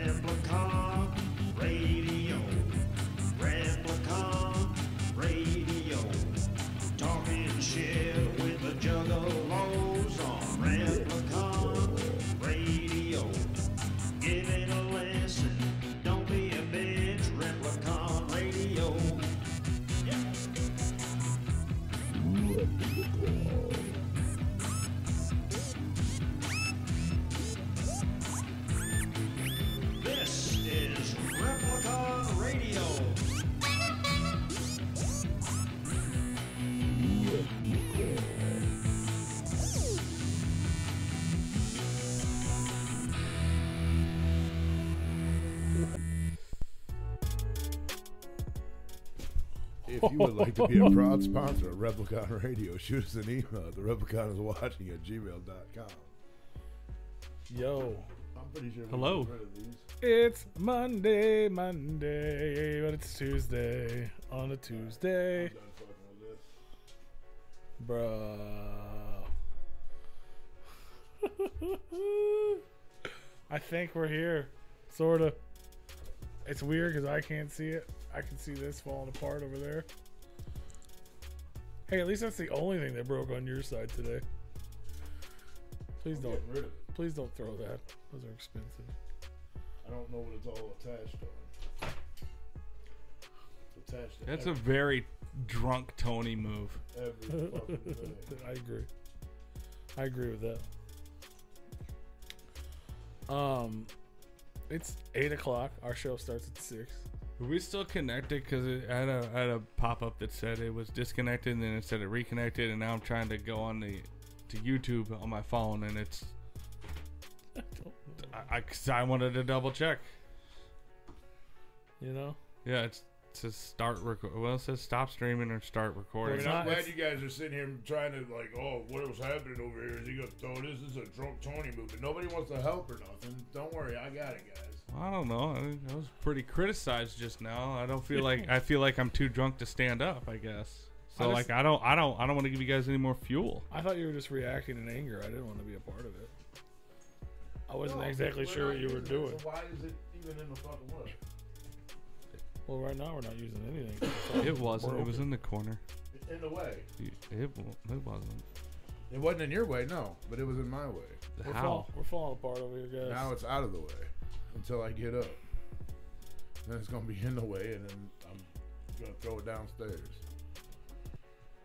Replicon If you would like to be a proud sponsor of Replicon Radio, shoot us an email at the Replicon is watching at gmail.com. Yo, I'm pretty sure we Hello. got rid of these. it's Monday, Monday, but it's Tuesday on a Tuesday, I'm done fucking with bruh. I think we're here, sorta. It's weird because I can't see it. I can see this falling apart over there. Hey, at least that's the only thing that broke on your side today. Please I'm don't, rid of it. please don't throw that. Those are expensive. I don't know what it's all attached on. It's attached to That's a very drunk Tony move. every fucking thing. I agree. I agree with that. Um, it's eight o'clock. Our show starts at six. We still connected? Because I had a, had a pop up that said it was disconnected, and then it said it reconnected, and now I'm trying to go on the to YouTube on my phone, and it's I don't. I, I wanted to double check. You know, Yeah, it's it says start record. Well, it says stop streaming or start recording. It's mean, I'm glad you guys are sitting here trying to like, oh, what was happening over here? Is he gonna throw this? This is a drunk Tony move, but nobody wants to help or nothing. Don't worry, I got it, guys. I don't know. I, I was pretty criticized just now. I don't feel like I feel like I'm too drunk to stand up. I guess. So I just- like I don't I don't I don't want to give you guys any more fuel. I thought you were just reacting in anger. I didn't want to be a part of it. I wasn't No, exactly sure what you were doing. So why is it even in the fucking way? Well, right now we're not using anything. It wasn't. We're It was in the corner. It's in the way. It wa- it wasn't. It wasn't in your way, no, but it was in my way. We're, How? fall, we're falling apart over here, guys. Now it's out of the way until I get up. Then it's gonna be in the way, and then I'm gonna throw it downstairs.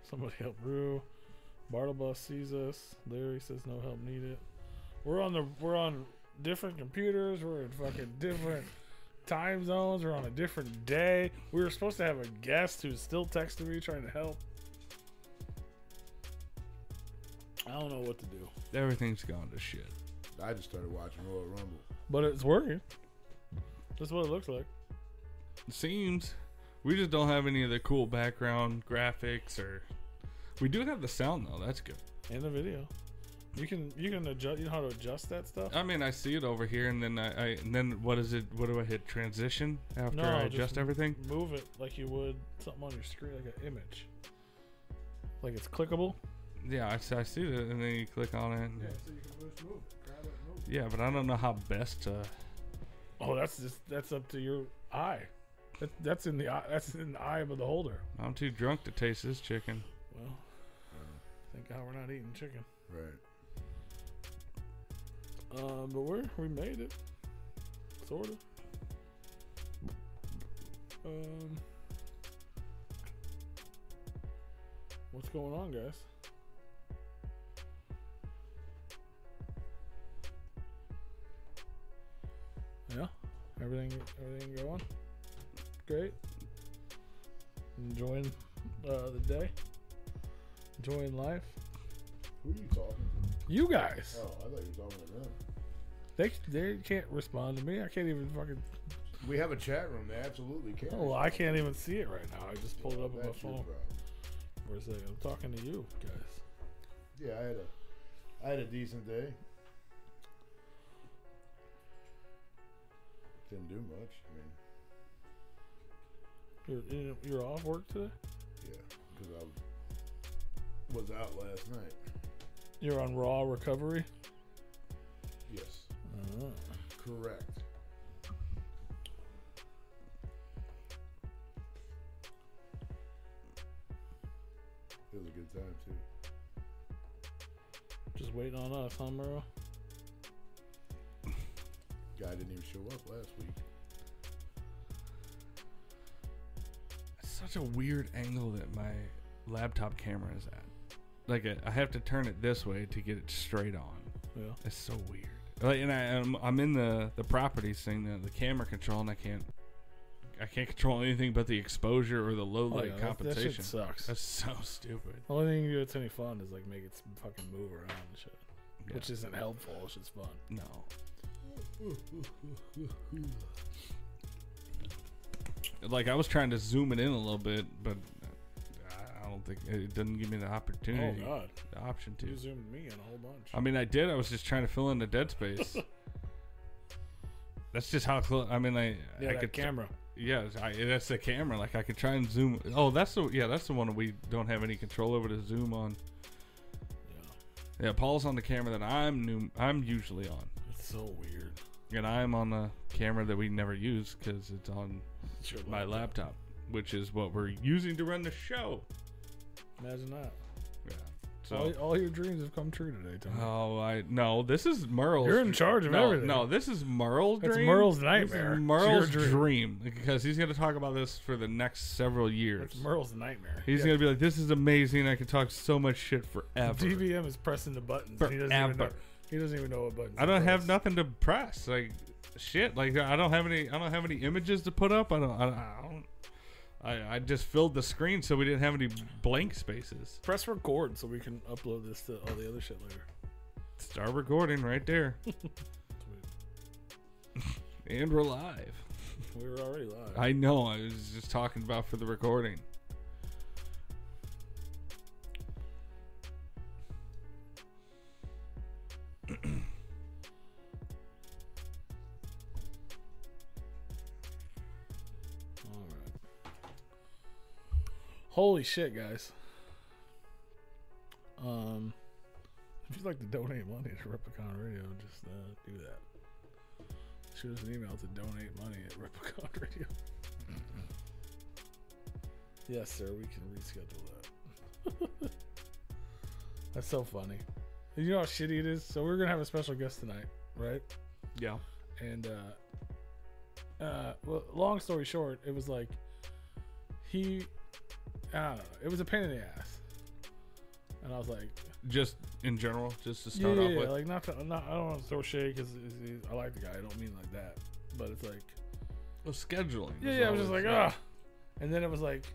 Somebody help Roo. Bartlebus sees us. Larry says no help needed. We're on the we're on different computers. We're in fucking different time zones. We're on a different day. We were supposed to have a guest who's still texting me trying to help. I don't know what to do, Everything's gone to shit. I just started watching Royal Rumble. but it's working. That's what it looks like. It seems we just don't have any of the cool background graphics or. We do have the sound though. That's good. In the video, you can you can adjust. You know how to adjust that stuff. I mean, I see it over here, and then I, I and then what is it? What do I hit? Transition after No, I just adjust everything. Move it like you would something on your screen, like an image. Like it's clickable. Yeah, I, see- I see it, and then you click on it. and- so you can just move it, grab it, move yeah, but I don't know how best to. Oh, that's just that's up to your eye. That, that's in the eye. That's in the eye of the holder. I'm too drunk to taste this chicken. Well, thank God we're not eating chicken. Right. Um, but we're we made it, sort of. Um, what's going on, guys? Yeah, everything everything going great. Enjoying uh, the day, enjoying life. Who are you talking to? You guys, Oh, I thought you were talking to them. they they can't respond to me. I can't even fucking. We have a chat room. They absolutely can. Oh, well, I can't even see it right now. I just pulled it up on my phone for a second. I'm talking to you guys. Yeah, I had a, I had a decent day. Didn't do much. I mean, You're you're off work today. yeah, because I was out last night. You're on Raw Recovery? Yes. uh. Correct. It was a good time, too. Just waiting on us, huh, Murrow? Guy didn't even show up last week. It's such a weird angle that my laptop camera is at. Like I I have to turn it this way to get it straight on. Yeah. It's so weird. Like, and I, I'm, I'm in the the properties thing, the, the camera control, and I can't I can't control anything but the exposure or the low Oh, light yeah, that- that, compensation. shit sucks. That's so stupid. The only thing you do that's any fun is like make it fucking move around and shit, Yeah. which isn't helpful. It's just fun. No. Like I was trying to zoom it in a little bit, but don't think it doesn't give me the Oh opportunity, god, the option to. you zoomed me in a whole bunch. I mean, I did. I was just trying to fill in the dead space. That's just how close. I mean, I yeah, I that could camera. Yeah, I, that's the camera. Like I could try and zoom. Oh, that's the yeah, that's the one we don't have any control over to zoom on. Yeah, Yeah, Paul's on the camera that I'm new. I'm usually on, it's so weird. and I'm on the camera that we never use because it's on It's your my laptop, which is what we're using to run the show. Imagine that. Yeah. So. all your dreams have come true today, Tom. Oh, I no. This is Merle's. You're in charge of no, everything. No, this is Merle's It's dream. Merle's This is nightmare. It's Merle's your dream. because he's going to talk about this for the next several years. It's Merle's nightmare. He's Yeah. going to be like, "This is amazing. I can talk so much shit forever." DBM is pressing the buttons. and He doesn't even know. Forever. He doesn't even know what buttons. I don't have nothing to press. Like shit. Like I don't have any. I don't have any images to put up. I don't. I, I don't. I, I just filled the screen so we didn't have any blank spaces. Press record so we can upload this to all the other shit later. Start recording right there, and we're live. We were already live. I know. I was just talking about for the recording. Holy shit, guys. Um, if you'd like to donate money to Replicon Radio, just uh, do that. Shoot us an email to donate money at Replicon Radio. yes, sir. We can reschedule that. That's so funny. You know how shitty it is. So we're gonna have a special guest tonight, right? Yeah. and uh uh well long story short it was like he i don't know it was a pain in the ass. And i was like Just in general, just to start off yeah, with. like not, to, not i don't want to throw shade because i like the guy i don't mean like that. But it's like well, scheduling. yeah is yeah i was just always- like ah and then it was like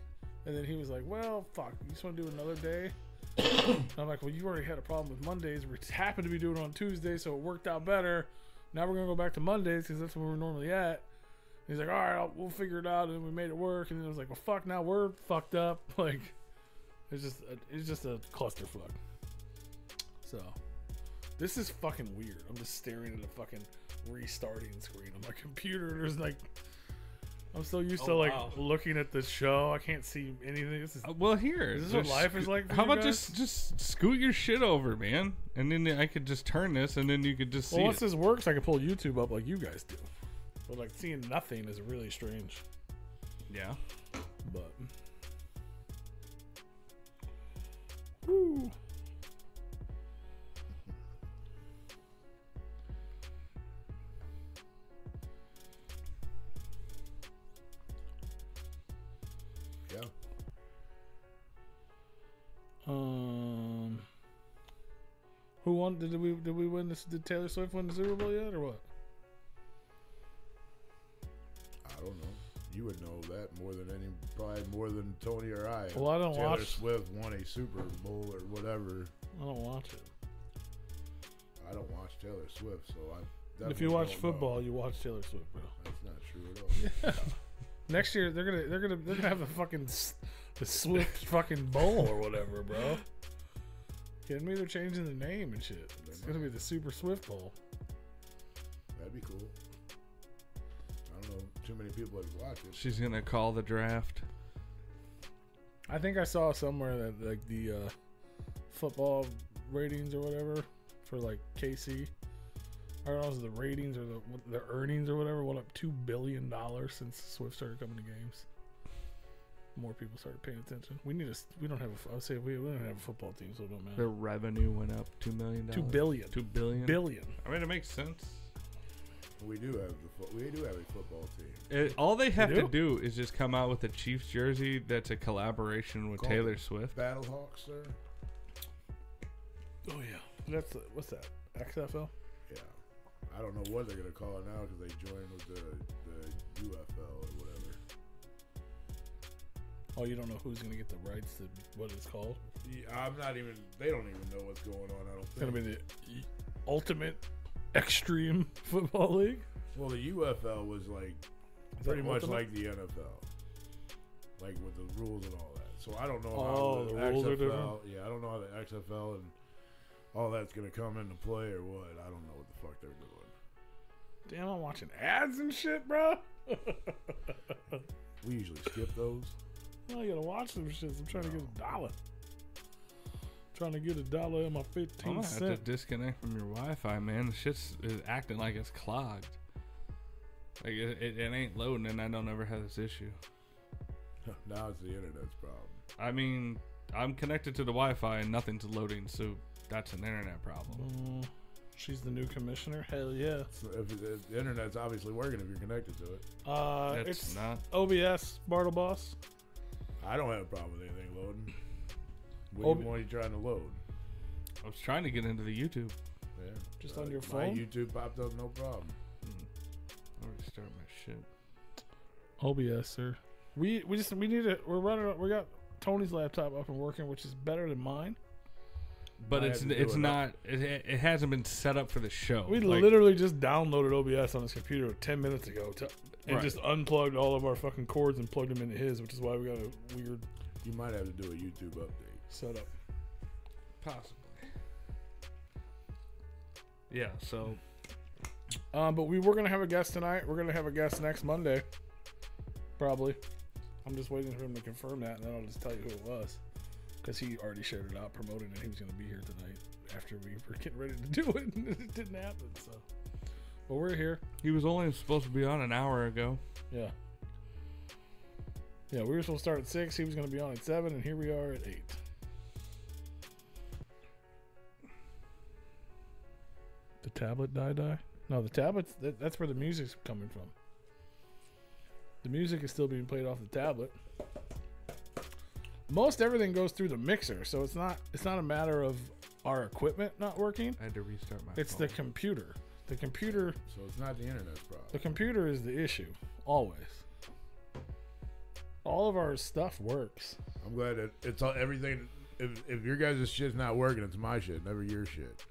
and then he was like well fuck you just want to do another day? And i'm like well you already had a problem with mondays we happened to be doing it on tuesday so it worked out better. Now we're gonna go back to mondays because that's where we're normally at He's like, all right, I'll, we'll figure it out, and we made it work. And then it was like, well, fuck, now we're fucked up. Like, it's just, it's just a clusterfuck. So, this is fucking weird. I'm just staring at a fucking restarting screen on my computer. There's like, I'm so used to Oh, like wow. looking at the show. I can't see anything. This is Uh, well, here. Is this is what life is like How about guys? just just scoot your shit over, man, and then I could just turn this, and then you could just see well. Once it. this works, I can pull YouTube up like you guys do. But like seeing nothing is really strange. Yeah. But Woo. Yeah. Um, who won? Did we did we win this? Did Taylor Swift win the Super Bowl yet, or what? You would know that more than any, probably more than Tony or I. Well, I don't watch Taylor watch- Swift won a Super Bowl or whatever. I don't watch it. I don't watch Taylor Swift, so I. If you watch don't know. football, you watch Taylor Swift, bro. that's not true at all. Yeah. Next year they're gonna they're gonna they're gonna have the fucking the Swift fucking bowl or whatever, bro. Kidding me? They're changing the name and shit. It's gonna be the Super Swift Bowl. That'd be cool. I don't know too many people that watch it. She's gonna call the draft. I think I saw somewhere that like the uh, football ratings or whatever for like KC. I don't know if it was the ratings or the the earnings or whatever went up two billion dollars since Swift started coming to games. more people started paying attention. We need a. s- We don't have. A, I would say we, we don't have a football team, so it don't Their matter. revenue went up two million dollars. Two billion. Two billion. Billion. I mean, it makes sense. We do have the fo- we do have a football team. It, all they have to do? do is just come out with a Chiefs jersey that's a collaboration with Called Taylor Swift. Battlehawks, sir. Oh yeah. That's what's that? XFL. Yeah. I don't know what they're gonna call it now because they joined with the the UFL or whatever. Oh, you don't know who's gonna get the rights to what it's called? Yeah, I'm not even. They don't even know what's going on. I don't It's think. gonna be the ultimate extreme football league. well, the UFL was like Is pretty much ultimate? like the NFL, like with the rules and all that. So I don't know Oh, how the, rules are XFL. different? Yeah, I don't know how the XFL and all that's gonna come into play or what. I don't know what the fuck they're doing. Damn, I'm watching ads and shit, bro. We usually skip those. I gotta watch them shits. I'm trying to get a dollar. Trying to get a dollar in my I'm 15 gonna have to disconnect from your Wi-Fi, man. The shit's is acting like it's clogged. Like it, it, it ain't loading, and I don't ever have this issue. now it's the internet's problem. I mean, I'm connected to the Wi-Fi and nothing's loading, so that's an internet problem. Mm, she's the new commissioner. Hell yeah. So if if the internet's obviously working if you're connected to it. Uh, That's it's not. OBS, Bartle Boss. I don't have a problem with anything loading. What, what are you trying to load? I was trying to get into the YouTube. Yeah. Just on your My phone? YouTube popped up, no problem. Hmm. I'll restart my shit. OBS, sir. We we just we need to. We're running. We got Tony's laptop up and working, which is better than mine. But I it's had to do it's it. not. It, it hasn't been set up for the show. We Like, literally just downloaded OBS on his computer 10 minutes ago to, and Right. just unplugged all of our fucking cords and plugged them into his, which is why we got a weird You might have to do a YouTube update. Setup. possibly. Yeah. So Um, but we were gonna have a guest tonight. We're gonna have a guest next Monday, probably. I'm just waiting for him to confirm that, and then I'll just tell you who it was, because he already shared it out, promoting that he was gonna be here tonight after we were getting ready to do it, and it didn't happen. So, but we're here. he was only supposed to be on an hour ago. Yeah. Yeah, we were supposed to start at six. He was going to be on at seven, and here we are at eight. The tablet die die? No, the tablets. That, that's where the music's coming from. The music is still being played off the tablet. Most everything goes through the mixer, so it's not. It's not a matter of our equipment not working. I had to restart my. It's phone. the computer. The computer. So it's not the internet's problem. The computer is the issue, always. All of our stuff works. I'm glad that it's all everything. If, if your guys' shit's not working, it's my shit, never your shit.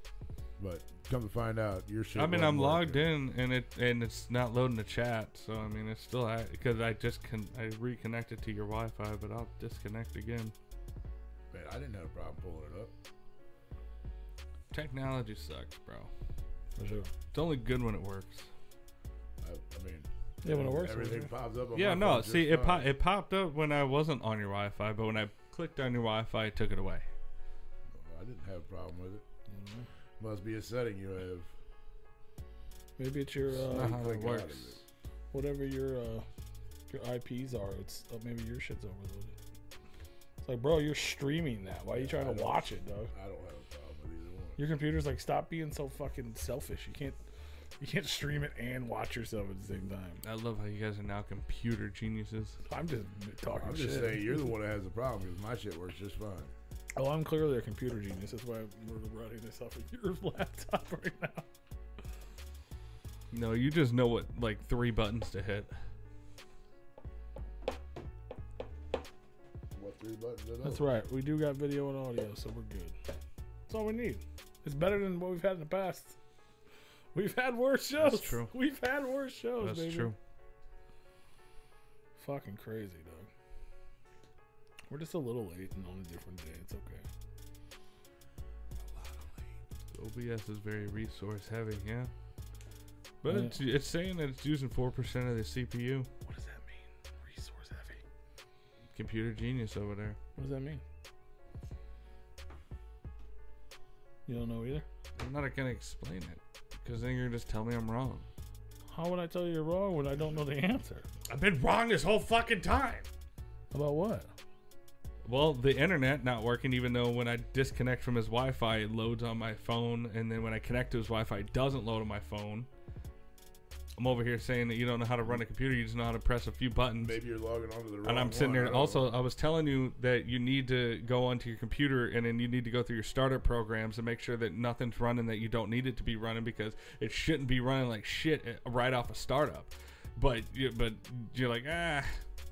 But come to find out, your shit. I mean, I'm logged working. in and it and it's not loading the chat. So I mean, it's still because I just con- I reconnected to your Wi-Fi, but I'll disconnect again. Man, I didn't have a problem pulling it up. Technology sucks, bro. For sure. It's only good when it works. I, I mean, Yeah, when it works, everything works. pops up. On yeah, my no. phone See, it po- it popped up when I wasn't on your Wi-Fi, but when I clicked on your Wi-Fi, it took it away. I didn't have a problem with it. Mm-hmm. Must be a setting you have. Maybe it's your Not uh, Not how it works. it. whatever your uh, your IPs are. It's uh, maybe your shit's overloaded. It's like, bro, you're streaming that. Why are you Yeah, trying I to watch it, dog? I don't have a problem with either one. Your computer's like, stop being so fucking selfish. You can't you can't stream it and watch yourself at the same time. I love how you guys are now computer geniuses. I'm just talking I'm just shit. saying you're the one that has the problem because my shit works just fine. Oh, I'm clearly a computer genius. That's why we're running this off of your laptop right now. No, you just know what like three buttons to hit. What three buttons are? That's right. We do got video and audio, so we're good. That's all we need. It's better than what we've had in the past. We've had worse shows. That's true. We've had worse shows, That's baby. true. Fucking crazy, dog. We're just a little late and on a different day. It's okay. OBS is very resource heavy, yeah. But Yeah. it's, it's saying that it's using four percent of the CPU. What does that mean? Resource heavy. Computer genius over there. What does that mean? You don't know either? I'm not gonna explain it because then you're gonna just tell me I'm wrong. How would I tell you you're wrong when I don't know the answer? I've been wrong this whole fucking time. About what? Well, the internet not working, even though when I disconnect from his Wi-Fi, it loads on my phone, and then when I connect to his Wi-Fi, it doesn't load on my phone. I'm over here saying that you don't know how to run a computer; you just know how to press a few buttons. Maybe you're logging onto the wrong and I'm sitting one, there. don't Also, know. I was telling you that you need to go onto your computer and then you need to go through your startup programs and make sure that nothing's running that you don't need it to be running because it shouldn't be running like shit uh, right off a startup. But you, but you're like, ah,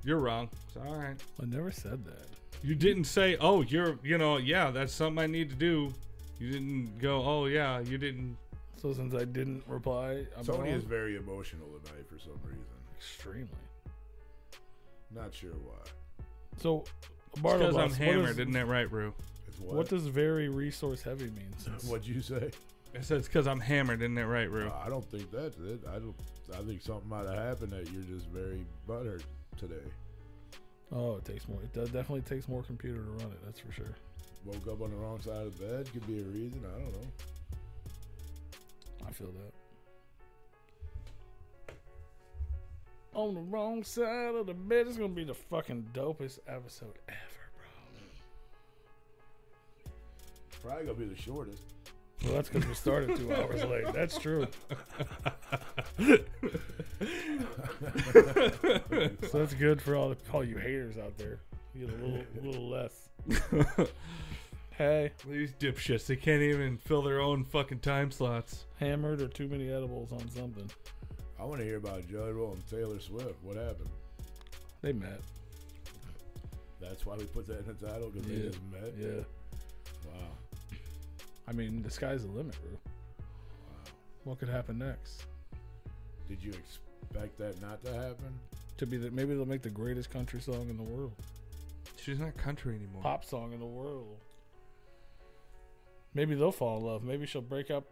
you're wrong. It's all right. I never said that. You didn't say, oh, you're, you know, yeah, that's something I need to do. You didn't go, oh, yeah, you didn't. So since I didn't reply, I'm Tony wrong? is very emotional tonight for some reason. extremely. Not sure why. So, Because Bartlebus, I'm hammered, is- isn't that right, Roo? What? What does very resource heavy mean? What'd you say? I said it's because I'm hammered, isn't that right, Roo? Uh, I don't think that's it. I don't. I think something might have happened that you're just very butthurt today. Oh, it takes more. It does, definitely takes more computer to run it. That's for sure. Woke up on the wrong side of the bed. Could be a reason. I don't know. I feel that. On the wrong side of the bed, it's gonna be the fucking dopest episode ever, bro. Probably gonna be the shortest. Well, that's because we started two hours late. That's true. so that's good for all the all you haters out there. You get a little, little less. hey, These dipshits, they can't even fill their own fucking time slots. hammered or too many edibles on something. I want to hear about Jelly Roll and Taylor Swift. What happened? They met. That's why we put that in the title because Yeah. they just met. Yeah. Wow. I mean, the sky's the limit, bro. Wow. What could happen next? Did you expect that not to happen? To be that maybe they'll make the greatest country song in the world, She's not country anymore. pop song in the world. Maybe they'll fall in love. Maybe she'll break up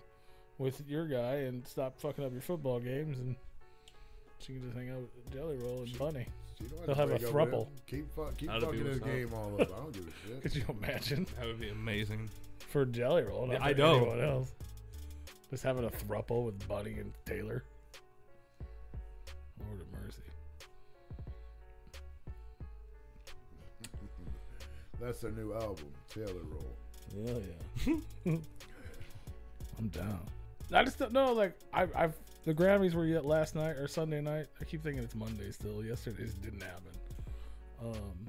with your guy and stop fucking up your football games, and she can just hang out with Jelly Roll and Bunnie. You don't They'll have a break up with throuple. him. Keep, fu- keep That'd be fucking this what's game all up. I don't give a shit. Could you imagine That would be amazing. for Jelly Roll? Not Yeah, for I know. Anyone else? Just having a thruple with Buddy and Taylor. Lord of mercy. That's their new album, Taylor Roll. Hell yeah. I'm down. I just don't know. Like I've, I've the Grammys were yet last night or Sunday night. I keep thinking it's Monday still. Yesterday's didn't happen. Um,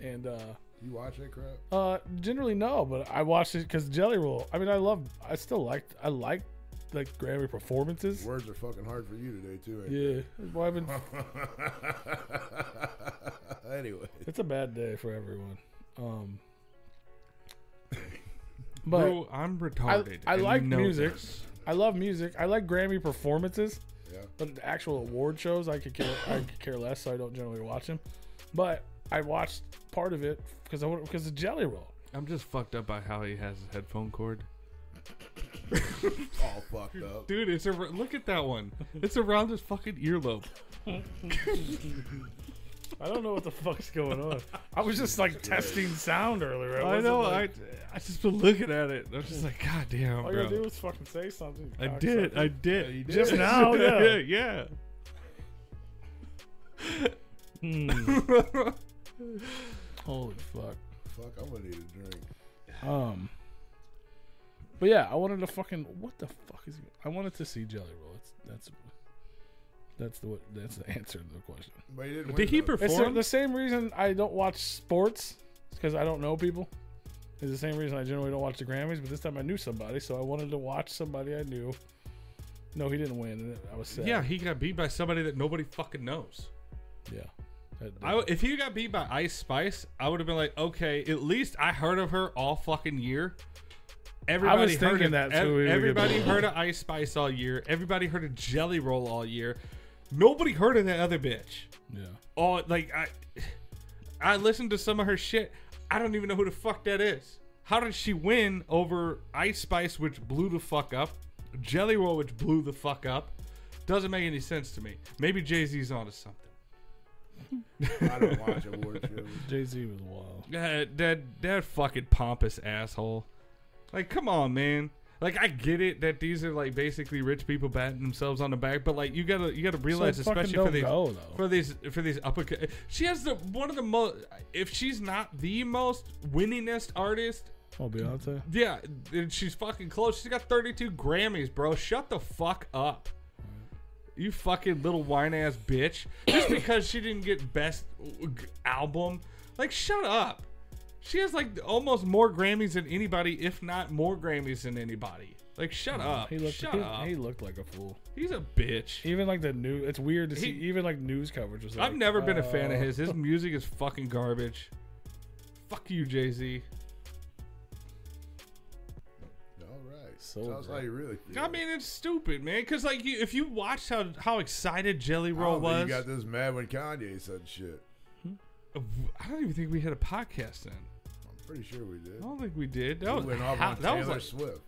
and uh, You watch that crap? uh, generally no, but I watched it because Jelly Roll. I mean, I love. I still liked. I like like Grammy performances. Words are fucking hard for you today too. ain't Yeah. Well, I've been. anyway, It's a bad day for everyone. Um. But Bro, I'm retarded. I and you like know music. this. I love music. I like Grammy performances. yeah. But the actual award shows, I could care, I could care less, so I don't generally watch them. But I watched part of it because I want because of Jelly Roll. I'm just fucked up by how he has his headphone cord. All fucked up. Dude, it's a look at that one. It's around his fucking earlobe. I don't know what the fuck's going on. I was just like testing sound earlier. I wasn't, know. like- I I just been looking at it. I'm just like, God damn, all you gotta do is fucking say something. I cocksucker. did. I did. you did. Just now, yeah. yeah. Hmm. Holy fuck. Fuck, I'm gonna need a drink. Um. But yeah, I wanted to fucking what the fuck is? I wanted to see Jelly Roll. That's that's that's the that's the answer to the question. But he didn't Did win he though. It's the, perform? the same reason I don't watch sports because I don't know people. It's the same reason I generally don't watch the Grammys. But this time I knew somebody, so I wanted to watch somebody I knew. No, he didn't win. and I was sad. Yeah, he got beat by somebody that nobody fucking knows. yeah. That- I w if he got beat by Ice Spice, I would have been like, okay, at least I heard of her all fucking year. Everybody heard thinking of, that, ev- too, we were everybody getting- heard of Ice Spice all year. Everybody heard of Jelly Roll all year. Nobody heard of that other bitch. yeah. Oh, like I, I listened to some of her shit. I don't even know who the fuck that is. How did she win over Ice Spice, which blew the fuck up, Jelly Roll, which blew the fuck up? Doesn't make any sense to me. Maybe Jay Z's onto something. I don't watch award shows. Jay Z was wild. That, that that fucking pompous asshole. Like, come on, man. Like I get it that these are like basically rich people patting themselves on the back, but like you gotta you gotta realize, so especially for these go for these for these upper, she has the one of the most. If she's not the most winningest artist, oh, Beyonce. yeah, she's fucking close. She's got 32 Grammys, bro. Shut the fuck up. You fucking little wine ass bitch. Just because she didn't get best uh, album, like shut up. She has like almost more Grammys than anybody, if not more Grammys than anybody. Like shut mm, up. He looked. shut he, up. he looked like a fool. He's a bitch. Even like the new. It's weird to see. Even like news coverage was. Like, I've never been a fan of uh, his. His music is fucking garbage. Fuck you, Jay Z. All right. So Sounds great. how you really feel. I mean, it's stupid, man. Because like, you, if you watched how how excited Jelly I Roll don't think was, You got this mad when Kanye said shit. Hmm? Uh, I don't even think we had a podcast then. I'm pretty sure we did. I don't think we did. That We was went off how- on that Taylor was like Swift.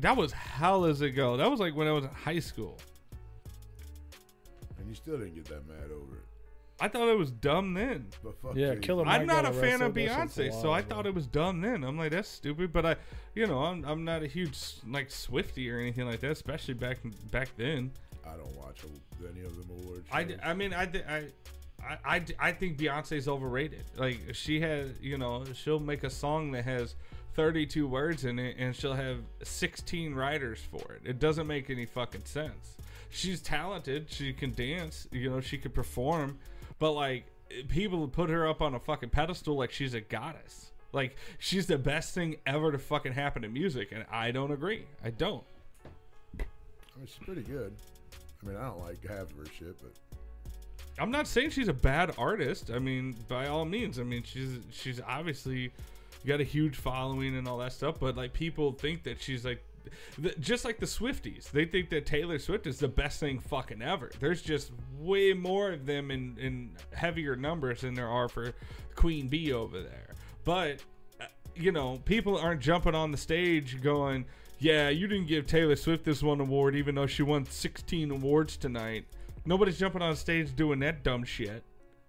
that was hell as it go. That was like when I was in high school. And you still didn't get that mad over it. I thought it was dumb then. But fuck Yeah, you. Killer I'm not a fan of arrested. That shit's Beyonce, so I thought it was dumb then. I'm like, that's stupid. But I, you know, I'm I'm not a huge like Swifty or anything like that, especially back back then. I don't watch any of them awards. I, d- I mean I, d- I, I, I I think Beyonce's overrated. Like she has, you know, she'll make a song that has 32 words in it, and she'll have 16 writers for it. It doesn't make any fucking sense. She's talented. She can dance. You know, she could perform, but like people put her up on a fucking pedestal like she's a goddess. Like she's the best thing ever to fucking happen to music, and I don't agree. I don't. I mean, she's pretty good. I mean, I don't like half of her shit, but I'm not saying she's a bad artist. I mean, by all means. I mean, she's she's obviously got a huge following and all that stuff. But like, people think that she's like, just like the Swifties. They think that Taylor Swift is the best thing fucking ever. There's just way more of them in in heavier numbers than there are for Queen Bey over there. But uh, you know, people aren't jumping on the stage going. Yeah, you didn't give Taylor Swift this one award, even though she won 16 awards tonight. Nobody's jumping on stage doing that dumb shit,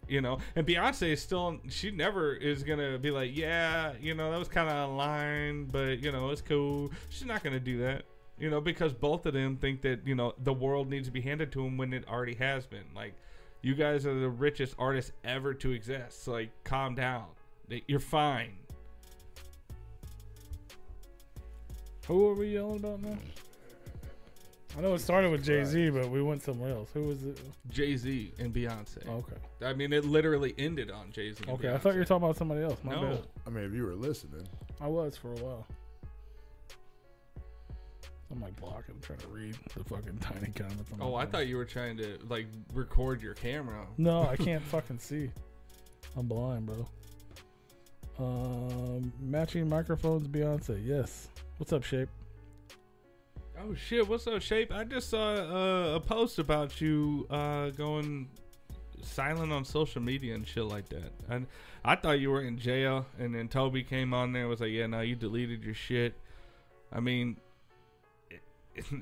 you know. And Beyonce is still, she never is gonna be like, yeah, you know, that was kind of line, but you know, it's cool. She's not gonna do that, you know, because both of them think that you know the world needs to be handed to them when it already has been. Like, you guys are the richest artists ever to exist. So, like, calm down. You're fine. Who are we yelling about now? I know it started with Jay Z, but we went somewhere else. Who was it? Jay Z and Beyonce. Okay. I mean, it literally ended on Jay Z. Okay. I thought you were talking about somebody else. My No. bad. I mean, if you were listening, I was for a while. I'm like blocking, I'm trying to read the fucking tiny comments. On Oh, I phone. thought you were trying to like record your camera. No, I can't fucking see. I'm blind, bro. Um, matching microphones, Beyonce. Yes. What's up, Shape? Oh shit! What's up, Shape? I just saw uh, a post about you uh, going silent on social media and shit like that. And I thought you were in jail, and then Toby came on there and was like, "Yeah, no, you deleted your shit." I mean,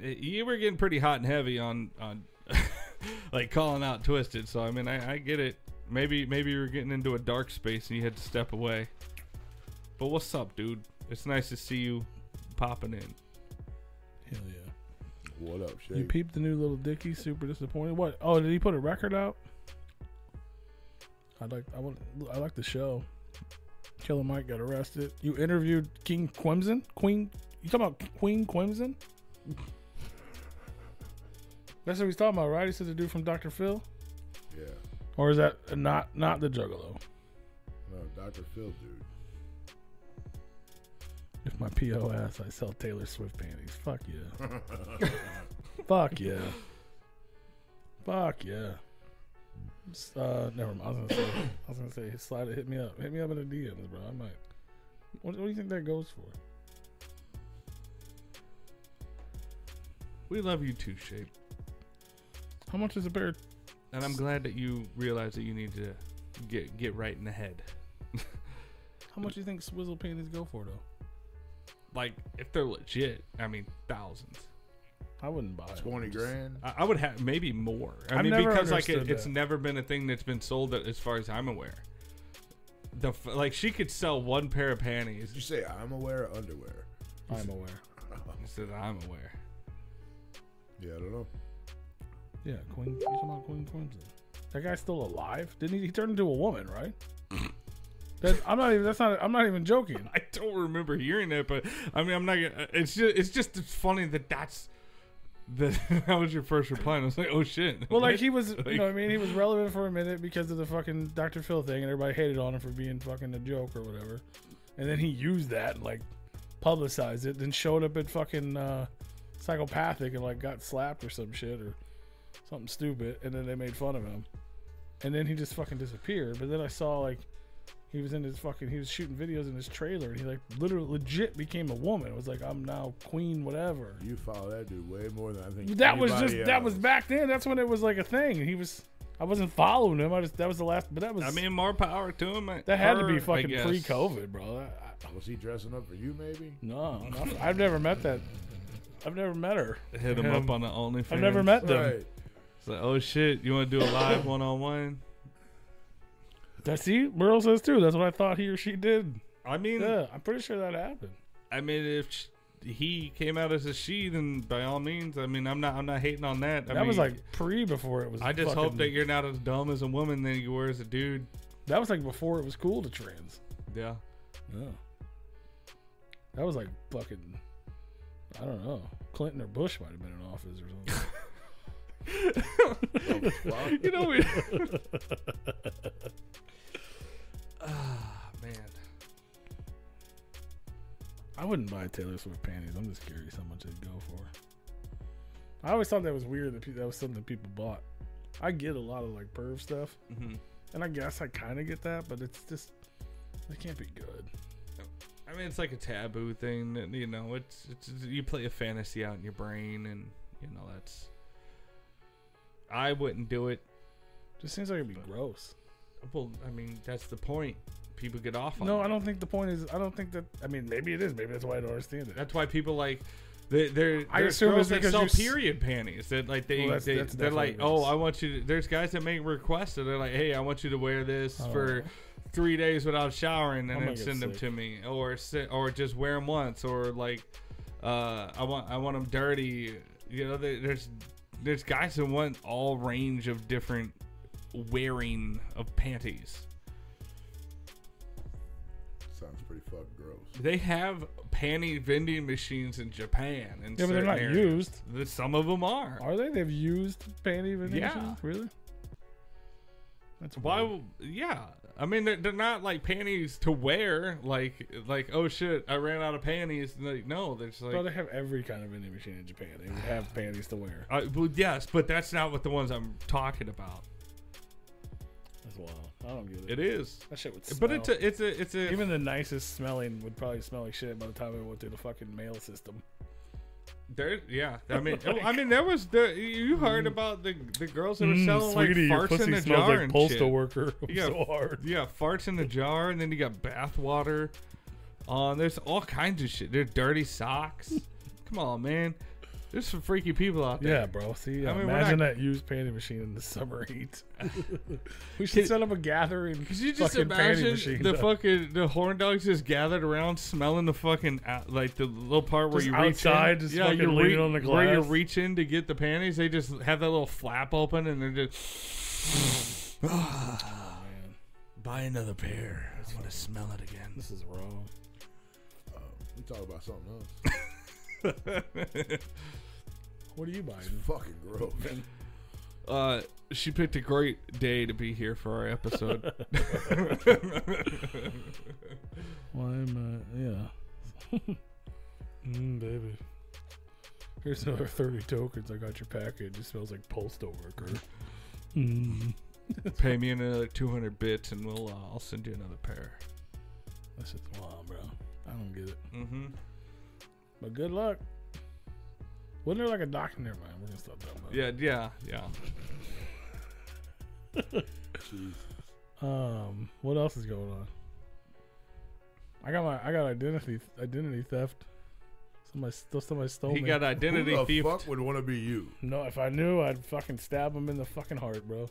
you were getting pretty hot and heavy on on like calling out Twiztid. So I mean, I, I get it. Maybe maybe you were getting into a dark space and you had to step away. But what's up, dude? It's nice to see you popping in. Hell yeah. what up, You peeped the new little Dicky. Super disappointed. What? Oh, did he put a record out? I like. I want. I like the show. Killer Mike got arrested. You interviewed King Clemson. Queen. You talking about Queen Clemson? That's what he's talking about, right? He said the dude from Dr. Phil, yeah. or is that not not the Juggalo? No, Dr. Phil, dude. If my PO ass, I sell Taylor Swift panties. Fuck yeah. Fuck yeah. Fuck yeah. Uh, never mind. I was gonna say. I was gonna say. Slide it. Hit me up. Hit me up in the DMs, bro. I might. What, what do you think that goes for? We love you too, Shape. How much is a pair? And I'm glad that you realize that you need to get get right in the head. How much do you think swizzle panties go for though? Like if they're legit, I mean thousands. I wouldn't buy it. 20 grand? I, I would have maybe more. I I've mean never because like it, understood it's that. never been a thing that's been sold that, as far as I'm aware. The f- like she could sell one pair of panties. Did you say I'm aware of underwear? I'm aware. Says I'm aware. Yeah, I don't know. Yeah, Queen. You talking about Queen Crimson? That guy's still alive? Didn't he? He turned into a woman, right? that, I'm not even. That's not. I'm not even joking. I don't remember hearing that, but I mean, I'm not. gonna It's just, it's just funny that that's that. that was your first reply. And I was like, oh shit. Well, like he was, Like- you know, what I mean, he was relevant for a minute because of the fucking Dr. Phil thing, and everybody hated on him for being fucking a joke or whatever. And then he used that, and, like, publicized it, then showed up at fucking uh, psychopathic and like got slapped or some shit or something stupid, and then they made fun of him, and then he just fucking disappeared. But then I saw like he was in his fucking he was shooting videos in his trailer, and he like literally legit became a woman. It was like I'm now queen, whatever. You follow that dude way more than I think. That was just anybody that was back then. That's when it was like a thing. He was. I wasn't following him. I just that was the last. But that was. I mean, more power to him. I- that had to be fucking pre-COVID, bro. I, I- Was he dressing up for you? Maybe. no, no, I've never met that. I've never met her. Hit him Him. up on the OnlyFans. I've never met them. Right. It's like, oh shit, you want to do a live one on one? That see, Merle says too. That's what I thought he or she did. I mean, Yeah, I'm pretty sure that happened. I mean, if he came out as a she, then by all means. I mean, I'm not, I'm not hating on that. I that was like pre before it was. I just fucking- hope that you're not as dumb as a woman than you were as a dude. That was like before it was cool to trans. Yeah. Yeah. That was like fucking. I don't know. Clinton or Bush might have been in office or something. you know we. ah man. I wouldn't buy Taylor Swift panties. I'm just curious how much they'd go for. I always thought that was weird that pe- that was something people bought. I get a lot of like perv stuff, hmm and I guess I kind of get that, but it's just it can't be good. I mean, it's like a taboo thing. That, you know, it's, it's you play a fantasy out in your brain, and you know that's. I wouldn't do it. Just seems like it'd be gross. Well, I mean, that's the point. People get off on. No, that. I don't think the point is. I don't think that. I mean, maybe it is. Maybe that's why I don't understand it. That's why people like. They, they're, I assume it's because sell s- period panties that like they, Well, that's- they that's they're like oh. I want you to there's guys that make requests and they're like hey I want you to wear this Oh. for three days without showering I'm and then gonna send them sick. to me or si- or just wear them once or like uh I want I want them dirty you know there- there's there's guys that want all range of different wearing of panties Sounds pretty fucking gross. they have panty vending machines in Japan and Yeah, but they're not used. some of them are Are they? They've used panty vending Yeah. machines? Really? That's Why? weird. w- Yeah, I mean they're, they're not like panties to wear. Like like oh shit, I ran out of panties. Like no, they're just Bro, like they have every kind of vending machine in Japan. They would have panties to wear. uh, well, yes, but that's not what the ones I'm talking about. That's wild. I don't get it. It is, That shit would smell. but it's a it's a it's a Even the nicest smelling would probably smell like shit by the time it went through the fucking mail system. There. Yeah, I mean oh, I mean there was the you heard about the the girls that were selling like Mm, sweetie, your farts in a jar like and postal shit. worker. Yeah. so hard. Yeah, farts in a jar, and then you got bath water. Um, there's all kinds of shit. There's dirty socks. Come on, man. There's some freaky people out there. Yeah, bro. See, I mean, imagine not- that used panty machine in the summer heat. we should set up a gathering. Could you just imagine the dog. fucking the horn dogs just gathered around, smelling the fucking out, like the little part where Just you reach outside, in, just yeah, fucking you leaning on the where you reach in to get the panties. They just have that little flap open, and they're just Man, buy another pair. I want to smell it again. this is wrong. Uh, we talk about something else. What are you buying? It's fucking gross. Uh, she picked a great day to be here for our episode. Why am I? Yeah. mm, baby. Here's another 30 tokens. I got your package. It smells like postal worker. Mm. Pay me another two hundred bits, and we'll uh, I'll send you another pair. That's just wild, bro. I don't get it. Mm-hmm. But good luck. Wasn't there like a doctor? Never mind. We're gonna stop talking about. Yeah, yeah, yeah. Jesus. Um, what else is going on? I got my I got identity identity theft. Somebody still somebody stole He me. got identity Who the thief. fuck would want to be you? no, if I knew, I'd fucking stab him in the fucking heart, bro.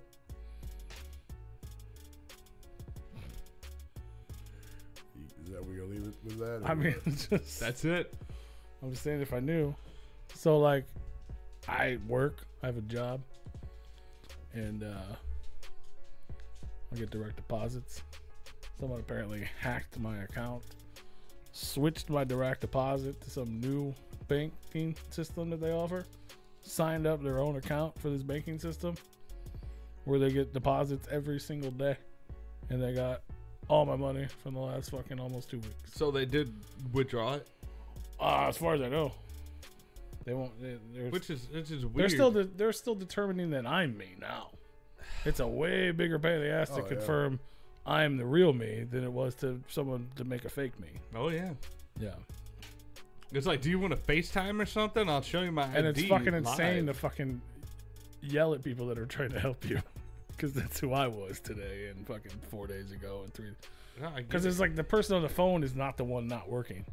Is that where you're gonna leave it with that? I mean, just That's it. I'm just saying if I knew. So like, I work. I have a job, and uh, I get direct deposits. Someone apparently hacked my account, switched my direct deposit to some new banking system that they offer, signed up their own account for this banking system, where they get deposits every single day, and they got all my money from the last fucking almost two weeks. So they did withdraw it, Uh, as far as I know, they won't. They, they're, which is which is weird. they're still de- they're still determining that I'm me now. It's a way bigger pain in the ass Oh, to yeah. confirm I'm the real me than it was to someone to make a fake me. oh yeah. Yeah, It's like, do you want to FaceTime or something? I'll show you my ID. and ID it's fucking insane to fucking yell at people that are trying to help you, because that's who I was today and fucking four days ago and three. No, I Because it. it's like the person on the phone is not the one not working.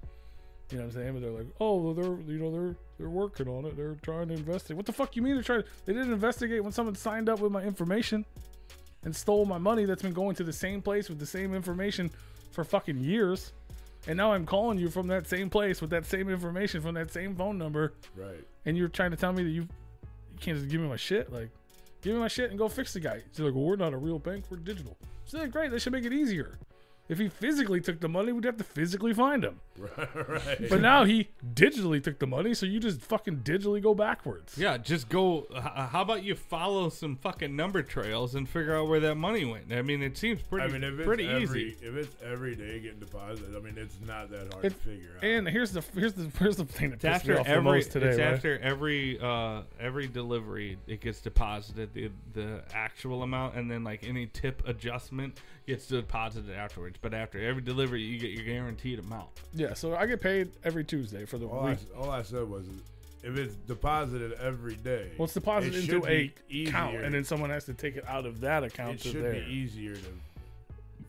You know what I'm saying? But they're like, oh, well, they're you know they're they're working on it. They're trying to investigate. What the fuck you mean they're trying? They didn't investigate when someone signed up with my information and stole my money that's been going to the same place with the same information for fucking years. And now I'm calling you from that same place with that same information from that same phone number, Right. and you're trying to tell me that you you can't just give me my shit. Like, give me my shit and go fix the guy. She's like, well, we're not a real bank. We're digital. She's like, great. That should make it easier. If he physically took the money, we'd have to physically find him. right. But now he digitally took the money, so you just fucking digitally go backwards. Yeah, just go. h- How about you follow some fucking number trails and figure out where that money went? I mean, it seems pretty I mean, if it's pretty every, easy. if it's every day getting deposited, I mean, it's not that hard It- to figure out. And here's the here's the here's the thing that It's pissed me after off the every most today. it's right? after every uh every delivery it gets deposited the the actual amount and then like any tip adjustment gets deposited afterwards. But after every delivery you get your guaranteed amount. Yeah, so I get paid every Tuesday for the all, I, week. all I said was, if it's deposited every day, Well, it's deposited it into a be account, and then someone has to take it out of that account it to should there. be easier to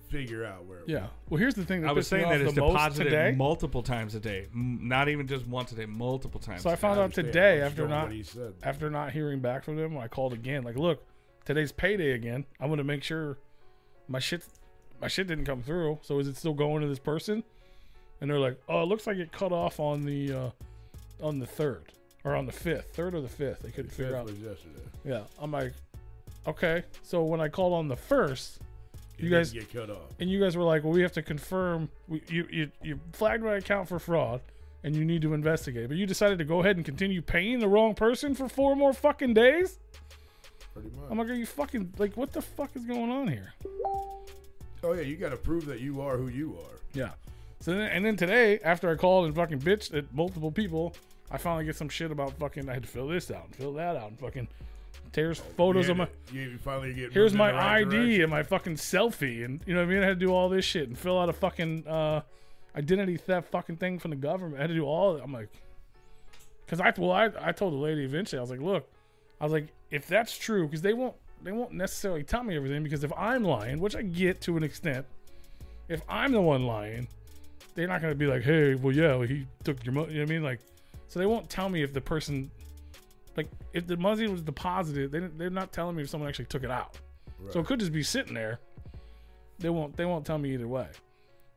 figure out where. it Yeah. Well, here's the thing that I was saying that it's deposited today. multiple times a day, M- not even just once a day, multiple times. So I day. found out today after not what he said. after not hearing back from them, I called again. Like, look, today's payday again. I'm gonna make sure my shit my shit didn't come through. So is it still going to this person? And they're like, oh, it looks like it cut off on the uh, on the third or on the fifth, third or the fifth. They couldn't figure out. yesterday. Yeah, I'm like, okay. So when I called on the first, You guys- get cut off. and you guys were like, well, we have to confirm. We, you you you flagged my account for fraud, and you need to investigate. But you decided to go ahead and continue paying the wrong person for four more fucking days. Pretty much. I'm like, are you fucking like, what the fuck is going on here? oh yeah, you got to prove that you are who you are. Yeah. So then, and then today, after I called and fucking bitched at multiple people, I finally get some shit about fucking. I had to fill this out and fill that out and fucking tears photos of my. You finally get. Here's my right ID direction. and my fucking selfie, and you know what I mean. I had to do all this shit and fill out a fucking uh, identity theft fucking thing from the government. I had to do all. Of it. I'm like, because I well, I I told the lady eventually. I was like, look, I was like, if that's true, because they won't they won't necessarily tell me everything because if I'm lying, which I get to an extent, if I'm the one lying, they're not gonna be like, hey, well, yeah, he took your money. You know what I mean? Like, so they won't tell me if the person. Like if the money was deposited, they, they're not telling me if someone actually took it out. So it could just be sitting there. They won't. They won't tell me either way.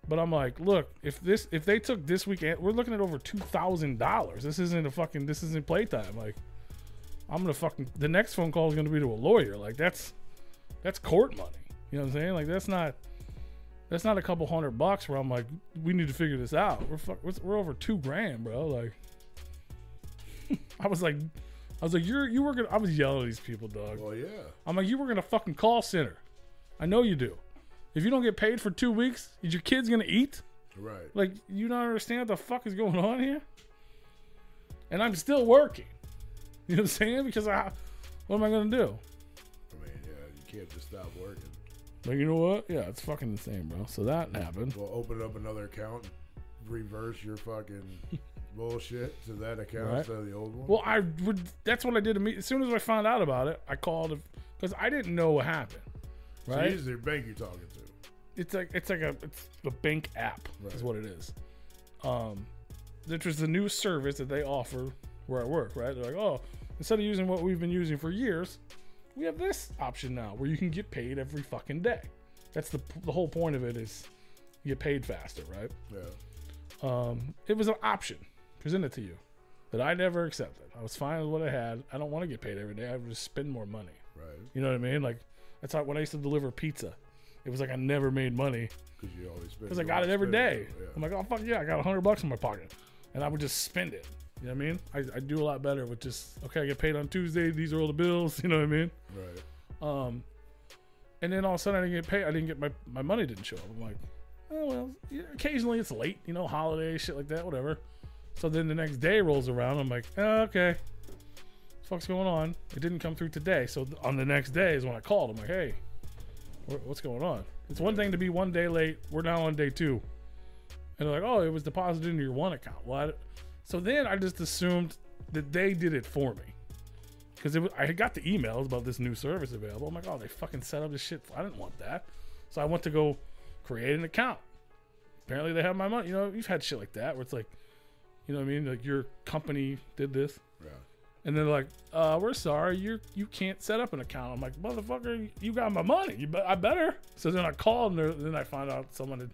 But I'm like, look, if this, if they took this weekend, eh, we're looking at over two thousand dollars. This isn't a fucking. This isn't playtime. Like, I'm gonna fucking. The next phone call is gonna be to a lawyer. Like that's, that's court money. You know what I'm saying? Like that's not. That's not a couple hundred bucks where I'm like, we need to figure this out. We're fuck, we're, over two grand, bro. Like, I was like, I was like, you're you were gonna. I was yelling at these people, dog. Well, yeah. I'm like, you were in a fucking call center. I know you do. If you don't get paid for two weeks, is your kids gonna eat? Right. Like, you don't understand what the fuck is going on here? And I'm still working. You know what I'm saying? Because I, what am I gonna do? I mean, yeah, you can't just stop working. Like, you know what? Yeah, it's fucking insane, bro. So that happened. Well, open up another account, reverse your fucking bullshit to that account Right. instead of the old one. Well, I would. That's what I did. As soon as I found out about it, I called because I didn't know what happened. so Right? this is your bank you're talking to. it's like it's like a it's a bank app is what it is. Um, which was the new service that they offer where I work. Right? They're like, oh, instead of using what we've been using for years, we have this option now where you can get paid every fucking day. That's the the whole point of it is you get paid faster, right? Yeah. Um, it was an option. presented to you that I never accepted. I was fine with what I had. I don't want to get paid every day. I would just spend more money. Right. You know what I mean? Like that's like when I used to deliver pizza. It was like I never made money Because you always spend. because I got it every day. day. Yeah. I'm like, oh fuck yeah, I got a hundred bucks in my pocket, and I would just spend it. You know what I mean? I, I do a lot better with just okay. I get paid on Tuesday. These are all the bills. You know what I mean? right. Um, and then all of a sudden I didn't get paid. I didn't get my my money didn't show up. I'm like, oh well. Yeah, occasionally it's late. You know, holiday shit like that, whatever. So then the next day rolls around. I'm like, oh, okay, what the fuck's going on? It didn't come through today. So on the next day is when I called. I'm like, hey, what's going on? It's one thing to be one day late. We're now on day two, and they're like, oh, it was deposited into your one account. Well, I, so then I just assumed that they did it for me because I had got the emails about this new service available. I'm like, oh, they fucking set up this shit. I didn't want that, so I went to go create an account. Apparently, they have my money. You know, you've had shit like that where it's like, you know what I mean? Like your company did this, Yeah. and they're like, uh, we're sorry, you you can't set up an account. I'm like, motherfucker, you got my money. You be- I better. So then I called, and then I found out someone had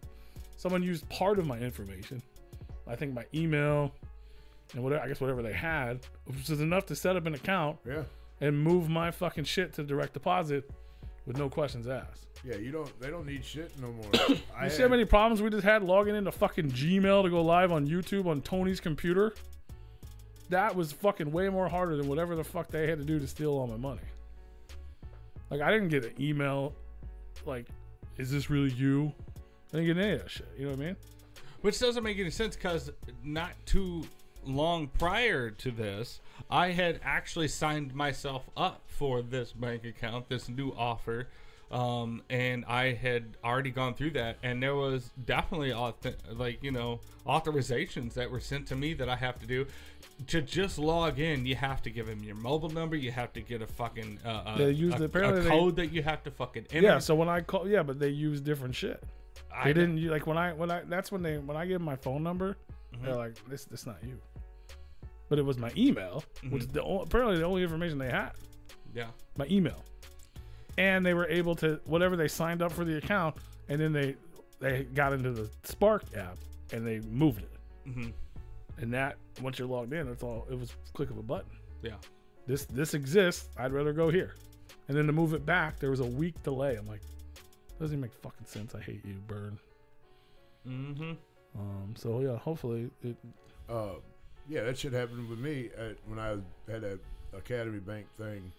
someone used part of my information. I think my email and whatever I guess whatever they had, which was enough to set up an account Yeah. and move my fucking shit to direct deposit with no questions asked. Yeah. You don't. They don't need shit no more. I You see how many problems we just had logging into fucking Gmail to go live on YouTube on Tony's computer? That was fucking way more harder than whatever the fuck they had to do to steal all my money. Like I didn't get an email like, is this really you? I didn't get any of that shit. You know what I mean? Which doesn't make any sense because not too long prior to this, I had actually signed myself up for this bank account, this new offer. Um, and I had already gone through that, and there was definitely auth- like you know authorizations that were sent to me that I have to do. To just log in, you have to give them your mobile number. You have to get a fucking uh, a, They used- a, apparently a they- code that you have to fucking enter. Yeah. So when I call, yeah, but they use different shit. I They didn't like when I when I that's when they when I give them my phone number, Mm-hmm. they're like this this not you. But it was my email, which is Mm-hmm. the o- apparently the only information they had. Yeah. My email, and they were able to whatever they signed up for the account, and then they they got into the Spark app and they moved it. hmm And that once you're logged in, that's all. It was click of a button. Yeah. This this exists. I'd rather go here. And then to move it back, there was a week delay. I'm like, doesn't even make fucking sense. I hate you, Burn. Mm-hmm. Um, so yeah, hopefully it. Uh, yeah, that shit happened with me at, when I had that Academy Bank thing.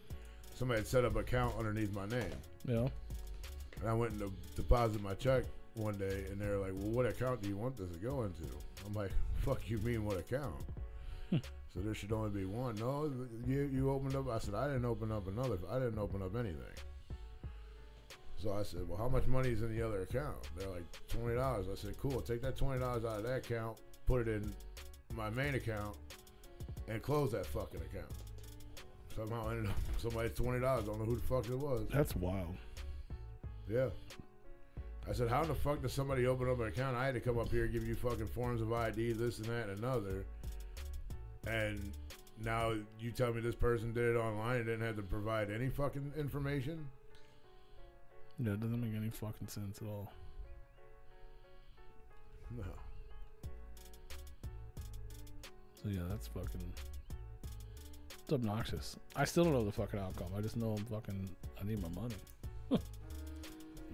Somebody had set up an account underneath my name, know, and I went and de- deposited my check one day, and they're like, "Well, what account do you want this to go into?" I'm like, "Fuck you, mean what account?" Hmm. so there should only be one. No, you you opened up. I said I didn't open up another. I didn't open up anything. So I said, "Well, how much money is in the other account?" They're like twenty dollars. I said, "Cool. Take that twenty dollars out of that account, put it in my main account, and close that fucking account." Somehow ended up somebody's twenty dollars. I don't know who the fuck it was. that's wild. Yeah. I said, how in the fuck does somebody open up an account? I had to come up here, give you fucking forms of ID, this and that and another. And now you tell me this person did it online and didn't have to provide any fucking information? Yeah, it doesn't make any fucking sense at all. No. So yeah, that's fucking. It's obnoxious. I still don't know the fucking outcome. I just know I'm fucking. I need my money.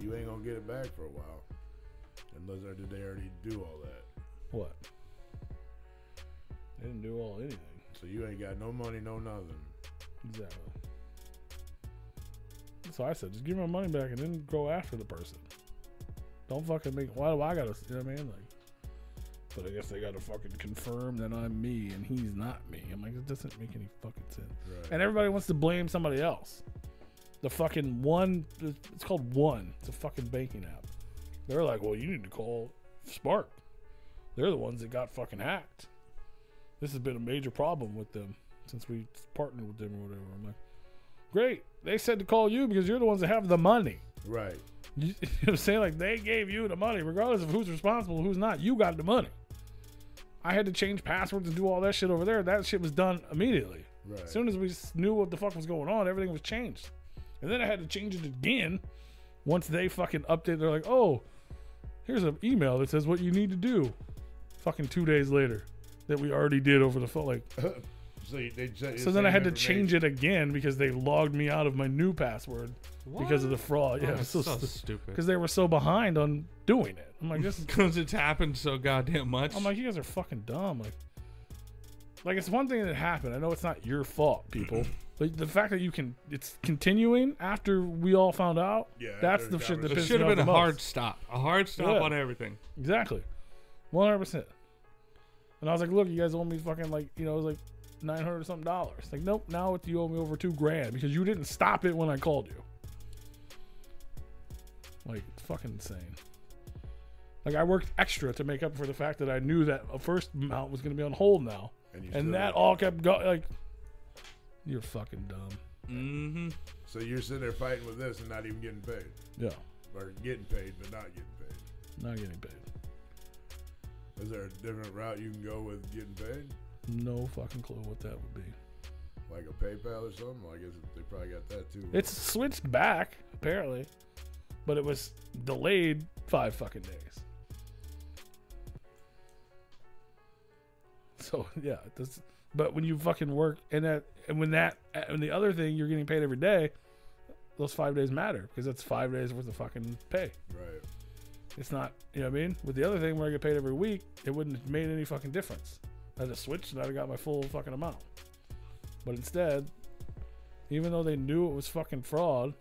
You ain't gonna get it back for a while. Unless or did they already do all that? What? They didn't do all anything. So you ain't got no money, no nothing. Exactly. So I said, just give me my money back and then go after the person. Don't fucking make. Why do I gotta? You know what I mean? Like, but I guess they gotta fucking confirm that I'm me and he's not me. I'm like, it doesn't make any fucking sense. Right. And everybody wants to blame somebody else. The fucking one, it's called One. It's a fucking banking app. They're like, well, you need to call Spark. They're the ones that got fucking hacked. This has been a major problem with them since we partnered with them or whatever. I'm like, great. They said to call you because you're the ones that have the money. right. You, you know what I'm saying? Like, they gave you the money, regardless of who's responsible, who's not. You got the money. I had to change passwords and do all that shit over there. That shit was done immediately. Right. As soon as we s- knew what the fuck was going on, everything was changed. And then I had to change it again once they fucking updated. They're like, oh, here's an email that says what you need to do. Fucking two days later. that we already did over the phone. Like, So you- they said so then I had to change it again because they logged me out of my new password because of the fraud. Yeah, Oh, so, so stupid. because they were so behind on doing it. I'm like, this is Because it's happened so goddamn much. I'm like, you guys are fucking dumb. Like, like it's one thing that happened. I know it's not your fault, people. but the fact that you can, it's continuing after we all found out. Yeah, that's the shit that it pisses should me have off been the a most. hard stop. A hard stop Yeah. on everything. Exactly, one hundred percent. And I was like, look, you guys owe me fucking like, you know, it was like nine hundred something dollars. Like, nope, now it's you owe me over two grand because you didn't stop it when I called you. Like, it's fucking insane. Like, I worked extra to make up for the fact that I knew that a first mount was going to be on hold now. And, you and that all kept going. Like, you're fucking dumb. Mm-hmm. So you're sitting there fighting with this and not even getting paid, Yeah, or getting paid but not getting paid. not getting paid. Is there a different route you can go with getting paid, No fucking clue what that would be. like a PayPal or something? I guess they probably got that too. It's switched back apparently, but it was delayed five fucking days. So yeah, this. But when you fucking work and that and when that and the other thing you're getting paid every day, those five days matter because that's five days worth of fucking pay. right. It's not, you know what I mean? With the other thing where I get paid every week, it wouldn't have made any fucking difference. I just switched and I'd have got my full fucking amount. But instead, even though they knew it was fucking fraud,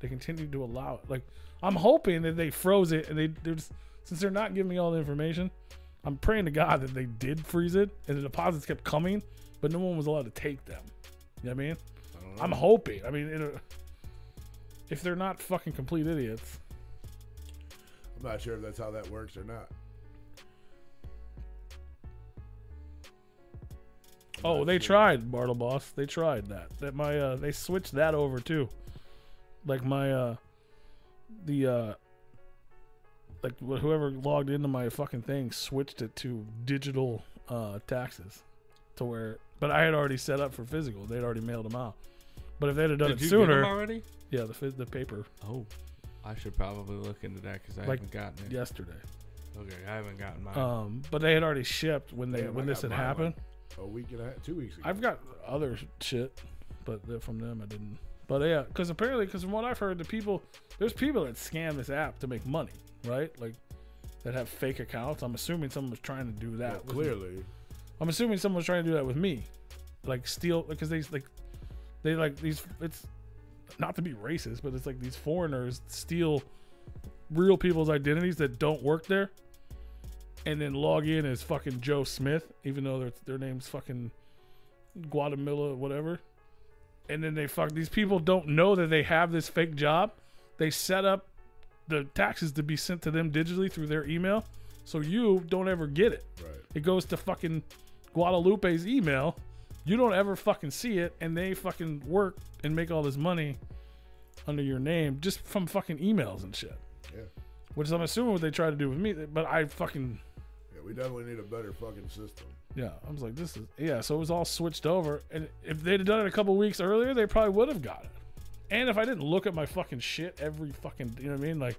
they continued to allow it. Like, I'm hoping that they froze it and they, they're just, since they're not giving me all the information, I'm praying to God that they did freeze it and the deposits kept coming, but no one was allowed to take them. You know what I mean? I I'm hoping. I mean, it, if they're not fucking complete idiots, I'm not sure if that's how that works or not. I'm Oh, not they sure. tried, Bartle Boss. They tried that. That my uh they switched that over too. Like my uh the uh like whoever logged into my fucking thing switched it to digital uh taxes to where but I had already set up for physical. They'd already mailed them out. But if they'd have done Did it you get 'em sooner, already? yeah, the the paper Oh, I should probably look into that because I Like, haven't gotten it. yesterday. Okay, I haven't gotten mine. Um but they had already shipped when they Damn, when I this had happened. like, a week and a half, two weeks ago. I've got other shit, but from them I didn't. But yeah, because apparently, because from what I've heard, the people there's people that scam this app to make money, right? Like that have fake accounts. I'm assuming someone was trying to do that. Well, with me. clearly. I'm assuming someone was trying to do that with me, like steal because they like they like these. It's not to be racist, but it's like these foreigners steal real people's identities that don't work there, and then log in as fucking Joe Smith, even though their their name's fucking Guatemala, whatever. And then they fuck these people don't know that they have this fake job. They set up the taxes to be sent to them digitally through their email, so you don't ever get it. Right. It goes to fucking Guadalupe's email. You don't ever fucking see it, and they fucking work and make all this money under your name just from fucking emails and shit. Yeah. Which I'm assuming what they try to do with me, but I fucking Yeah, we definitely need a better fucking system. yeah. I was like, this is yeah. So it was all switched over, and if they'd have done it a couple weeks earlier, they probably would have got it. And if I didn't look at my fucking shit every fucking, you know what I mean? Like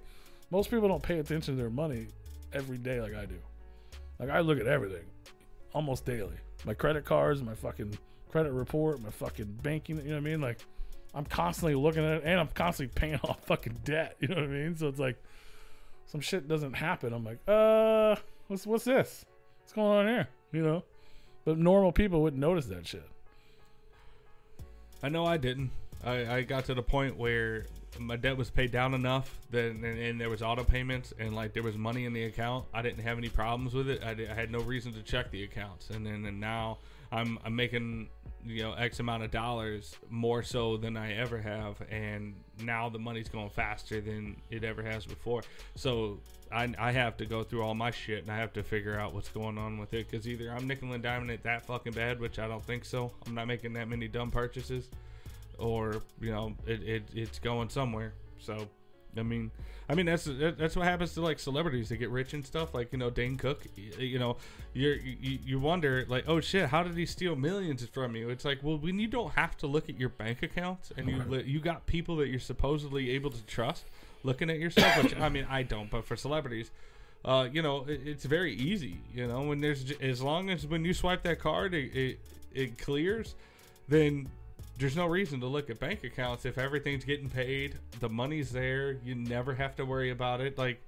most people don't pay attention to their money every day like I do. Like I look at everything almost daily. My credit cards, my fucking credit report, my fucking banking, you know what I mean? Like I'm constantly looking at it and I'm constantly paying off fucking debt, you know what I mean? So it's like some shit doesn't happen. I'm like, uh, what's what's this? What's going on here? You know? But normal people wouldn't notice that shit. I know I didn't. I, I got to the point where my debt was paid down enough that and, and there was auto payments and like there was money in the account. I didn't have any problems with it. I, di- I had no reason to check the accounts. And then and now I'm I'm making you know X amount of dollars more so than I ever have, and now the money's going faster than it ever has before. So I, I have to go through all my shit and I have to figure out what's going on with it because either I'm nickel and diming it that fucking bad, which I don't think so. I'm not making that many dumb purchases or you know it, it it's going somewhere so i mean i mean that's that's what happens to like celebrities they get rich and stuff like you know dane cook you know you're, you you wonder like oh shit how did he steal millions from you it's like well when you don't have to look at your bank account and you you got people that you're supposedly able to trust looking at yourself. which i mean i don't but for celebrities uh, you know, it, it's very easy. You know, when there's as long as when you swipe that card, it, it it clears, then there's no reason to look at bank accounts if everything's getting paid, the money's there, you never have to worry about it. Like,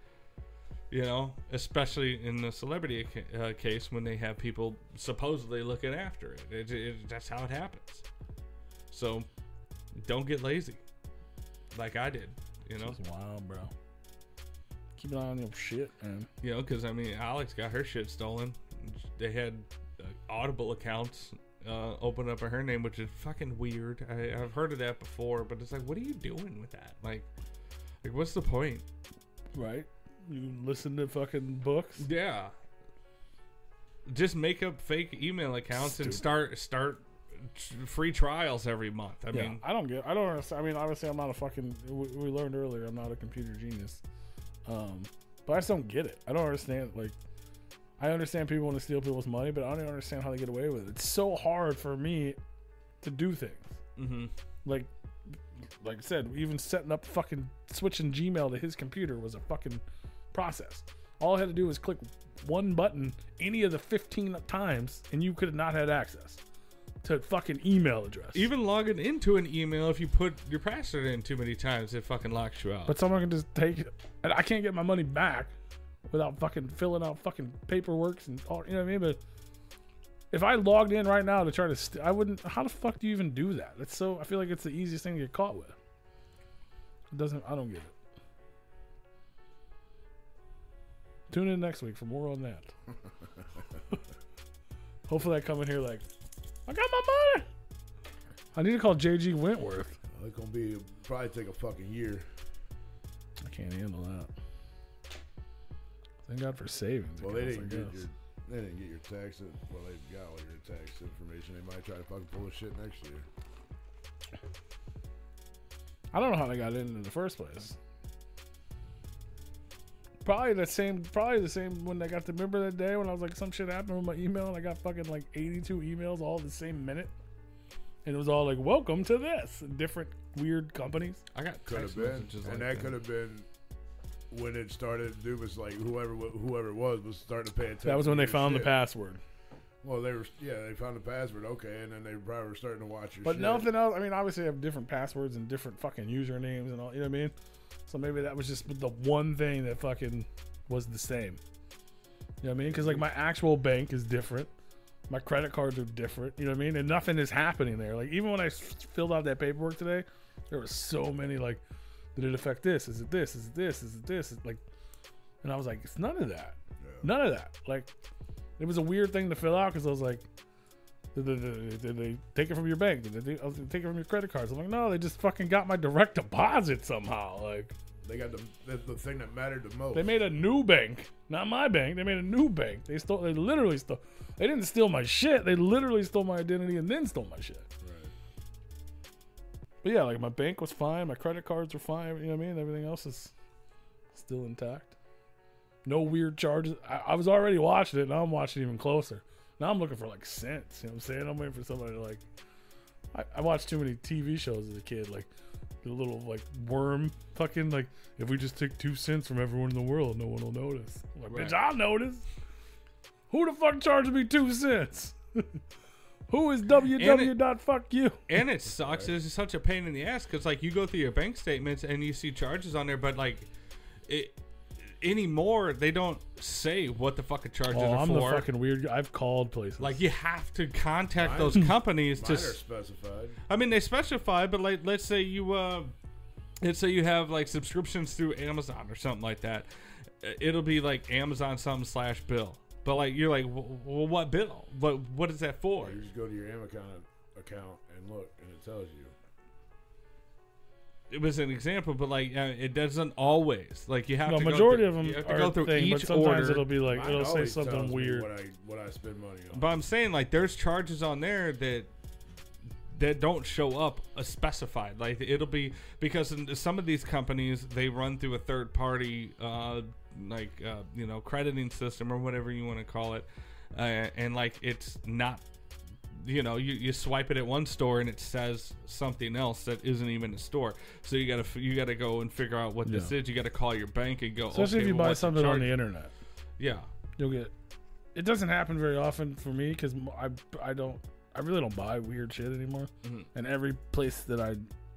you know, especially in the celebrity uh, case when they have people supposedly looking after it. It, it. That's how it happens. So, don't get lazy, like I did. You know, It's wild, bro. Keep an eye on your shit, man. you know, because I mean, Alex got her shit stolen. They had uh, Audible accounts uh, open up in her name, which is fucking weird. I, I've heard of that before, but it's like, what are you doing with that? Like, like what's the point? Right? You listen to fucking books. Yeah. Just make up fake email accounts and start start free trials every month. I yeah, mean, I don't get. I don't understand. I mean, obviously, I'm not a fucking. We, we learned earlier, I'm not a computer genius. Um, but I just don't get it. I don't understand. Like, I understand people want to steal people's money, but I don't even understand how they get away with it. It's so hard for me to do things. hmm Like, like I said, even setting up fucking switching Gmail to his computer was a fucking process. All I had to do was click one button any of the 15 times, and you could have not had access to fucking email address. even logging into an email, if you put your password in too many times, it fucking locks you out. But someone can just take it, and I can't get my money back without fucking filling out fucking paperwork and all. You know what I mean? But if I logged in right now to try to, st- I wouldn't. How the fuck do you even do that? It's so. I feel like it's the easiest thing to get caught with. It doesn't. I don't get it. Tune in next week for more on that. Hopefully, I come in here like, I got my money. I need to call JG Wentworth. It's gonna be probably take a fucking year. I can't handle that. Thank God for savings. Well, they didn't get your they didn't get your tax. Well, they got all your tax information. They might try to fucking pull shit next year. I don't know how they got in in the first place. Probably the same. Probably the same when I got to remember that day when I was like, some shit happened with my email and I got fucking like 82 emails all the same minute, and it was all like, "Welcome to this," different weird companies. I got Could have been, messages and like that could have been when it started. Dude was like whoever whoever it was was starting to pay attention. That was when they to found the password. Well, they were yeah, they found the password. Okay, and then they probably were starting to watch your But shit. nothing else. I mean, obviously, they have different passwords and different fucking usernames and all. You know what I mean? So maybe that was just the one thing that fucking was the same. You know what I mean? Because like my actual bank is different. My credit cards are different. You know what I mean? And nothing is happening there. Like even when I filled out that paperwork today, there was so many like, did it affect this? Is it this? Is it this? Is it this? It's like, and I was like, it's none of that. None of that. Like, it was a weird thing to fill out because I was like, did they, did they- take it from your bank? Did they, they take it from your credit cards? I'm like, no, they just fucking got my direct deposit somehow. Like, they got the, the the thing that mattered the most. they made a new bank, not my bank. They made a new bank. They stole. They literally stole. They didn't steal my shit. They literally stole my identity and then stole my shit. Right. But yeah, like my bank was fine. My credit cards were fine. You know what I mean? Everything else is still intact. No weird charges. I, I was already watching it. Now I'm watching even closer. Now I'm looking for like cents. You know what I'm saying? I'm waiting for somebody to like. I, I watched too many TV shows as a kid. Like the little like worm fucking like if we just take two cents from everyone in the world, no one will notice. I'm like, bitch, I'll notice. Who the fuck charged me two cents? Who is www.fuckyou? dot fuck and it sucks. It's such a pain in the ass because like you go through your bank statements and you see charges on there, but like it anymore they don't say what the fucking charges Oh, are I'm for. the fucking weird. guy. I've called places. like you have to contact Mine- those companies to. Mine are s- specified. I mean, they specify, but like, let's say you, uh, let's say you have like subscriptions through Amazon or something like that. Uh, It'll be like Amazon something slash bill. But like, you're like, well, well what bill? What what is that for? You just go to your Amazon account and look, and it tells you. It was an example, but like, uh, it doesn't always. Like, you have no, to. majority go of them You have to are go through thing, but sometimes order. it'll be like Mine it'll say something tells me weird. What I what I spend money on. But I'm saying like, there's charges on there that that don't show up uh, specified. Like it'll be because in some of these companies they run through a third party, uh, like uh, you know, crediting system or whatever you want to call it, uh, and like it's not. You know, you, you swipe it at one store and it says something else that isn't even a store. So you gotta you gotta go and figure out what this Yeah. is. You gotta call your bank and go. Especially okay, if you well, buy what's the something on charge? the internet. Yeah. You'll get. It doesn't happen very often for me because I I don't I really don't buy weird shit anymore. Mhm. And every place that I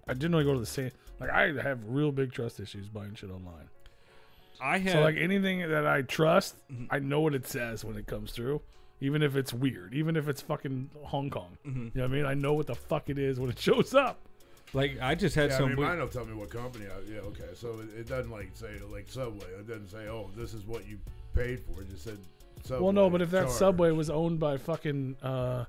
I didn't really go to the same like I have real big trust issues buying shit online. I had So like anything that I trust, Mhm. I know what it says when it comes through, even if it's weird, even if it's fucking Hong Kong. Mhm. You know what I mean? I know what the fuck it is when it shows up. like I just had Yeah, I some mean, weird- mine will tell me what company. I, yeah, okay. So it, it doesn't like say like Subway. It doesn't say, oh, this is what you paid for. It just said Subway. Well, no, but if that charge. Subway was owned by fucking uh,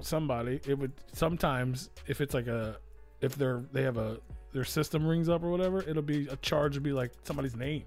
somebody, it would sometimes if it's like a if they're they have a their system rings up or whatever, it'll be a charge would be like somebody's name,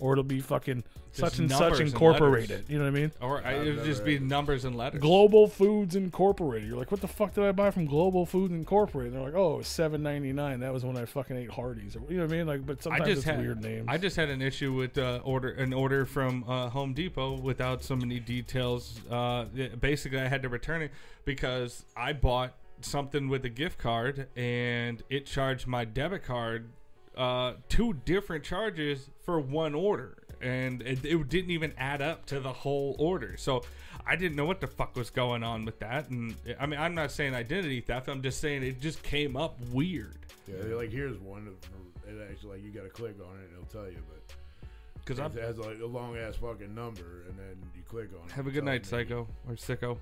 or it'll be fucking Just such and such numbers and incorporated. letters. you know what I mean? or I, it would just be numbers and letters. Global Foods Incorporated. You're like, what the fuck did I buy from Global Foods Incorporated? And they're like, oh, it was seven ninety nine. That was when I fucking ate Hardee's. Or, you know what I mean? Like, but I sometimes just it's had weird names. I just had an issue with uh, order an order from uh, Home Depot without so many details. Uh, basically, I had to return it because I bought something with a gift card and it charged my debit card uh, two different charges for one order, and it, it didn't even add up to the whole order. So. I didn't know what the fuck was going on with that, and I mean, I'm not saying identity theft. I'm just saying it just came up weird. Yeah, they're like here's one. of- It actually like you got to click on it and it'll tell you, but Because it has like a long ass fucking number, and then you click on it. have a good night, me- Psycho or Sicko.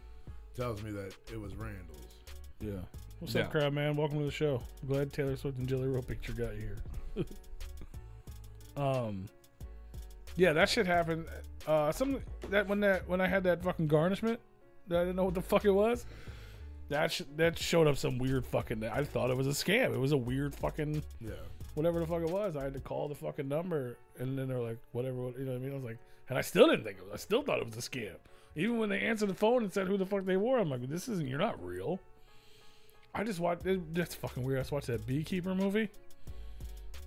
Tells me that it was Randall's. Yeah. What's Yeah. up, crowd man? Welcome to the show. I'm glad Taylor Swift and Jelly Roll Picture got here. um, yeah, that shit happened. Uh, some that when that when I had that fucking garnishment, that I didn't know what the fuck it was. That sh- that showed up some weird fucking. I thought it was a scam. It was a weird fucking Yeah. whatever the fuck it was. I had to call the fucking number, and then they're like, whatever, what- you know what I mean? I was like, and I still didn't think it was. I still thought it was a scam. Even when they answered the phone and said who the fuck they were, I'm like, this isn't. You're not real. I just watched. It, that's fucking weird. I just watched that Beekeeper movie.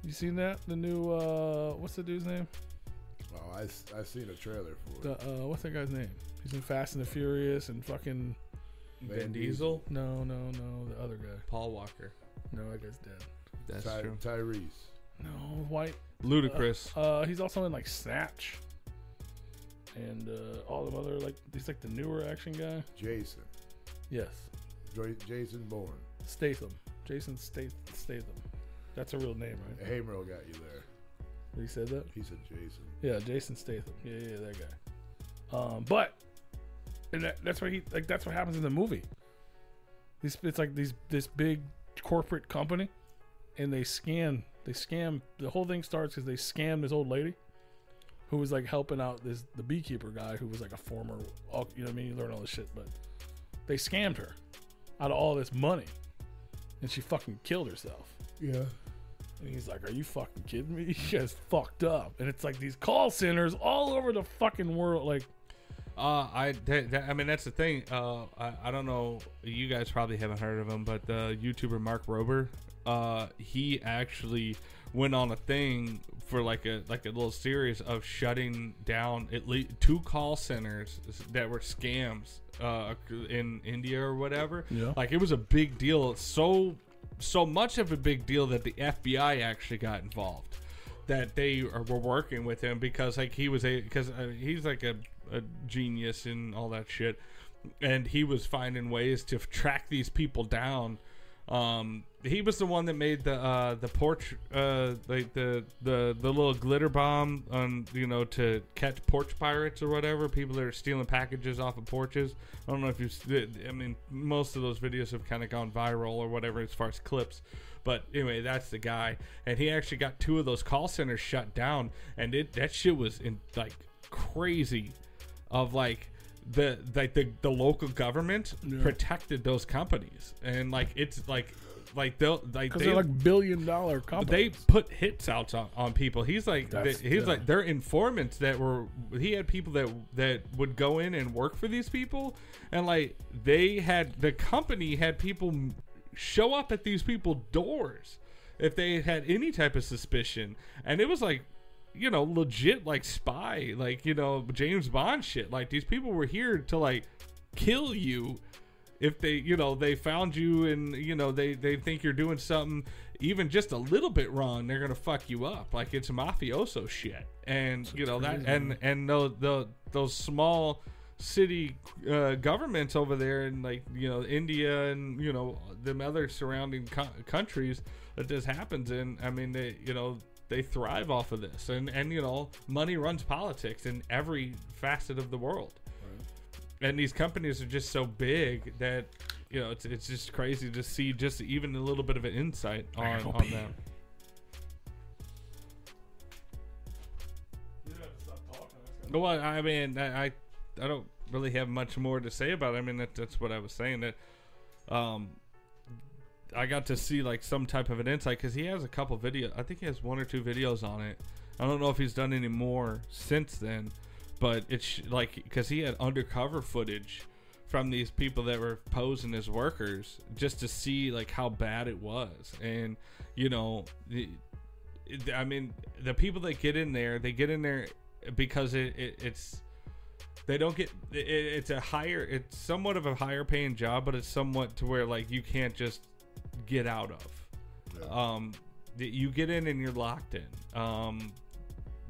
You seen that? The new uh, what's the dude's name? Oh, I I seen a trailer for The it. uh, what's that guy's name? He's in Fast and the Furious and fucking. Van Vin Diesel. Diesel, No, no, no. The other guy. Paul Walker. No, that guy's dead. That's Ty- true. Tyrese. No, white. Ludacris. Uh, he's also in like Snatch, and uh, all the other like he's like the newer action guy. Jason. Yes, Joy- Jason Bourne. Statham, Jason Stath- Statham. That's a real name, right? Hamerl got you there. He said that. He said Jason. Yeah, Jason Statham. Yeah, yeah, that guy. Um, but and that, that's what he like. That's what happens in the movie. These it's like these this big corporate company, and they scan They scam. The whole thing starts because they scam this old lady, who was like helping out this the beekeeper guy who was like a former. You know what I mean? You learn all this shit, but they scammed her out of all this money, and she fucking killed herself. Yeah. And he's like, "Are you fucking kidding me? You guys fucked up." And it's like these call centers all over the fucking world. Like, Uh, I that, that- I mean that's the thing. Uh, I, I don't know. You guys probably haven't heard of him, but the YouTuber Mark Rober, uh, he actually went on a thing for like a like a little series of shutting down at least two call centers that were scams uh, in India or whatever. Yeah. Like it was a big deal. So so much of a big deal that the FBI actually got involved. That they are, were working with him because like he was a because uh, he's like a, a genius and all that shit, and he was finding ways to track these people down. Um, he was the one that made the uh, the porch uh, like the the the little glitter bomb on you know to catch porch pirates or whatever people that are stealing packages off of porches. I don't know if you. I mean, most of those videos have kind of gone viral or whatever as far as clips. But anyway, that's the guy, and he actually got two of those call centers shut down, and it that shit was in like crazy, of like the like the the local government Yeah. protected those companies, and like it's like like they'll like they they're like billion dollar companies. they put hits out on, on people. He's like they- he's yeah. like they're informants that were he had people that that would go in and work for these people and like they had the company had people show up at these people doors if they had any type of suspicion and it was like you know legit like spy like you know James Bond shit. Like these people were here to like kill you if they you know they found you and you know they they think you're doing something even just a little bit wrong they're gonna fuck you up. Like it's mafioso shit. And you know that and and those the, those small city uh, governments over there in like you know India and you know them other surrounding co- countries that this happens in I mean they you know they thrive off of this and and you know money runs politics in every facet of the world and these companies are just so big that you know it's it's just crazy to see just even a little bit of an insight on on them. Well, I mean, I I I don't really have much more to say about it. I mean, that, that's what I was saying that um I got to see like some type of an insight because he has a couple videos. I think he has one or two videos on it. I don't know if he's done any more since then, but it's like because he had undercover footage from these people that were posing as workers just to see like how bad it was and you know the, i mean the people that get in there they get in there because it, it it's they don't get it, it's a higher it's somewhat of a higher paying job but it's somewhat to where like you can't just get out of. Um you get in and you're locked in. Um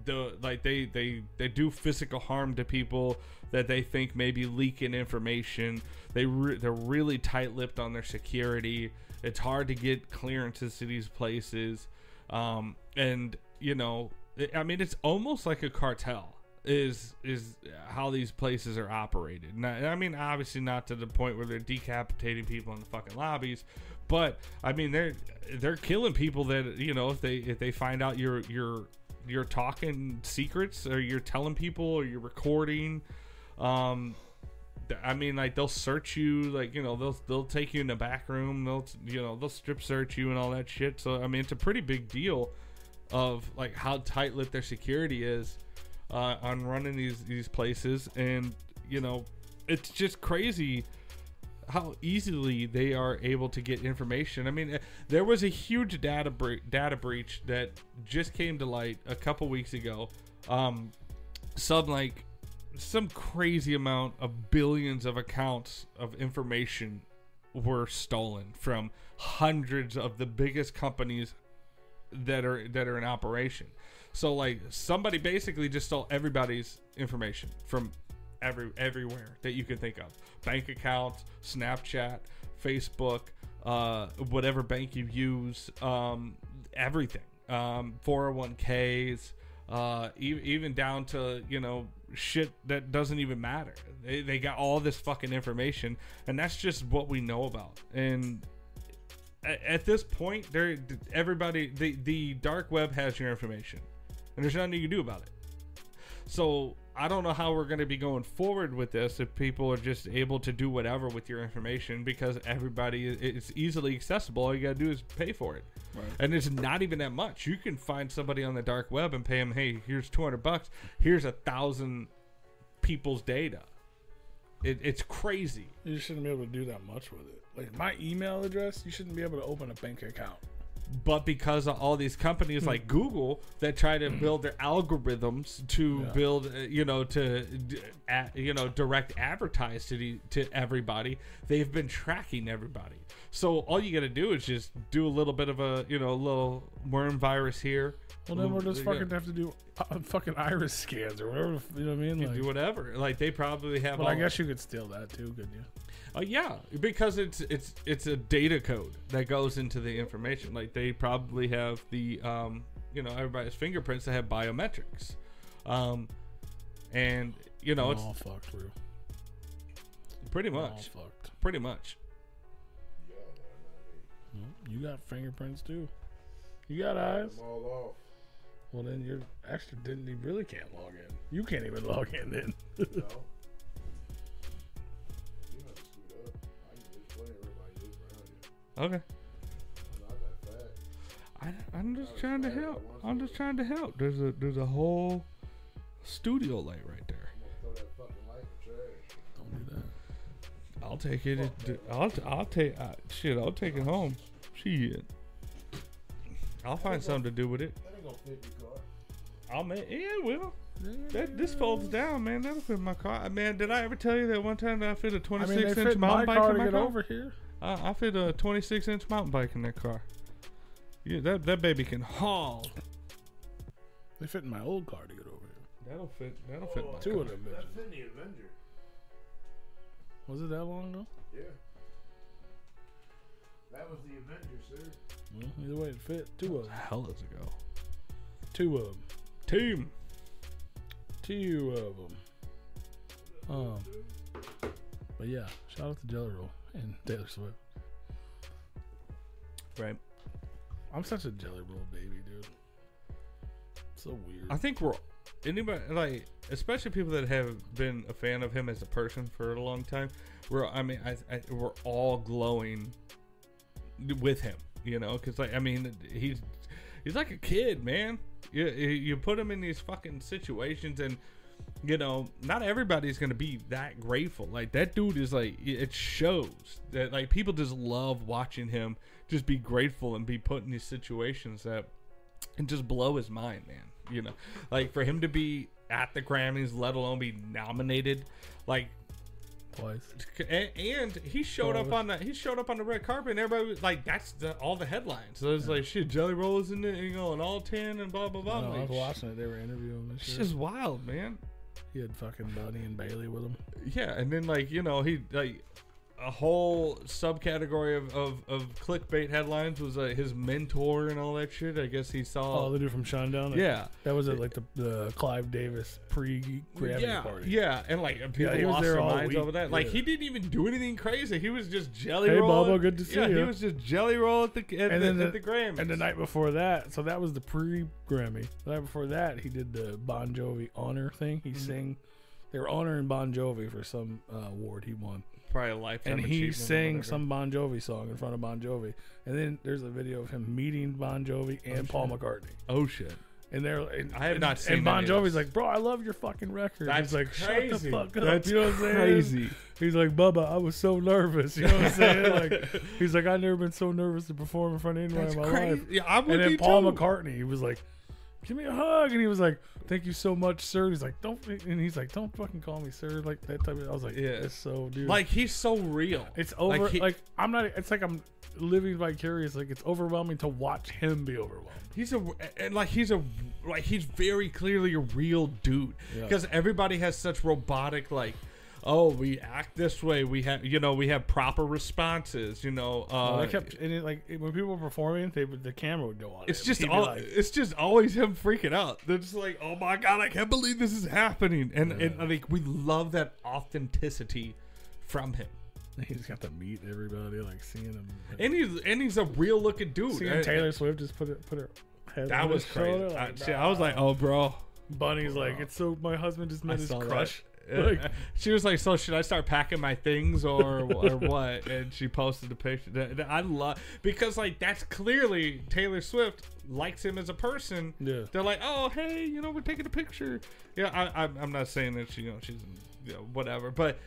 the like they they they do physical harm to people that they think may be leaking information. They re- they're really tight-lipped on their security. It's hard to get clearances to these places. Um and you know i mean it's almost like a cartel is is how these places are operated. Now, I mean, obviously not to the point where they're decapitating people in the fucking lobbies, but I mean they're they're killing people that you know if they if they find out you're you're you're talking secrets or you're telling people or you're recording, um. I mean, like they'll search you, like you know, they'll they'll take you in the back room, they'll you know they'll strip search you and all that shit. So I mean, it's a pretty big deal of like how tight lipped their security is uh, on running these these places, and you know, it's just crazy how easily they are able to get information. I mean, there was a huge data bre- data breach that just came to light a couple weeks ago. Um, some like some crazy amount of billions of accounts of information were stolen from hundreds of the biggest companies that are that are in operation. So like somebody basically just stole everybody's information from every everywhere that you can think of. Bank accounts, Snapchat, Facebook, uh, whatever bank you use, um, everything. Um, 401ks, uh, e- even down to you know shit that doesn't even matter. They, they got all this fucking information, and that's just what we know about. And at, at this point, there everybody the the dark web has your information, and there's nothing you can do about it. So I don't know how we're going to be going forward with this if people are just able to do whatever with your information because everybody it's easily accessible. All you got to do is pay for it, and it's not even that much. You can find somebody on the dark web and pay them. Hey, here's two hundred bucks. Here's a thousand people's data. It, it's crazy. You shouldn't be able to do that much with it. Like my email address, you shouldn't be able to open a bank account. But because of all these companies like Google that try to build their algorithms to Yeah. build, uh, you know, to d- a, you know direct advertise to the, to everybody, they've been tracking everybody. So all you got to do is just do a little bit of a you know a little worm virus here. Well, then we'll Little- just fucking have to do uh, fucking iris scans or whatever. You know what I mean? Like, do whatever. Like they probably have. well, I guess you could steal that too, couldn't you? Uh, yeah, because it's it's it's a data code that goes into the information. Like they probably have the um, you know everybody's fingerprints that have biometrics, um, and you know it's all fucked, bro. pretty much fucked. pretty much. Mm, You got fingerprints too. You got eyes. I'm all off. Well, then you're actually didn't you really can't log in. You can't even log in then. No. You have to scoot up. I can there's plenty of room I can use around you. Okay, I'm not that fat. I, I'm just trying to help. I'm just trying to help. There's a there's a whole studio light right I'll take it. it I'll I'll take uh, shit. I'll take it home. Shit. I'll find something to do with it. That ain't gonna fit your car. I'll make. Yeah, it will. That this folds down, man. That'll fit my car. Man, did I ever tell you that one time that I fit a I 26 mean, inch mountain bike car in to my get car? over here. Uh, I fit a 26 inch mountain bike in that car. Yeah, that that baby can haul. They fit in my old car to get over here. That'll fit. That'll fit my Two car. of them. That's bitches. in the Avenger. Was it that long ago? Yeah. That was the Avengers, sir. Well, either way, it fit. Two of them. Hell is ago. Two of them. Team. Two of them. Um, but yeah, shout out to Jelly Roll and Taylor Swift. Right. I'm such a Jelly Roll baby, dude. So weird. I think we're anybody like, especially people that have been a fan of him as a person for a long time. We're, I mean, I, I we're all glowing with him, you know, because like, I mean, he's he's like a kid, man. You you put him in these fucking situations and. You know, not everybody's gonna be that grateful. Like that dude is like, it shows that like people just love watching him just be grateful and be put in these situations that and just blow his mind, man. You know, like for him to be at the Grammys, let alone be nominated, like, Twice. and, and he showed up on the he showed up on the red carpet, and everybody was like, that's the, all the headlines. So it's like, shit, Jelly Roll is in it, you know, and all ten and blah blah blah. No, I was like, watching it. They were interviewing him. and It's shit. just wild, man. He had fucking Bunnie and Bailee with him. Yeah, and then like you know he like a whole subcategory of, of, of clickbait headlines was uh, his mentor and all that shit. I guess he saw. Oh, the dude from Shinedown. yeah, that was at like the, the Clive Davis pre Grammy yeah, party. yeah, and like people he was lost there their minds over that. Like yeah. he didn't even do anything crazy. He was just jelly Hey, roll. Bubba, good to see yeah, he was just jelly roll at the at, And the, then at the- the Grammys. And the night before that, so that was the pre Grammy. The night before that, he did the Bon Jovi honor thing. He Mm-hmm. sang. They were honoring Bon Jovi for some uh, award he won, probably a lifetime. and he sang some Bon Jovi song in front of Bon Jovi. And then there's a video of him meeting Bon Jovi and oh, Paul McCartney. Oh shit! And they're and, I have and- not seen And Bon Jovi's like, "Bro, I love your fucking record." That's He's like, "Shut crazy. the fuck up." That's you know what I'm saying? crazy. He's like, Bubba, I was so nervous. You know what I'm saying? Like, he's like, I've never been so nervous to perform in front of anyone That's in my crazy. life. Yeah, I would And then Paul too. McCartney, he was like, "Give me a hug," and he was like, "Thank you so much, sir." He's like, "Don't," and he's like, "Don't fucking call me sir," like that type of. I was like, Yeah. "Yeah, it's so dude." Like he's so real. it's over. Like, Like, I'm not. It's like I'm living vicarious. Like it's overwhelming to watch him be overwhelmed. He's a and like he's a like he's very clearly a real dude Yeah. because everybody has such robotic like oh we act this way we have you know we have proper responses you know uh Well, kept it, like when people were performing, they the camera would go on. it's him. just all like- it's just always him freaking out they're just like oh my god I can't believe this is happening and and like we love that authenticity from him he just got to meet everybody, like seeing him. and he's and he's a real looking dude seeing And- Taylor Swift just put it put her head. that on was his crazy shoulder, I, like, shit, I was like oh bro Bunnie's like, it's so my husband just I met his saw that. crush. Like, she was like, "So should I start packing my things or or what?" And she posted the picture. I love because like that's clearly Taylor Swift likes him as a person. Yeah. They're like, "Oh, hey, you know, we're taking a picture." Yeah, I, I I'm not saying that she, you know, she's you know, whatever, but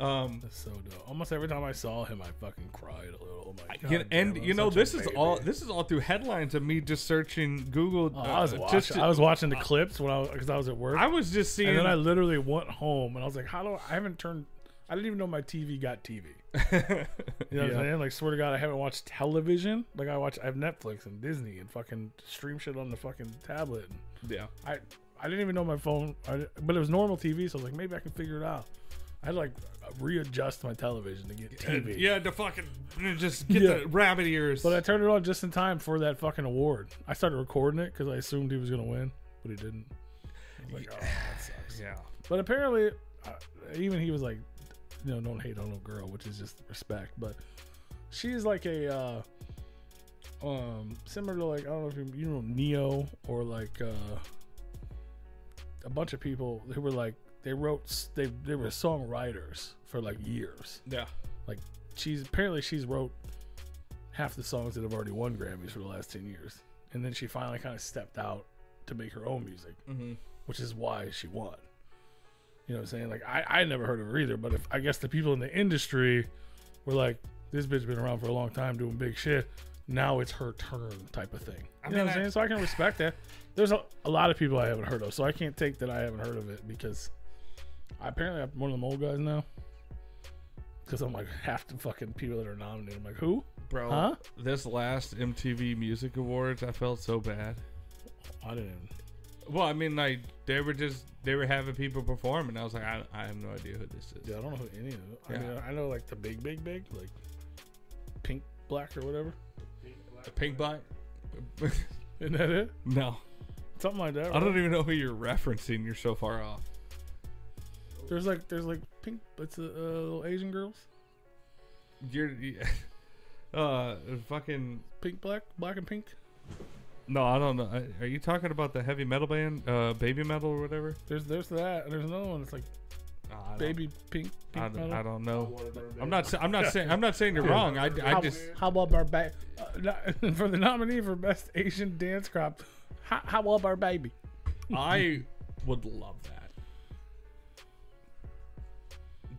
um, That's so dope. Almost every time I saw him, I fucking cried a little. Oh my god! you and damn, you know, this is baby. all this is all through headlines of me just searching Google. Oh, I was uh, watching. to- I was watching the clips when I because I was at work, I was just seeing. and then I literally went home and I was like, "How do I, I haven't turned? I didn't even know my TV got TV. You know what Yeah. I'm saying? Like, swear to God, I haven't watched television. Like, I watch, I have Netflix and Disney and fucking stream shit on the fucking tablet. And yeah. I, I didn't even know my phone, I, but it was normal TV, so I was like, maybe I can figure it out. I had to, like readjust my television to get TV. Yeah, to fucking just get Yeah. the rabbit ears. But I turned it on just in time for that fucking award. I started recording it because I assumed he was gonna win, but he didn't. Like, oh, that sucks. yeah. But apparently, uh, even he was like, you know, don't hate on a girl, which is just respect. But she's like a, uh, um, similar to like I don't know if you, you know Ne-Yo or like uh, a bunch of people who were like they wrote they they were songwriters for like years. Yeah. Like she's apparently she's wrote half the songs that have already won Grammys for the last ten years, and then she finally kind of stepped out to make her own music Mm-hmm. which is why she won. You know what I'm saying? Like I, I never heard of her either, but if I guess the people in the industry were like, this bitch been around for a long time doing big shit. now it's her turn type of thing. I You know mean, what I'm saying? So I can respect that. There's a, a lot of people I haven't heard of, so I can't take that I haven't heard of it because I, apparently I'm one of the old guys now. Because I'm like half the fucking people that are nominated. I'm like, who? Bro, Huh? this last MTV Music Awards, I felt so bad. I didn't. Well, I mean, like they were just they were having people perform, and I was like, I, I have no idea who this is. Yeah, I don't know who any of it. I mean, I know like the big, big, big, like pink, black, or whatever. Pink Black? Isn't that it? no, Something like that. I don't even know who you're referencing. You're so far off. There's like, there's like pink. It's uh, little Asian girls. You're, uh, fucking. Pink, black, black and pink. No, I don't know. I- Are you talking about the heavy metal band, uh, Baby Metal or whatever? There's, there's that. And there's another one. that's like No, I baby pink. pink I, metal. I don't know. I'm not. I'm not saying. I'm not saying you're wrong. I, I how, just. how about our baby uh, for the nominee for best Asian dance crop? How, how about our baby? I would love that.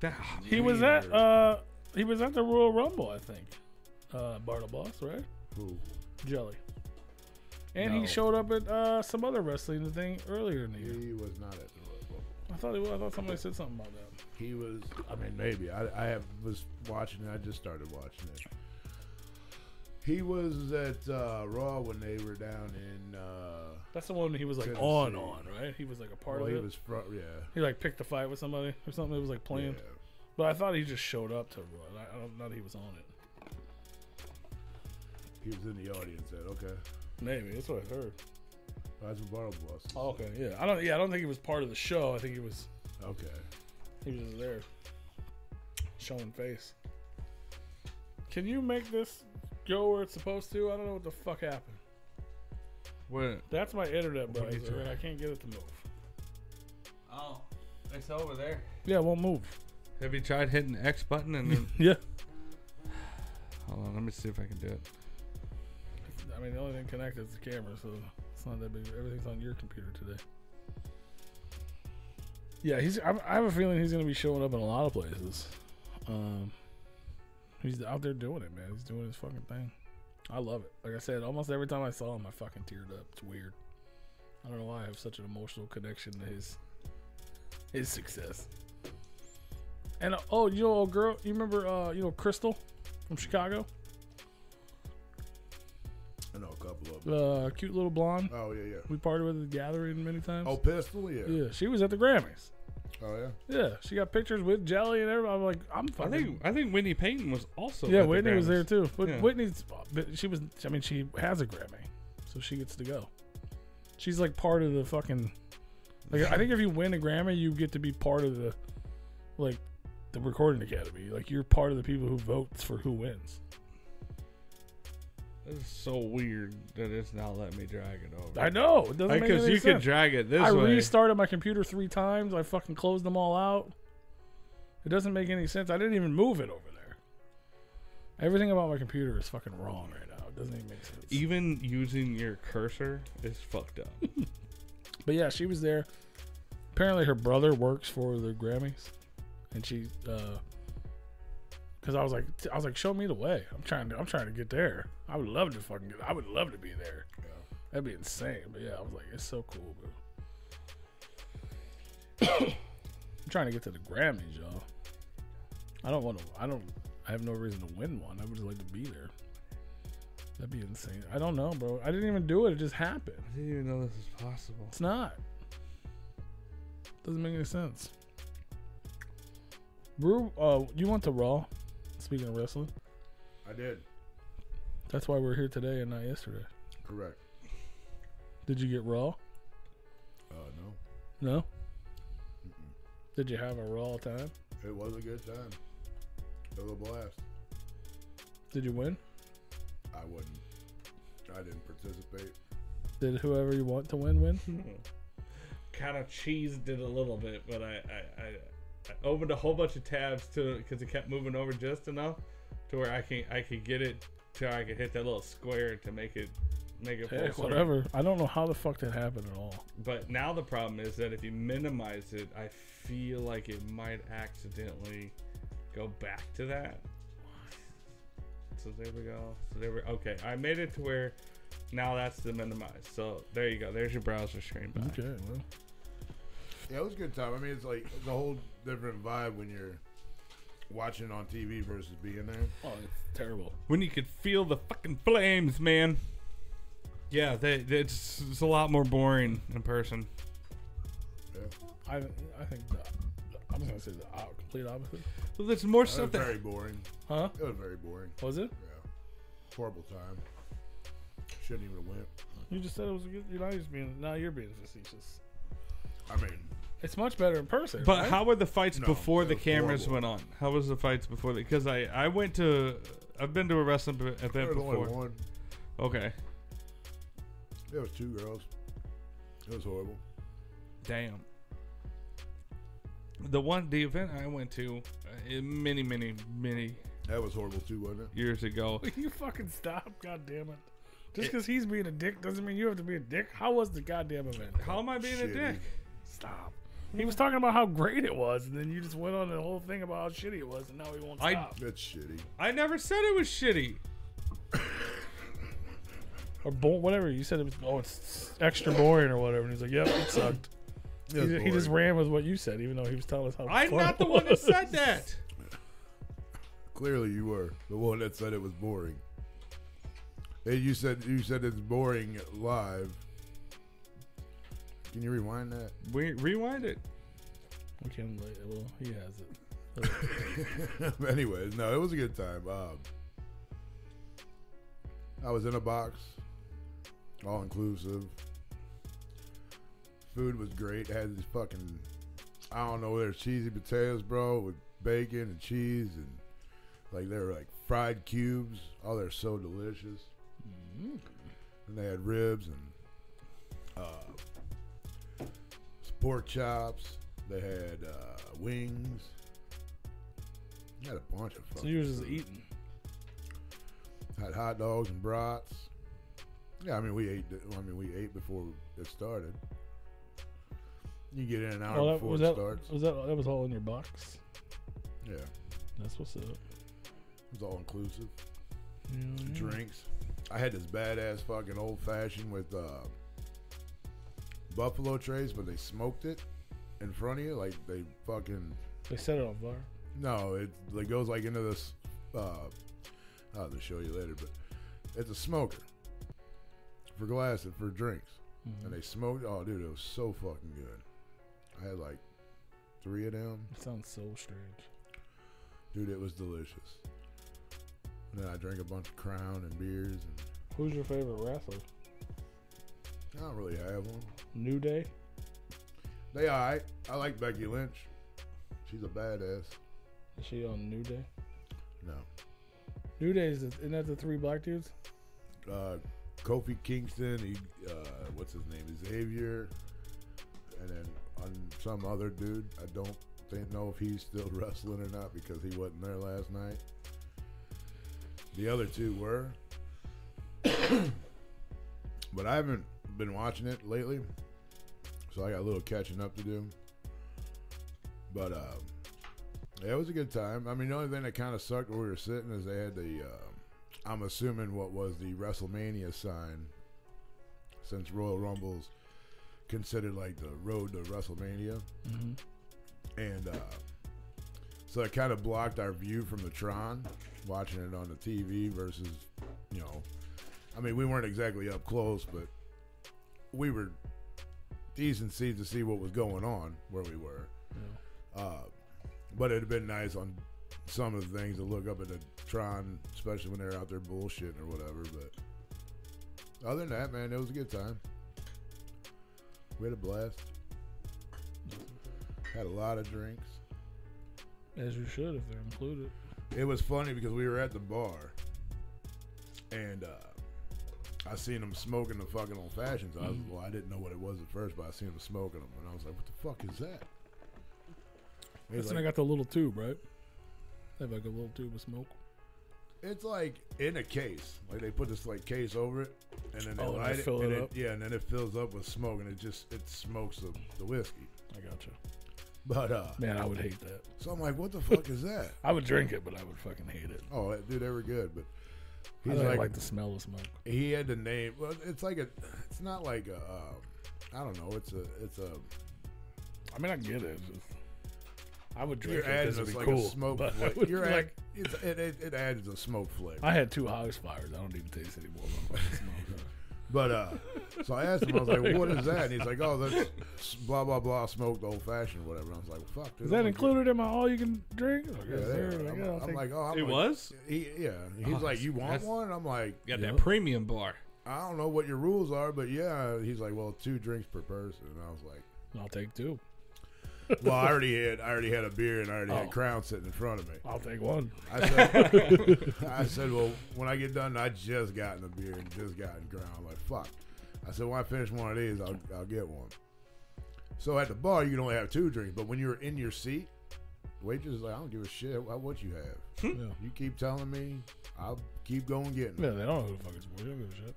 That He was at uh he was at the Royal Rumble, I think. Uh Bartle Boss, right? Who? Jelly. And No. he showed up at uh some other wrestling thing earlier in the year. He was not at the Royal Rumble. I thought he was. I thought somebody said something about that. He was. I mean, maybe. I, I have was watching it. I just started watching it. He was at uh, Raw when they were down in. Uh, That's the one he was like Couldn't on on, right? He was like a part well, of he it. was front. Yeah. he like picked a fight with somebody or something. It was like planned. yeah. But I thought he just showed up to Raw. I, I don't know that he was on it. He was in the audience. Then okay. Maybe that's what I heard. That's what Bartle was. Oh, okay, yeah. I don't. Yeah, I don't think he was part of the show. I think he was. Okay. He was just there, showing face. Can you make this go where it's supposed to? I don't know what the fuck happened. What? That's my internet What browser, and I can't get it to move. Oh, it's over there. Yeah, it won't move. Have you tried hitting the X button and then? Yeah. Hold on, let me see if I can do it. I mean, the only thing connected is the camera, so it's not that big. Everything's on your computer today. Yeah, he's. I I have a feeling he's going to be showing up in a lot of places. Um, he's out there doing it, man. He's doing his fucking thing. I love it. Like I said, almost every time I saw him, I fucking teared up. It's weird. I don't know why I have such an emotional connection to his his success. And uh, oh, you know, old girl, you remember, uh, you know, Crystal from Chicago, I know a couple of them. uh, cute little blonde. Oh yeah, yeah. We partied with at the gathering many times. Oh, Pistol. Yeah. yeah, she was at the Grammys. Oh yeah. Yeah, she got pictures with Jelly and everybody. I'm like, I'm I fucking. think I think Whitney Peyton was also. yeah, at the Whitney was Grammys. there too. But Yeah. Whitney's, but she was. I mean, she has a Grammy, so she gets to go. She's like part of the fucking. Like, I think if you win a Grammy, you get to be part of the, like, the Recording Academy. Like, you're part of the people who votes for who wins. It's so weird that it's not letting me drag it over. I know it doesn't make Because any you sense. could drag it this I way. restarted my computer three times. I fucking closed them all out. It doesn't make any sense. I didn't even move it over there. Everything about my computer is fucking wrong right now. It doesn't even make sense. Even using your cursor is fucked up. But yeah, she was there. Apparently, her brother works for the Grammys, and she, uh, because I was like, I was like, show me the way. I'm trying to, I'm trying to get there. I would love to fucking, get, I would love to be there. That'd be insane. But yeah, I was like, it's so cool, bro. I'm trying to get to the Grammys, y'all. I don't want to. I don't. I have no reason to win one. I would just like to be there. That'd be insane. I don't know, bro. I didn't even do it. It just happened. I didn't even know this was possible. It's not. Doesn't make any sense. Brew, uh, you went to Raw. Speaking of wrestling, I did. that's why we're here today and not yesterday. Correct. Did you get Raw? Uh, no. No. Did you have a Raw time? It was a good time. It was a blast. Did you win? I wouldn't. I didn't participate. Did whoever you want to win win? kind of cheesed it a little bit, but I, I, I, I opened a whole bunch of tabs to because it kept moving over just enough to where I can I could get it to I could hit that little square to make it make it full Heck, screen. whatever. I don't know how the fuck that happened at all. But now the problem is that if you minimize it, I feel like it might accidentally go back to that. So there we go. So there we okay. I made it to where now that's the minimized. So there you go. There's your browser screen. back. Okay, well, Yeah, it was a good time. I mean, it's like the whole different vibe when you're watching on TV versus being there. oh, it's terrible. When you could feel the fucking flames, man. Yeah, they, it's, it's a lot more boring in person. Yeah. I I think the, I'm just gonna say the op- complete opposite. Well, there's more It was that very boring. Huh? It was very boring. Was it? Yeah. Horrible time. Shouldn't even have went. You just said it was a good. You're not just being. Now you're being facetious. I mean, It's much better in person. But right? how were the fights No, before the cameras horrible. went on? How was the fights before? Because I I went to I've been to a wrestling b- event there was only before. one. Okay, There was two girls. It was horrible. damn. The one the event I went to uh, many many many That was horrible too, wasn't it? years ago. Will you fucking stop? God damn it. Just because he's being a dick doesn't mean you have to be a dick. How was the goddamn event? How am I being a dick? Stop. He was talking about how great it was, and then you just went on the whole thing about how shitty it was, and now he won't I- stop. That's shitty. I never said it was shitty. or bo- whatever. You said it was, oh, it's extra boring or whatever. And he's like, yep, it sucked. He, he just ran with what you said, even though he was telling us how I'm fun not the it one that said that. Clearly, you were the one that said it was boring. Hey, you said you said it's boring live. Can you rewind that? We rewind it. We can, like, well, he has it. Anyways, no, it was a good time. Um, I was in a box, all inclusive. Food was great. It had these fucking, I don't know, there's cheesy potatoes, bro, with bacon and cheese, and like they were like fried cubes. Oh, they're so delicious. And they had ribs and uh, pork chops. They had uh, wings. They had a bunch of So you were just food. eating. Had hot dogs and brats. Yeah, I mean we ate. I mean we ate before it started. You get in an hour Oh, that, before was it that starts. was that that was all in your box? Yeah, That's what's up. It was all inclusive. Mm. Drinks. I had this badass fucking old fashioned with uh, Buffalo Trace, but they smoked it in front of you, like they fucking They set it on fire. No, it like goes like into this. Uh, I'll show you later, but it's a smoker for glass and for drinks, Mhm. and they smoked. Oh, dude, it was so fucking good. I had like three of them, It sounds so strange. dude. It was delicious. And then I drank a bunch of Crown and beers, and Who's your favorite wrestler? I don't really have one. New Day. They alright. I like Becky Lynch. She's a badass. Is she on New Day? No, New Day is isn't that the three black dudes? uh, Kofi Kingston. He, uh, what's his name? Xavier, and then on some other dude. I don't think, know if he's still wrestling or not because he wasn't there last night. The other two were, but I haven't been watching it lately, so I got a little catching up to do. But uh, yeah, it was a good time. I mean, the only thing that kind of sucked where we were sitting is they had the. Uh, I'm assuming what was the WrestleMania sign, since Royal Rumble's considered like the road to WrestleMania, Mm-hmm. and uh, so it kind of blocked our view from the Tron, watching it on the TV versus, you know, I mean we weren't exactly up close, but we were decent seats to see what was going on where we were. Yeah. Uh, but it'd have been nice on some of the things to look up at the Tron, especially when they're out there bullshitting or whatever. But other than that, man, it was a good time. We had a blast. Had a lot of drinks. As you should if they're included. It was funny because we were at the bar, and uh, I seen them smoking the fucking old fashions. I was well, I didn't know what it was at first, but I seen them smoking them, and I was like, "What the fuck is that?" Was That's when I got the little tube, right? They have like a little tube of smoke. It's like in a case. Like they put this like case over it, and then they Oh, and they it, fill and it it, up? yeah, and then it fills up with smoke, and it just it smokes the, the whiskey. I got you. But uh, Man, I would hate that. so I'm like, what the fuck is that? I would drink it, but I would fucking hate it. Oh, dude, they were good, but I don't like, like the smell of smoke. he had the name. Well, it's like a. It's not like a. Uh, I don't know. It's a. It's a. I mean, I get it. just- I would drink You're it because it's be like cool. a smoke. but I flavor. would You're add, like, it, it, it adds a smoke flavor. I had two house fires. I don't need to taste anymore. of fucking smoke. But uh, so I asked him. I was like, "What is that?" And he's like, "Oh, that's blah blah blah smoked old fashioned, whatever." And I was like, "Fuck." Dude, Is I'm that like, included in my all you can drink? Like, Yeah, yes, they sir. are. Like, I'm, yeah, I'll I'm like, oh, I'm It like, was? He, yeah, he's Oh, like, "You want that's- one?" I'm like, Got Yeah. that premium bar. "I don't know what your rules are, but yeah." He's like, "Well, two drinks per person." And I was like, I'll take two. "Well, I already had, I already had a beer, and I already Oh. had Crown sitting in front of me." I'll take one. I said, I said, well, when I get done, I just gotten a beer and just gotten ground. I'm like, fuck. I said, when I finish one of these, I'll, I'll get one. So at the bar, you can only have two drinks, but when you're in your seat, the waitress is like, I don't give a shit what you have. yeah. You keep telling me, I'll keep going getting yeah, they don't know who the fuck is for. They don't give a shit.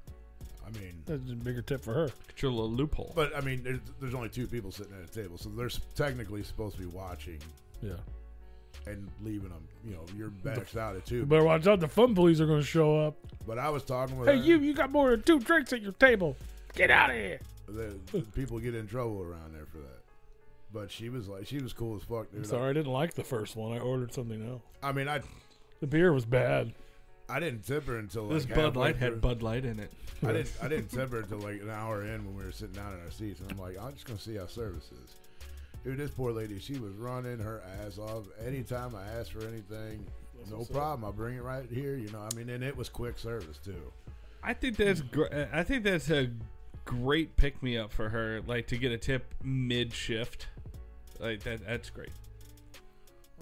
I mean, That's a bigger tip for her. Get your little loophole. but I mean, there's, there's only two people sitting at a table, so they're s- technically supposed to be watching Yeah. and leaving them. You know, you're backed out at You two. better watch out. The fun police are going to show up. But I was talking with Hey, her. you, you got more than two drinks at your table. Get out of here. the, the people get in trouble around there for that. But she was like, she was cool as fuck, dude. I'm sorry, I didn't like the first one. I ordered something else. I mean, I The beer was bad. I didn't tip her until this like Bud Light through. had Bud Light in it. I didn't I didn't tip her until like an hour in when we were sitting down in our seats, and I'm like, I'm just gonna see how service is. Dude, this poor lady, she was running her ass off. Anytime I asked for anything, no problem. I'll bring it right here. You know, I mean, and it was quick service too. I think that's gr- uh, I think that's a great pick me up for her, like to get a tip mid shift. Like that that's great.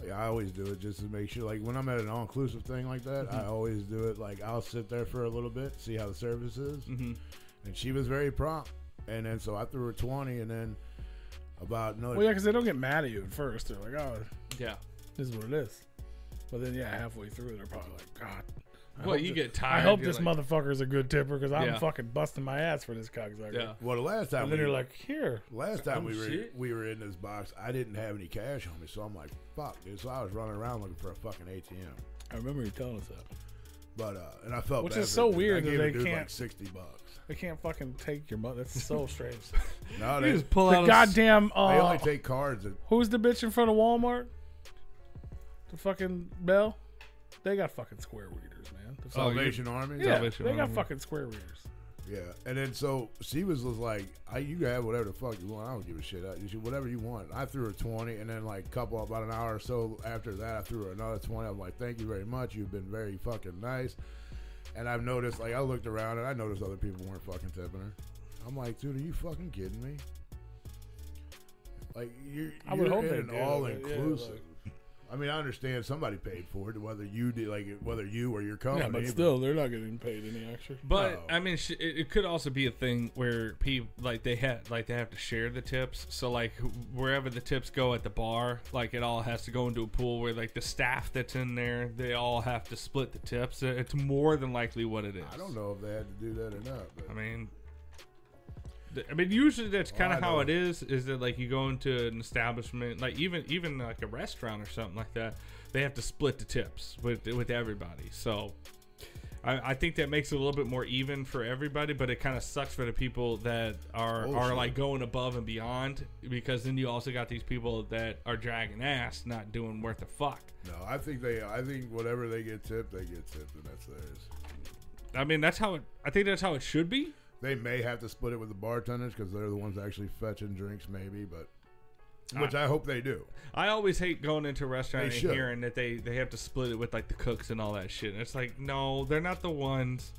Like I always do it just to make sure. Like when I'm at an all-inclusive thing like that, Mm-hmm. I always do it. Like I'll sit there for a little bit, see how the service is, Mm-hmm. and she was very prompt. And then so I threw her twenty, and then about another Well, yeah, because they don't get mad at you at first. They're like, oh, Yeah. this is what it is. But then, yeah, halfway through, they're probably like, God. I Well, hope you get tired. I hope this like, motherfucker's a good tipper because I'm Yeah. fucking busting my ass for this cocksucker. Yeah. Well, the last time And then we, you're like, here. last time Oh, we were shit. we were in this box, I didn't have any cash on me, so I'm like, fuck, dude. So I was running around looking for a fucking ATM. I remember you telling us that. But uh, and I felt Which bad is so weird that they the dude like can't- sixty bucks. They can't fucking take your money. That's so strange. No, You they, just pull the out a s- goddamn. they Uh, only take cards. At, who's the bitch in front of Walmart? The fucking Bell. They got fucking square readers, man. The Oh, Salvation Army. yeah, Salvation they got Army. fucking square readers. Yeah, and then so she was just like, I, "You can have whatever the fuck you want. I don't give a shit. I- You should whatever you want." I threw her twenty, and then like a couple about an hour or so after that, I threw her another twenty. I'm like, "Thank you very much. You've been very fucking nice." And I've noticed, like, I looked around and I noticed other people weren't fucking tipping her. I'm like, dude, are you fucking kidding me? Like, you're, I would you're hope in they an all but yeah, inclusive. like- I mean, I understand somebody paid for it, whether you did, like, whether you or your company. Yeah, but still, they're not getting paid any extra. But No. I mean, sh- it, it could also be a thing where people like they have like they have to share the tips. So like wherever the tips go at the bar, like it all has to go into a pool where like the staff that's in there, they all have to split the tips. It's more than likely what it is. I don't know if they had to do that or not. But I mean, th- I mean, usually that's oh, kind I of how know. it is. Is that like you go into an establishment, like even even like a restaurant or something like that, they have to split the tips with with everybody. So. I, I think that makes it a little bit more even for everybody, but it kind of sucks for the people that are oh, are Bullshit. like going above and beyond because then you also got these people that are dragging ass, not doing worth a fuck. no, I think they, I think whatever they get tipped, they get tipped, and that's theirs. I mean, that's how it. I think that's how it should be. They may have to split it with the bartenders because they're the ones actually fetching drinks, maybe, but which I hope they do. I always hate going into a restaurant They and should. hearing that they they have to split it with like the cooks and all that shit. And it's like, no, they're not the ones.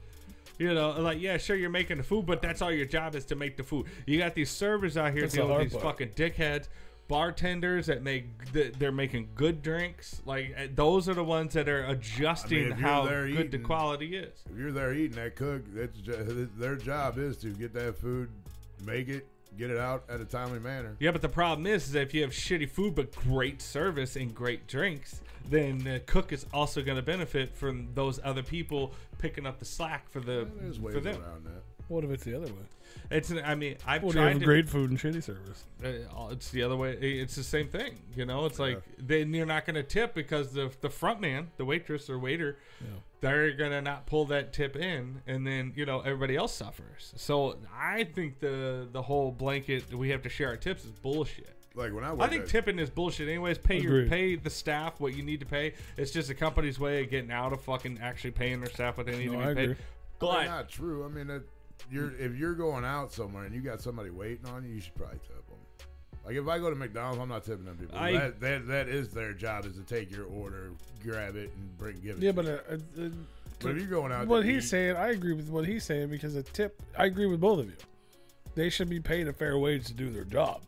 You know, like yeah, sure you're making the food, but that's all your job is to make the food. You got these servers out here That's dealing with these part. fucking dickheads, bartenders that make that they're making good drinks. Like uh, those are the ones that are adjusting if you're how good the quality is. If you're there eating that cook, that's their job is to get that food, make it, get it out at a timely manner. Yeah, but the problem is, is that if you have shitty food but great service and great drinks, then the cook is also going to benefit from those other people picking up the slack for the ways for them. Around that. What if it's the other way? It's. an- I mean, I've What tried have to. great food and shitty service? uh, it's the other way. It's the same thing. You know, it's like then you're not going to tip because the the front man, the waitress or waiter, Yeah. they're gonna not pull that tip in, and then you know everybody else suffers. So I think the the whole blanket that we have to share our tips is bullshit. Like when I I think at- tipping is bullshit. Anyways, pay your pay the staff what you need to pay. It's just a company's way of getting out of fucking actually paying their staff what they need No, to I be paid. agree. Well, But not true. I mean, it, you're if you're going out somewhere and you got somebody waiting on you, you should probably tip them. Like if I go to McDonald's, I'm not tipping them people. I- that, that that is their job is to take your order, grab it, and bring give it. Yeah, to but you. uh, uh, but if you're going out, what to he's eat, saying, I agree with what he's saying because a tip. I agree with both of you. They should be paid a fair wage to do their job.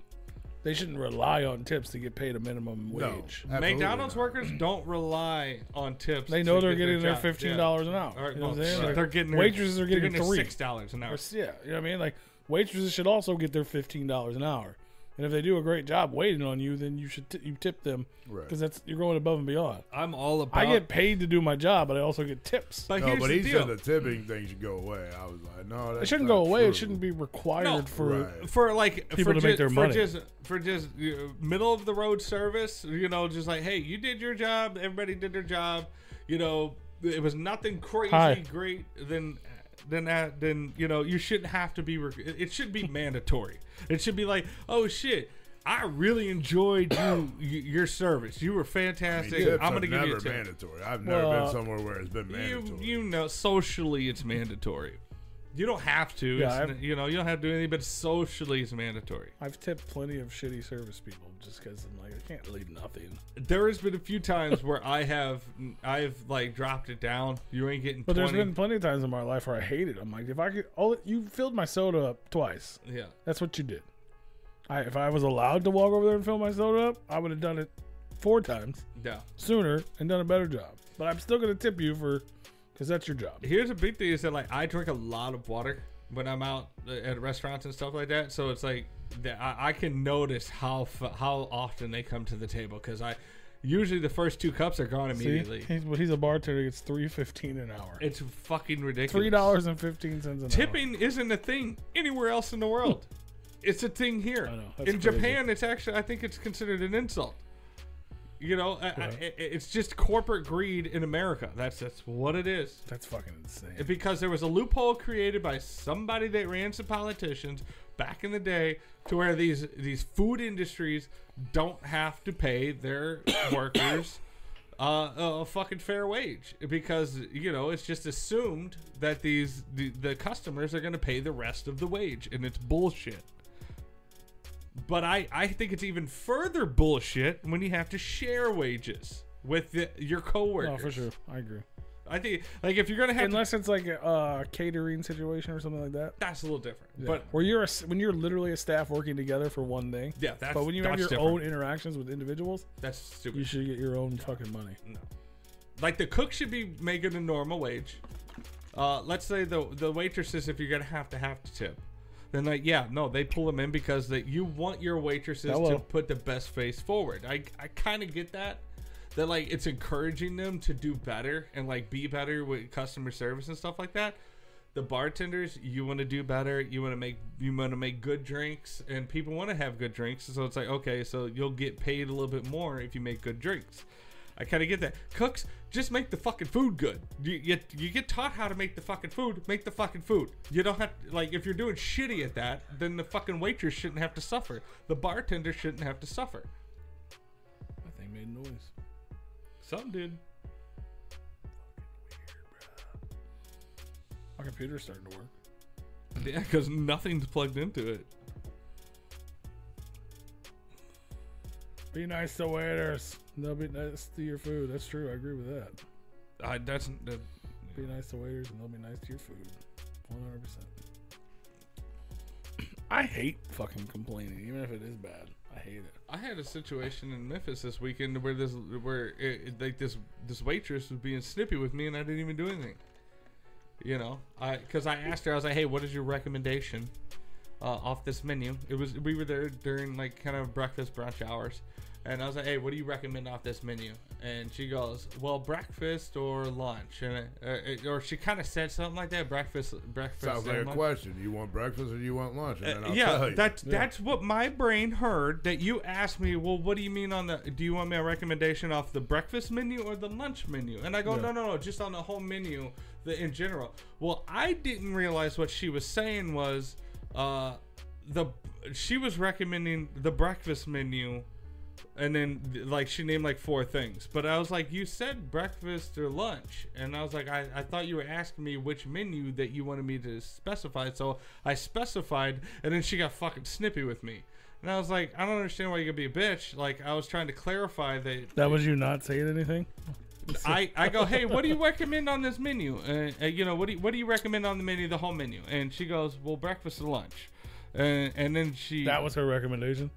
They shouldn't rely on tips to get paid a minimum wage. Absolutely McDonald's not. workers don't rely on tips. They to know they're get getting their job. fifteen Yeah. dollars an hour. Or, you know well, what I'm saying? Like, they're getting their, waitresses are they're getting, three. six dollars an hour. Or, yeah, you know what I mean. Like waitresses should also get their fifteen dollars an hour. And if they do a great job waiting on you, then you should t- you tip them Right. because that's you're going above and beyond. I'm all about. I get paid to do my job, but I also get tips. but No, but he deal. said the tipping thing should go away. I was like, no, that's It shouldn't not go away. True. It shouldn't be required No, for. Right. for like People for to make ju- their for money. just for just you know, middle of the road service. You know, just like hey, you did your job. Everybody did their job. You know, it was nothing crazy Hi. great. Then then that then you know you shouldn't have to be. Rec- it should be mandatory. It should be like oh shit. I really enjoyed you, your service. You were I fantastic. tips I'm gonna give you a never tip. mandatory. I've never Well, been somewhere where it's been You, mandatory. you know, socially it's mandatory. You don't have to. Yeah, I've- you know, you don't have to do anything, but socially it's mandatory. I've tipped plenty of shitty service people just because I'm like I can't leave nothing. There has been a few times where I have, I've like dropped it down. You ain't getting But 20. there's been plenty of times in my life where I hated. I'm like, if I could, all you filled my soda up twice. yeah. That's what you did. I if I was allowed to walk over there and fill my soda up, I would have done it four times Yeah. sooner and done a better job. But I'm still gonna tip you for because that's your job. Here's a big thing is that like I drink a lot of water when I'm out uh, at restaurants and stuff like that. So it's like that I, I can notice how how often they come to the table because I usually the first two cups are gone See, immediately. he's, but he's a bartender. Gets three fifteen an hour. It's fucking ridiculous. Three dollars and fifteen cents an hour. Tipping isn't a thing anywhere else in the world. it's a thing here. I know, In crazy. Japan, it's actually I think it's considered an insult. You know, I, I, it's just corporate greed in America. That's that's what it is. That's fucking insane. Because there was a loophole created by somebody that ran some politicians back in the day to where these these food industries don't have to pay their workers uh, a fucking fair wage because you know it's just assumed that these the, the customers are going to pay the rest of the wage and it's bullshit. But I I think it's even further bullshit when you have to share wages with the, your coworkers. no, for sure, I agree. I think like if you're gonna have to, Unless it's like a uh, catering situation or something like that. that's a little different. Yeah. But where you're a when you're literally a staff working together for one thing. yeah, that's but when you have your different. own interactions with individuals, that's stupid. you should get your own fucking money. No. Like the cook should be making a normal wage. Uh, let's say the the waitresses, if you're gonna have to have to tip, then like yeah, no, they pull them in because that you want your waitresses Hello. to put the best face forward. I I kind of get that. That like it's encouraging them to do better and like be better with customer service and stuff like that. The bartenders, you want to do better. You want to make you want to make good drinks, and people want to have good drinks. So it's like okay, so you'll get paid a little bit more if you make good drinks. I kind of get that. Cooks, just make the fucking food good. You, you you get taught how to make the fucking food. Make the fucking food. You don't have to, like if you're doing shitty at that, then the fucking waitress shouldn't have to suffer. The bartender shouldn't have to suffer. That thing made noise. Some did. Weird, My computer's starting to work. Yeah, because nothing's plugged into it. Be nice to waiters. They'll be nice to your food. That's true. I agree with that. I that's that, Be nice to waiters and they'll be nice to your food. 100%. I hate fucking complaining, even if it is bad. I hate it. I had a situation in Memphis this weekend where this where it, it- like this this waitress was being snippy with me and I didn't even do anything. You know, I because I asked her, I was like, "Hey, what is your recommendation uh, off this menu. It was we were there during like kind of breakfast brunch hours, and I was like, "Hey, what do you recommend off this menu?" And she goes, "Well, breakfast or lunch," and uh, uh, or she kind of said something like that. Breakfast, breakfast. Sounds like a lunch. question. You want breakfast or you want lunch? And then Uh, yeah, tell you. that's that's what my brain heard. That you asked me, well, what do you mean on the? Do you want me a recommendation off the breakfast menu or the lunch menu? And I go, Yeah. no, no, no, just on the whole menu, the in general. Well, I didn't realize what she was saying was, uh, the she was recommending the breakfast menu. And then, like, she named like four things. But I was like, you said breakfast or lunch. And I was like, I, I thought you were asking me which menu that you wanted me to specify. So I specified, and then she got fucking snippy with me. And I was like, I don't understand why you gotta be a bitch. Like, I was trying to clarify that. That was you not saying anything. I, I go, hey, what do you recommend on this menu? Uh, uh, you know, what do you, what do you recommend on the menu, the whole menu? And she goes, well, breakfast or lunch. Uh, and then she That was her recommendation.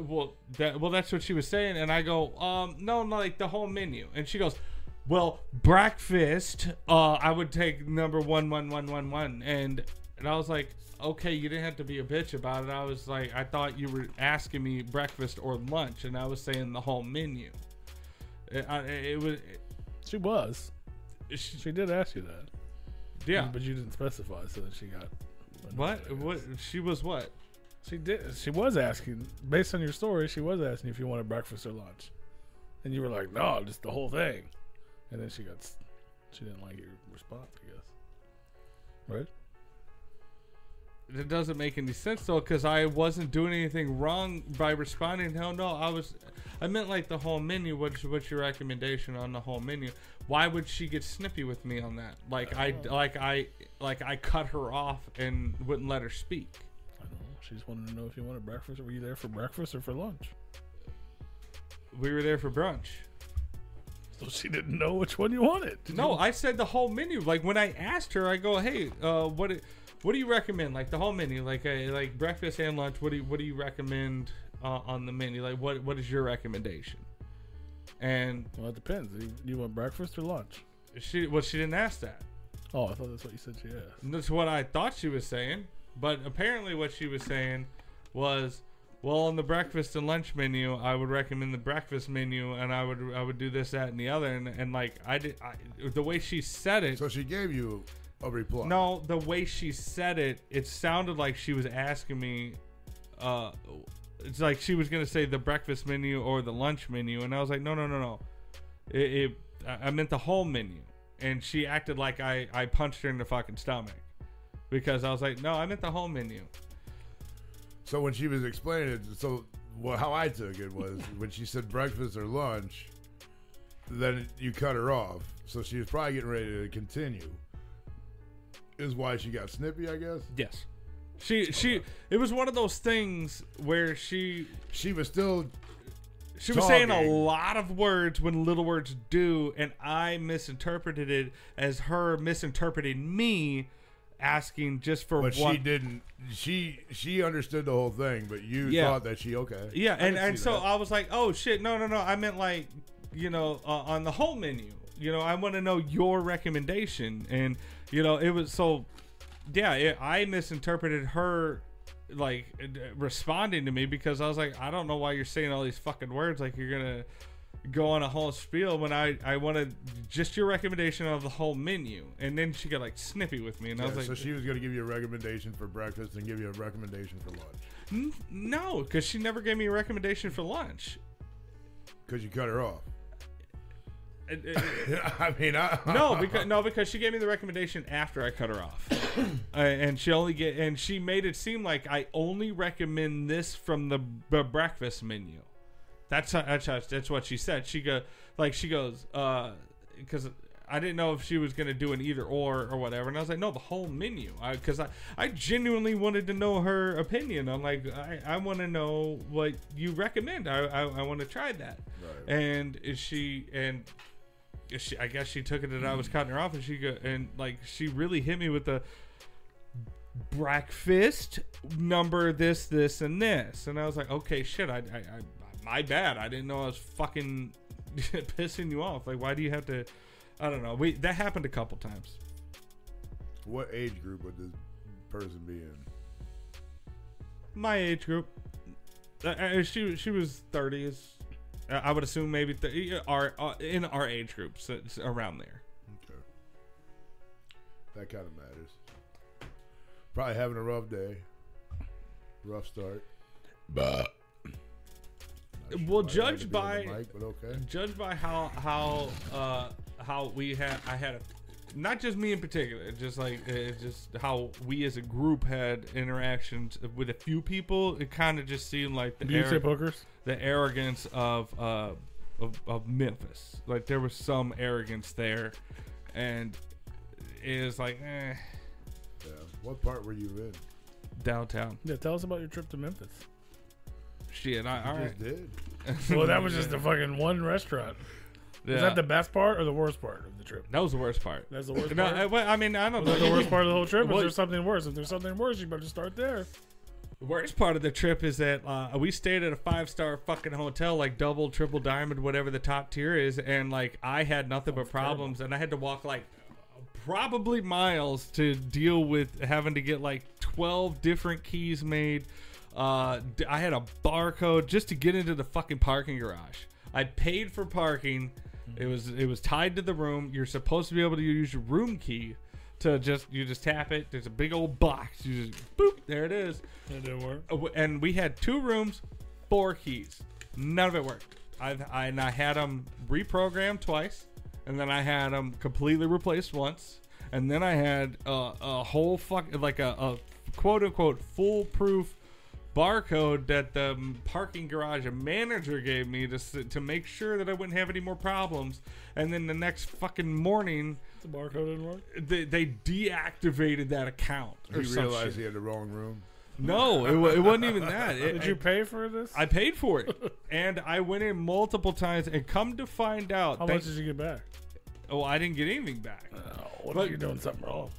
well that well that's what she was saying and i go um no no like the whole menu and she goes well breakfast uh i would take number one one one one one and and i was like okay you didn't have to be a bitch about it i was like i thought you were asking me breakfast or lunch and i was saying the whole menu it, I, it was She was. she, She did ask you that. yeah But you didn't specify, so then she got. what what she was what She did. She was asking, based on your story, she was asking if you wanted breakfast or lunch, and you were like, "No, just the whole thing." And then she got, she didn't like your response, I guess. Right? It doesn't make any sense though, because I wasn't doing anything wrong by responding. Hell no, I was. I meant like the whole menu. What's what's your recommendation on the whole menu? Why would she get snippy with me on that? Like I like I like I cut her off and wouldn't let her speak. I know. She just wanted to know if you wanted breakfast. Were you there for breakfast or for lunch? We were there for brunch. So she didn't know which one you wanted. No, I said the whole menu. Like when I asked her, I go, "Hey, uh, what do- what do you recommend? Like the whole menu, like uh, like breakfast and lunch. What do you, what do you recommend uh, on the menu? Like what what is your recommendation?" And Well, it depends. You, you want breakfast or lunch? she well, she didn't ask that. Oh, I thought that's what you said. She asked. And That's what I thought she was saying, but apparently what she was saying was, well, on the breakfast and lunch menu, I would recommend the breakfast menu, and I would I would do this, that, and the other, and, and like I did, I, the way she said it. So she gave you a reply. No, the way she said it, it sounded like she was asking me. Uh, it's like she was gonna say the breakfast menu or the lunch menu, and I was like, no, no, no, no. It, it I meant the whole menu, and she acted like I I punched her in the fucking stomach because I was like, no, I meant the whole menu. So when she was explaining it, so well, how I took it was when she said breakfast or lunch, then you cut her off. So she was probably getting ready to continue. Is why she got snippy, I guess. Yes. She she it was one of those things where she She was still She was saying a lot of words when little words do, and I misinterpreted it as her misinterpreting me, asking just for But one. she didn't. She she understood the whole thing, but you Yeah. thought that she okay. Yeah, I and and so that. I was like, oh shit, no, no, no. I meant like, you know, uh, on the whole menu. You know, I want to know your recommendation, and you know, it was so. Yeah, it, I misinterpreted her like responding to me because I was like, I don't know why you're saying all these fucking words like you're gonna go on a whole spiel when I I wanted just your recommendation of the whole menu, and then she got like snippy with me, and I was like, so she was going to give you a recommendation for breakfast and give you a recommendation for lunch "N- no, because she never gave me a recommendation for lunch. because you cut her off. It- it- I mean, I, no, because no, because she gave me the recommendation after I cut her off, uh, and she only get and she made it seem like I only recommend this from the b- breakfast menu. That's how, that's how, that's what she said. She go like she goes because I didn't know if she was gonna do an either or or whatever, and I was like, no, the whole menu, because I, I genuinely wanted to know her opinion. I'm like, I, I want to know what you recommend. I I, I want to try that, Right. and is she and she, I guess she took it that I was cutting her off, and she go and like she really hit me with the breakfast number this this and this, and I was like, okay, shit, I, I, I my bad, I didn't know I was fucking pissing you off. Like, why do you have to? I don't know. We that happened a couple times. What age group would this person be in? my age group. Uh, uh, she she was thirties. Uh, I would assume maybe th- our uh, in our age group, so it's around there. Okay. That kind of matters. Probably having a rough day. Rough start. But sure Well, why I had to judged by- the mic, but okay. Judged by how how uh, how we had, I had a, not just me in particular, just like uh, just how we as a group had interactions with a few people. It kind of just seemed like the Do you say arro- pokers? the arrogance of uh of, of Memphis. Like there was some arrogance there, and it was like eh, Yeah. What part were you in? downtown. Yeah, tell us about your trip to Memphis. Shit, I, You all right. just did. Well, that was just the fucking one restaurant. Yeah. Is that the best part or the worst part of the trip? that was the worst part. That's the worst No, part. I, well, I mean I don't Was that know. the worst part of the whole trip? Well- is there something worse? If there's something worse, you better start there. The worst part of the trip is that uh, we stayed at a five star fucking hotel, like double, triple diamond, whatever the top tier is, and like I had nothing but problems, and I had to walk like probably miles to deal with having to get like twelve different keys made. Uh, I had a barcode just to get into the fucking parking garage. I paid for parking. It was it was tied to the room. You're supposed to be able to use your room key to just you just tap it. There's a big old box. You just boop. There it is. It didn't work. Uh, and we had two rooms, four keys. None of it worked. I've, I and I had them reprogrammed twice, and then I had them completely replaced once, and then I had uh, a whole fuck like a, a quote unquote foolproof barcode that the parking garage manager gave me to to make sure that I wouldn't have any more problems. And then the next fucking morning, The barcode didn't work. they, they deactivated that account or You some realized shit. he had the wrong room. No, it, it wasn't even that. It- Did you pay for this? I paid for it, and I went in multiple times, and come to find out, How thank- much did you get back? oh, I didn't get anything back. Oh, what But- if you're doing something wrong?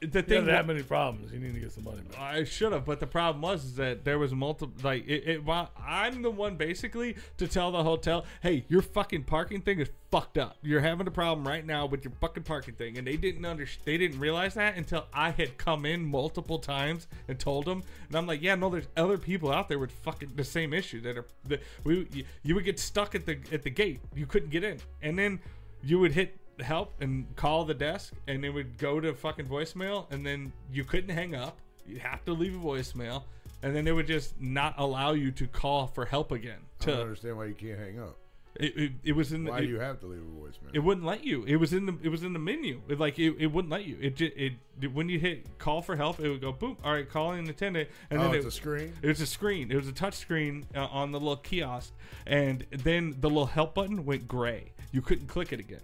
The thing have that many problems. You need to get some money back. I should have, but the problem was is that there was multiple. Like, it, it, I'm the one basically to tell the hotel, "Hey, your fucking parking thing is fucked up. You're having a problem right now with your fucking parking thing," and they didn't under, they didn't realize that until I had come in multiple times and told them, and I'm like, "Yeah, no, there's other people out there with fucking the same issue that are that we you, you would get stuck at the at the gate, you couldn't get in, and then you would hit." Help and call the desk and it would go to fucking voicemail and then you couldn't hang up you have to leave a voicemail and then they would just not allow you to call for help again I don't to understand why you can't hang up. it, it, it was in the, Why it, do you have to leave a voicemail? it wouldn't let you it was in the it was in the menu it, like it, it wouldn't let you it, ju- it when you hit call for help it would go boom all right calling an attendant and oh, then it's it, a screen. it was a screen. It was a touch screen uh, on the little kiosk, and then the little help button went gray. You couldn't click it again,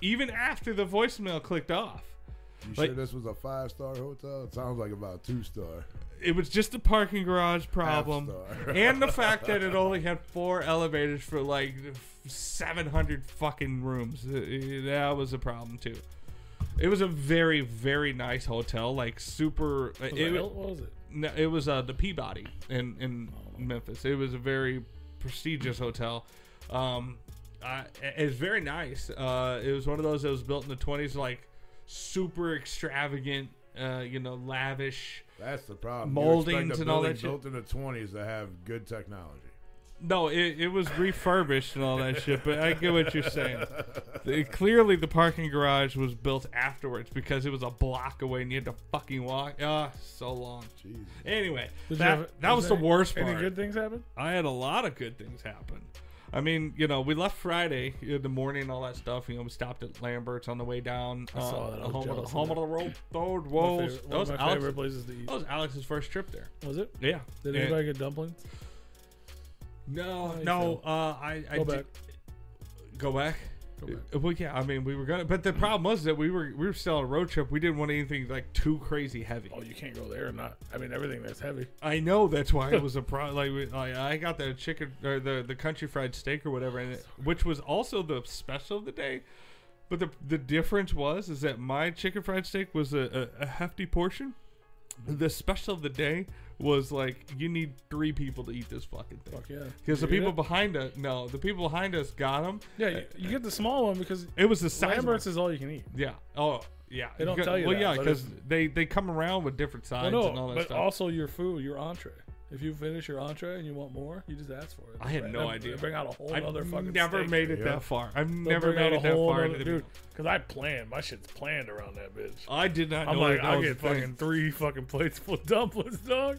even after the voicemail clicked off. You like- sure this was a five star hotel? It sounds like about two star. It was just a parking garage problem, and the fact that it only had four elevators for like seven hundred fucking rooms. Uh, That was a problem too. It was a very very nice hotel, like super. uh, Was it- it, what was it? No, it was uh, the Peabody in in Memphis. It was a very prestigious hotel. Um, I, it's very nice. Uh, it was one of those that was built in the twenties, like super extravagant. Uh, you know, lavish. That's the problem. Moldings you expect a and all that shit. built in the twenties to have good technology. No, it, it was refurbished and all that shit. But I get what you're saying. The- clearly, the parking garage was built afterwards because it was a block away and you had to fucking walk. Ah, so long. Jeez. Anyway, Did you that, have- that was there the worst part. Any good things happen? I had a lot of good things happen. I mean, you know, we left Friday in the morning all that stuff. You know, we stopped at Lambert's on the way down. I saw that. I was home, of the, jealous of home of that. the road. Road My woes. favorite, That one was, of my Alex, favorite places to eat. that was Alex's first trip there. Was it? Yeah. Did And- anybody get dumplings? No, no. Uh, I, I Go did- back. Go back. Uh, Well, yeah. I mean, we were gonna, but the problem was that we were we were still on a road trip. We didn't want anything like too crazy heavy. Oh, you can't go there or not. I mean, everything that's heavy. I know that's why it was a problem. Like, we, like I got the chicken or the the country fried steak or whatever, and it, which was also the special of the day. But the the difference was is that my chicken fried steak was a, a, a hefty portion. The special of the day was like, you need three people to eat this fucking thing. Fuck yeah. Because the people it? behind us, no, the people behind us got them. Yeah, you, you get the small one because It was the size. Lambert's is all you can eat. Yeah. Oh, yeah. They don't tell you Well, that, yeah, because they they come around with different Well, sides no, and all that but stuff. also your food, your entree. If you finish your entree and you want more, you just ask for it. I had They- no they idea. Bring out a whole I've other fucking. never made it Yeah. that far. I've They'll never made it that far other- into the dude. Because I planned. My shit's planned around that bitch. I did not I'm know like, that I was get a thing. fucking three fucking plates full of dumplings, dog,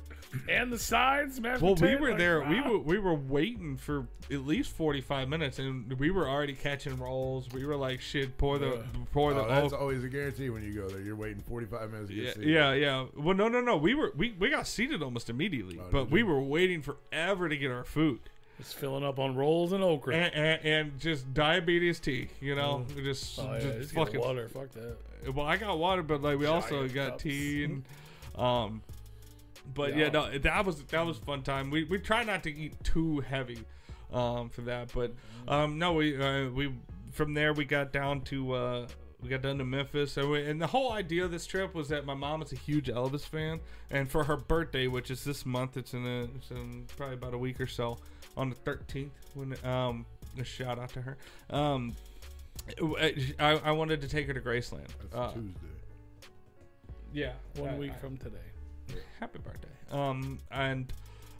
and the sides, mashed Well, we were like, there. We were we were waiting for at least forty five minutes, and we were already catching rolls. We were like, "Shit, pour the Yeah. pour the." Oh, that's oh, always a guarantee when you go there. You're waiting 45 minutes to get yeah, seated. yeah, yeah. Well, no, no, no. We were we, we got seated almost immediately, Oh, but we you? were waiting forever to get our food, Just filling up on rolls and okra. and, and, and just diabetes tea. You know, We just oh yeah, just just fucking. water. Fuck that. Well, I got water, but like we also got cups. tea and um. But yeah. Yeah. no, that was that was a fun time. We we try not to eat too heavy, um, for that. But um, no, we uh, we from there we got down to uh, we got down to Memphis, and, we, and the whole idea of this trip was that my mom is a huge Elvis fan, and for her birthday, which is this month, it's in a it's in probably about a week or so on the thirteenth. When um, a shout out to her. Um, I, I wanted to take her to Graceland. That's Uh, Tuesday. yeah, One I- week I- from today. happy birthday. Um, and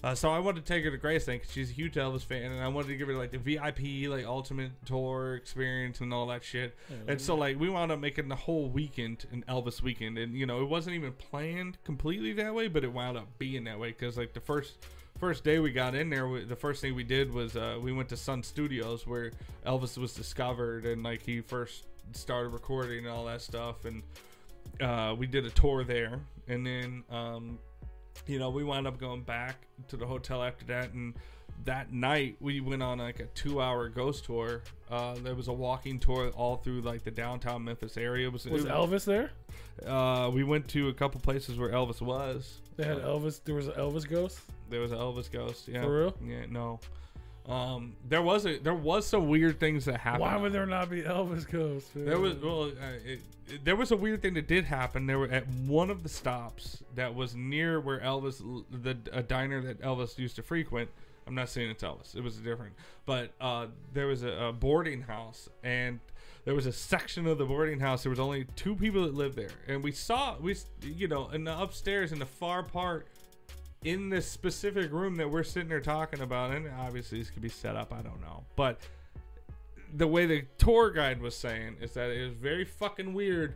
uh, so I wanted to take her to Graceland because she's a huge Elvis fan, and I wanted to give her like the VIP, like ultimate tour experience and all that shit. And so like we wound up making the whole weekend an Elvis weekend, and you know it wasn't even planned completely that way, but it wound up being that way because like the first. First day we got in there, we, the first thing we did was uh, we went to Sun Studios where Elvis was discovered and like he first started recording and all that stuff, and uh, we did a tour there, and then um, you know we wound up going back to the hotel after that, and that night we went on like a two-hour ghost tour. Uh, there was a walking tour all through like the downtown Memphis area. It was, Was Elvis there? Uh, we went to a couple places where Elvis was. They had Uh, Elvis. There was an Elvis ghost. There was an Elvis ghost. Yeah, For real? Yeah, no. Um, there was a there was some weird things that happened. Why would there not be Elvis ghosts? There was well, uh, it, it- there was a weird thing that did happen. There were at one of the stops that was near where Elvis, the a diner that Elvis used to frequent. I'm not saying it's Elvis. It was different, but uh, there was a, a boarding house, and there was a section of the boarding house. There was only two people that lived there, and we saw we, you know, in the upstairs in the far part. In this specific room that we're sitting there talking about, and obviously this could be set up, I don't know. But the way the tour guide was saying is that it was very fucking weird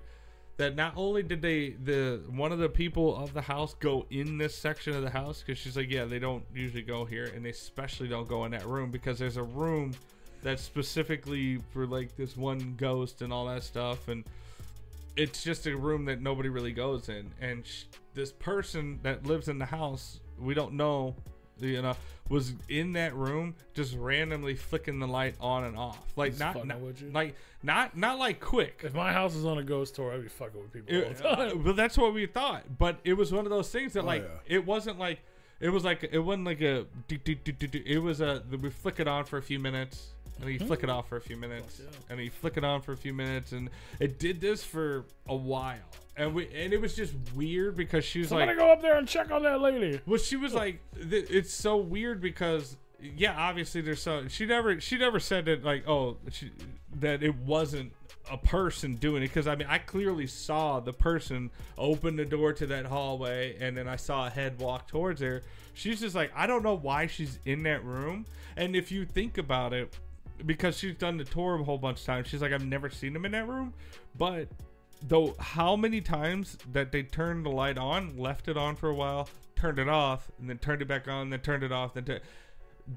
that not only did they the one of the people of the house go in this section of the house because she's like yeah they don't usually go here and they especially don't go in that room because there's a room that's specifically for like this one ghost and all that stuff and it's just a room that nobody really goes in and sh- this person that lives in the house we don't know you know was in that room just randomly flicking the light on and off like Just not, fucking not with you? like not not like quick If my house was on a ghost tour, I'd be fucking with people all it, the time. well, that's what we thought, but it was one of those things that Oh, like yeah. it wasn't like it was like it wasn't like a do, do, do, do, do. it was a we flick it on for a few minutes and then you mm-hmm. flick it off for a few minutes Fuck yeah. and then you flick it on for a few minutes and it did this for a while and we and it was just weird because she was like, Somebody like go up there and check on that lady. well, she was like, it's so weird because, yeah, obviously there's so she never she never said that like oh she, that it wasn't a person doing it because I mean I clearly saw the person open the door to that hallway and then I saw a head walk towards her. She's just like I don't know why she's in that room and if you think about it because she's done the tour a whole bunch of times she's like I've never seen him in that room but though how many times that they turned the light on, left it on for a while, turned it off, and then turned it back on, then turned it off, then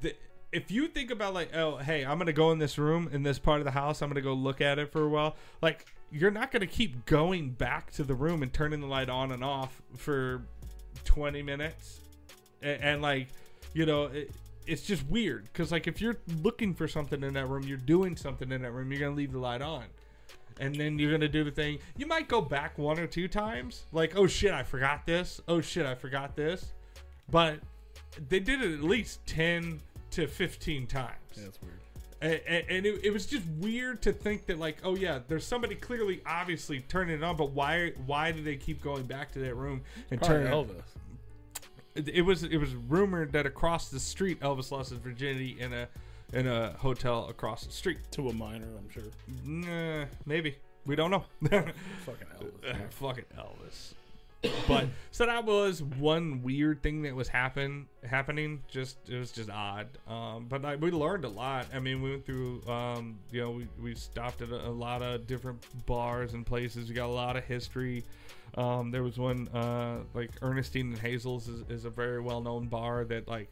the, if you think about like, oh, hey, I'm gonna go in this room in this part of the house, I'm gonna go look at it for a while, like you're not gonna keep going back to the room and turning the light on and off for 20 minutes, and, and like, you know. It, it's just weird because like if you're looking for something in that room you're doing something in that room you're gonna leave the light on and then you're gonna do the thing. You might go back one or two times, like, oh shit, I forgot this. Oh shit, I forgot this. But they did it at least ten to fifteen times, Yeah, That's weird. and, and, it, it was just weird to think that like, oh yeah, there's somebody clearly, obviously turning it on, but why? Why do they keep going back to that room and turning? it- Elvis. it, it was it was rumored that across the street Elvis lost his virginity in a in a hotel across the street. To a minor, I'm sure. Nah, maybe we don't know. Fucking Elvis. Fucking Elvis. but so that was one weird thing that was happen happening. Just it was just odd. Um, but I, we learned a lot. I mean, we went through. Um, you know, we, we stopped at a, a lot of different bars and places. We got a lot of history. Um, there was one uh, like Ernestine and Hazel's is, is a very well known bar that like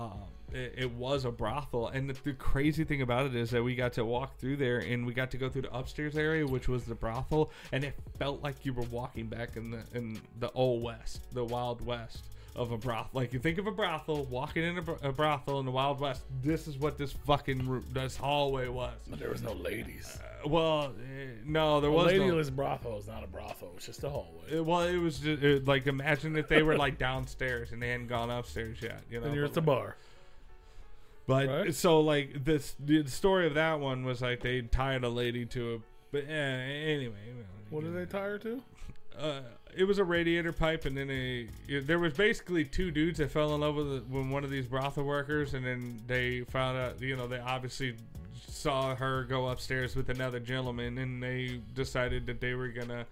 um, it, it was a brothel. And the, the crazy thing about it is that we got to walk through there and we got to go through the upstairs area, which was the brothel, and it felt like you were walking back in the in the old west, the wild west of a brothel. Like you think of a brothel, walking in a, bro- a brothel in the wild west. This is what this fucking this hallway was. But there was no ladies. Uh, well, eh, no, there A was no. ladyless brothel is not a brothel. It's just a hallway. Uh, Well, it was just uh, like imagine if they were like downstairs and they hadn't gone upstairs yet. You know, and you're at the bar. But Right? so like this, the story of that one was like they tied a lady to a. But eh, anyway, What did they tie her to? Uh, it was a radiator pipe, and then a. There was basically two dudes that fell in love with, the- with one of these brothel workers, and then they found out. You know, they obviously saw her go upstairs with another gentleman, and they decided that they were gonna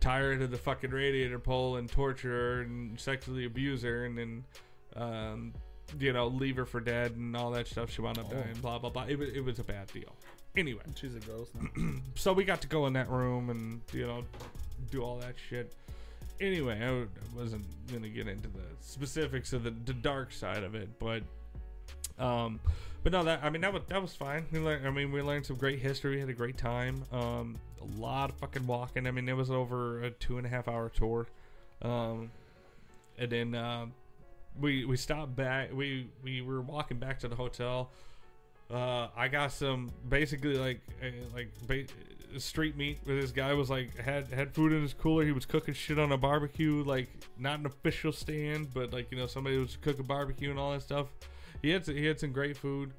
tie her to the fucking radiator pole and torture her and sexually abuse her, and then. Um, you know, leave her for dead and all that stuff. She wound up dying. Blah blah blah. It was it was a bad deal. Anyway, She's a ghost. now. so we got to go in that room and you know do all that shit. Anyway, I wasn't gonna get into the specifics of the, the dark side of it, but um, but no, that I mean that was that was fine. We learned, I mean, we learned some great history. We had a great time. Um, a lot of fucking walking. I mean, it was over a two and a half hour tour. Um, and then um, we we stopped back. We we were walking back to the hotel. Uh, I got some basically like uh, like ba- street meat. Where this guy was like had had food in his cooler. He was cooking shit on a barbecue, like not an official stand, but like you know somebody was cooking barbecue and all that stuff. He had some, he had some great food.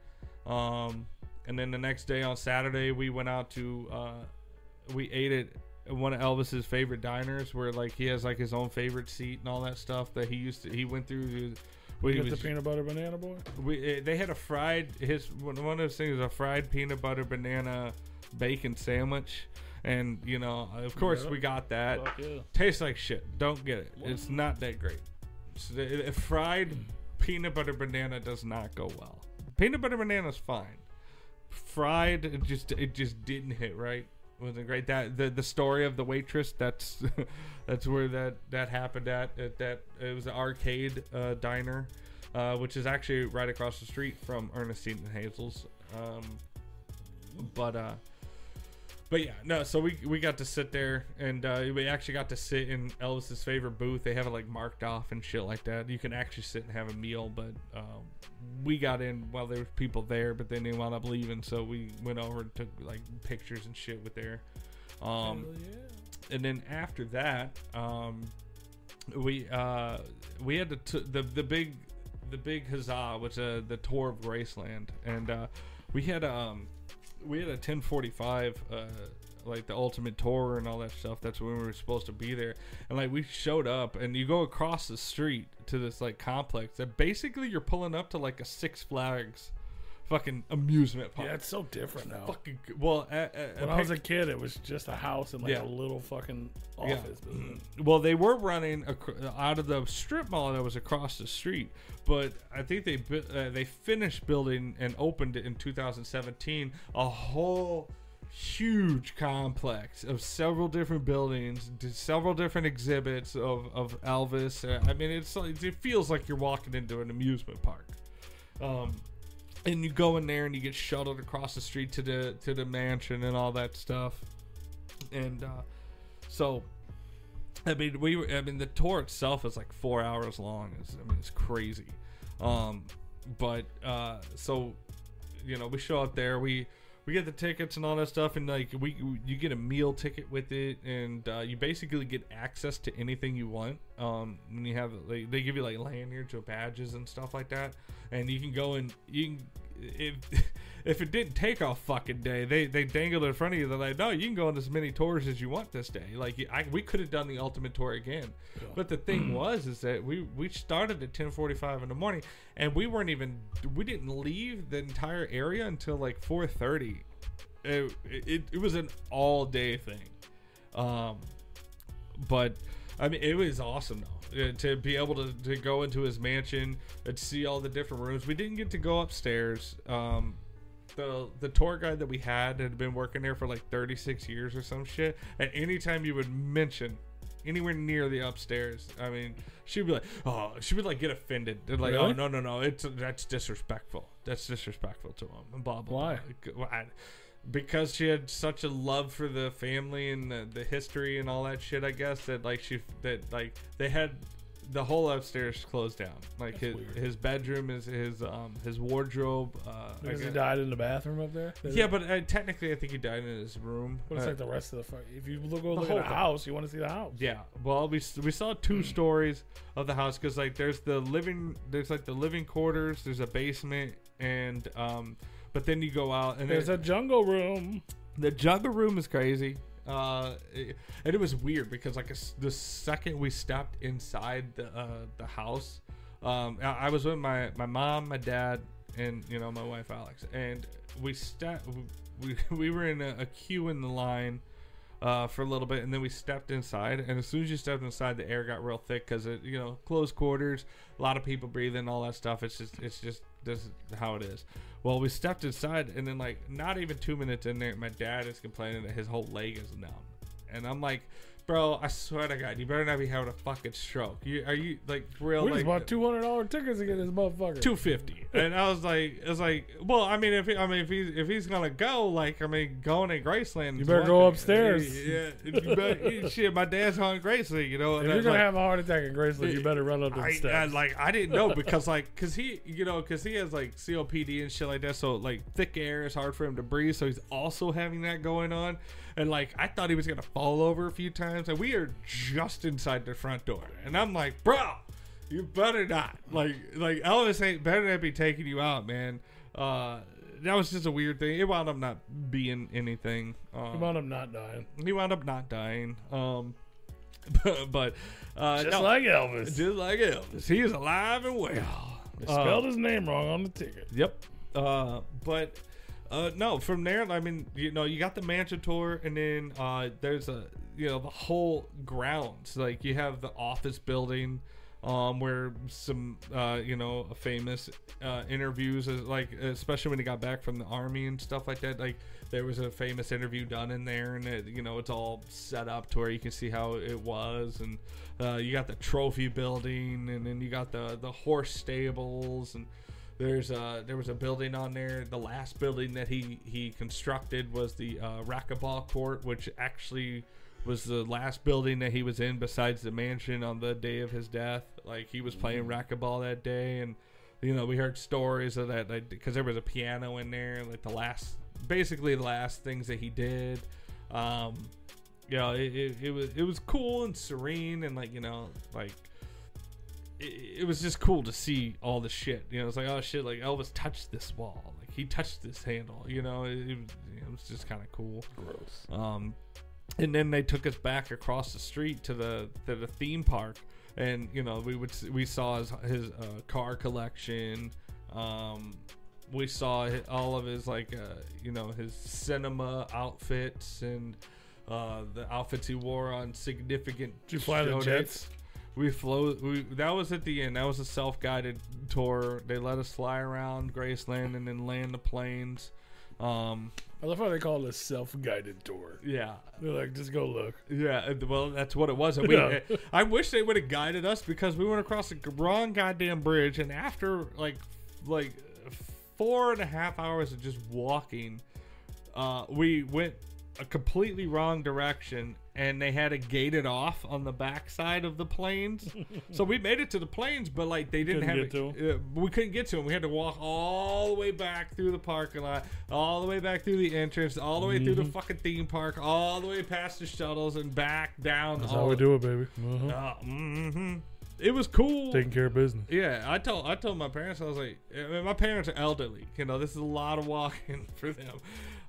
Um, and then the next day on Saturday we went out to uh, we ate at one of Elvis's favorite diners where like he has like his own favorite seat and all that stuff that he used to he went through. The, when he You got was- the peanut butter banana boy. we uh, they had a fried his one of those things a fried peanut butter banana bacon sandwich and you know of course Yeah. we got that yeah. tastes like shit don't get it it's not that great So the- the fried peanut butter banana does not go well. Peanut butter banana is fine. Fried it just it just didn't hit right. Wasn't great? That the the story of the waitress that's that's where that that happened at, at that it was an arcade uh, diner uh, which is actually right across the street from Ernestine and Hazel's. Um, but uh but yeah, no. So we we got to sit there, and uh, we actually got to sit in Elvis's favorite booth. They have it like marked off and shit like that. You can actually sit and have a meal, but um, we got in while there was people there, but then they wound up leaving. So we went over and took like pictures and shit with there. Um, yeah. and then after that, um, we uh, we had the, t- the the big the big huzzah was uh, the tour of Graceland, and uh, we had um we had a 1045 uh like the ultimate tour and all that stuff. That's when we were supposed to be there. And like we showed up and you go across the street to this like complex that basically you're pulling up to like a six flags fucking amusement park Yeah, it's so different now. fucking well When I was a kid, it was just a house and like Yeah. a little fucking office building. Well, they were running ac- out of the strip mall that was across the street, but I think they uh, they finished building and opened it in 2017 a whole huge complex of several different buildings, several different exhibits of, of Elvis. Uh, I mean, it's like, it feels like you're walking into an amusement park. Um, and you go in there and you get shuttled across the street to the to the mansion and all that stuff. And uh, so I mean, we. I mean, the tour itself is like four hours long. It's, I mean, it's crazy. Um, but uh, so, you know, we show up there. We we get the tickets and all that stuff, and like we you get a meal ticket with it, and uh, you basically get access to anything you want. Um, and you have like they give you like lanyards or badges and stuff like that, and you can go and you can. If if it didn't take a fucking day, they they dangled it in front of you. They're like, no, you can go on as many tours as you want this day. Like I, we could have done the ultimate tour again, but the thing was is that we we started at 10:45 in the morning, and we weren't even we didn't leave the entire area until like 4:30. It, it, it was an all day thing. Um, but I mean, it was awesome though uh, to be able to, to go into his mansion and see all the different rooms. We didn't get to go upstairs. Um, the the tour guide that we had had been working there for like 36 years or some shit. And anytime you would mention anywhere near the upstairs, I mean, she'd be like, "Oh," she would like get offended. They're like, "Oh Really? no, no, no, it's that's disrespectful. That's disrespectful to him." And blah blah. Why? blah. I- because she had such a love for the family and the, the history and all that shit i guess that like she that like they had the whole upstairs closed down like his weird. his bedroom is his um his wardrobe uh Because he died in the bathroom up there. yeah but uh, technically i think he died in his room But it's Uh, like the rest of the fuck. If you look, go The look whole at thing. house, you want to see the house. yeah well we, we saw two stories of the house because like there's the living there's like the living quarters there's a basement and um but then you go out and There's then- a jungle room. the jungle room is crazy uh and it was weird because like the second we stepped inside the uh the house um i, was with my my mom my dad and you know my wife alex and we stepped we, we were in a, a queue in the line uh, for a little bit, and then we stepped inside. And as soon as you stepped inside, the air got real thick because it, you know, closed quarters, a lot of people breathing, all that stuff. It's just, it's just this is how it is. Well, we stepped inside, and then like not even two minutes in there, my dad is complaining that his whole leg is numb, and I'm like, bro, I swear to God, you better not be having a fucking stroke. You are you like real We like just bought two hundred dollar tickets to get this motherfucker. two fifty, and I was like, it's like, well, I mean, if he, I mean, if he's if he's gonna go, like, I mean, going to Graceland, You better go thing. upstairs. Yeah, you better, shit, my dad's on Graceland, you know. If and you're gonna like, have a heart attack in Graceland, you better run up the I, I like I didn't know because like because he you know because he has like COPD and shit like that so like thick air is hard for him to breathe so he's also having that going on and like I thought he was gonna fall over a few times and we are just inside the front door and I'm like bro you better not like like Elvis ain't better not be taking you out man uh that was just a weird thing it wound up not being anything um, Come on, I'm not dying. he wound up not dying um but, but uh Just no. like Elvis. Just like Elvis. He is alive and well. They Uh, spelled his name wrong on the ticket. Yep. Uh, but uh, no, from there, I mean, you know, you got the mansion tour, and then uh, there's a, you know, the whole grounds. Like you have the office building, um, where some, uh, you know, famous uh, interviews, like especially when he got back from the army and stuff like that. Like there was a famous interview done in there, and it, you know, it's all set up to where you can see how it was, and uh, you got the trophy building, and then you got the the horse stables, and there's a there was a building on there. The last building that he he constructed was the uh, racquetball court, which actually was the last building that he was in besides the mansion on the day of his death. Like he was playing racquetball that day, and you know we heard stories of that because there was a piano in there. Like the last, basically the last things that he did. Um, you know, it, it, it was it was cool and serene and like you know like it, it was just cool to see all the shit. You know, it's like oh shit, like Elvis touched this wall, like he touched this handle. You know, it, it, was- it was just kind of cool. Gross. Um, and then they took us back across the street to the to the theme park, and you know we would we saw his his uh, car collection. Um, we saw all of his like uh, you know his cinema outfits and uh, the outfits he wore on significant. Did you fly the jets? We flew. We that was at the end. That was a self-guided tour. They let us fly around Graceland and then land the planes. Um, I love how they call it a self-guided tour. yeah, They're like, just go look. yeah, uh, well, that's what it was. We, Yeah. I wish they would have guided us because we went across the wrong goddamn bridge, and after like like four and a half hours of just walking, uh, we went a completely wrong direction, and they had it gated off on the backside of the planes. so we made it to the planes, but like they didn't Couldn't have it. Uh, we couldn't get to them. We had to walk all the way back through the parking lot, all the way back through the entrance, all the way through Mm-hmm. the fucking theme park, all the way past the shuttles and back down. That's how we do it, baby. Uh-huh. uh, hmm it was cool. Taking care of business. Yeah, I told I told my parents I was like, I mean, my parents are elderly. You know, this is a lot of walking for them.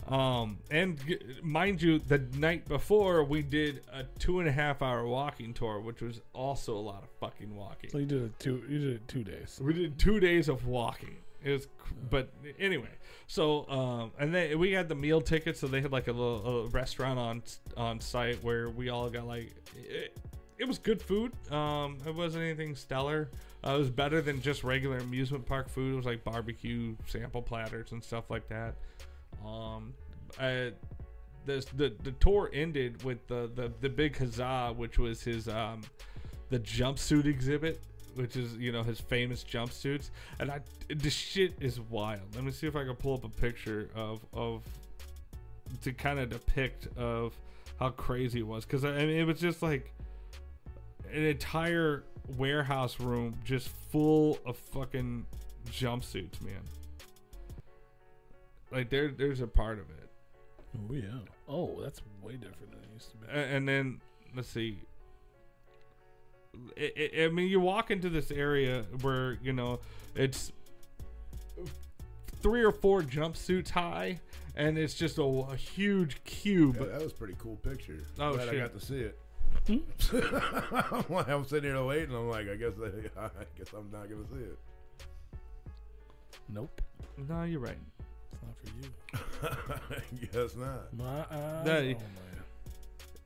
Um, and g- mind you, the night before we did a two and a half hour walking tour, which was also a lot of fucking walking. So you did it two. You did it two days. We did two days of walking. It was, cr- but anyway. So, um, and then we had the meal tickets. So they had like a little a restaurant on on site where we all got like, it, it was good food. Um, it wasn't anything stellar. Uh, it was better than just regular amusement park food. It was like barbecue sample platters and stuff like that. Um, uh, the the the tour ended with the the the big huzzah, which was his um the jumpsuit exhibit, which is you know his famous jumpsuits, and I the shit is wild. Let me see if I can pull up a picture of of to kind of depict of how crazy it was, because I mean it was just like an entire warehouse room just full of fucking jumpsuits, man. Like there, there's a part of it. Oh yeah. Oh, that's way different than it used to be. A- and then let's see I, I- I mean you walk into this area where you know it's three or four jumpsuits high and it's just a, a huge cube Yeah, that was a pretty cool picture. Oh, Glad shit. I got to see it. Hmm? I'm sitting here waiting. And I'm like, I guess I, I guess I'm not gonna see it. Nope. no you're right It's not for you. guess not. My eyes. That- oh, man.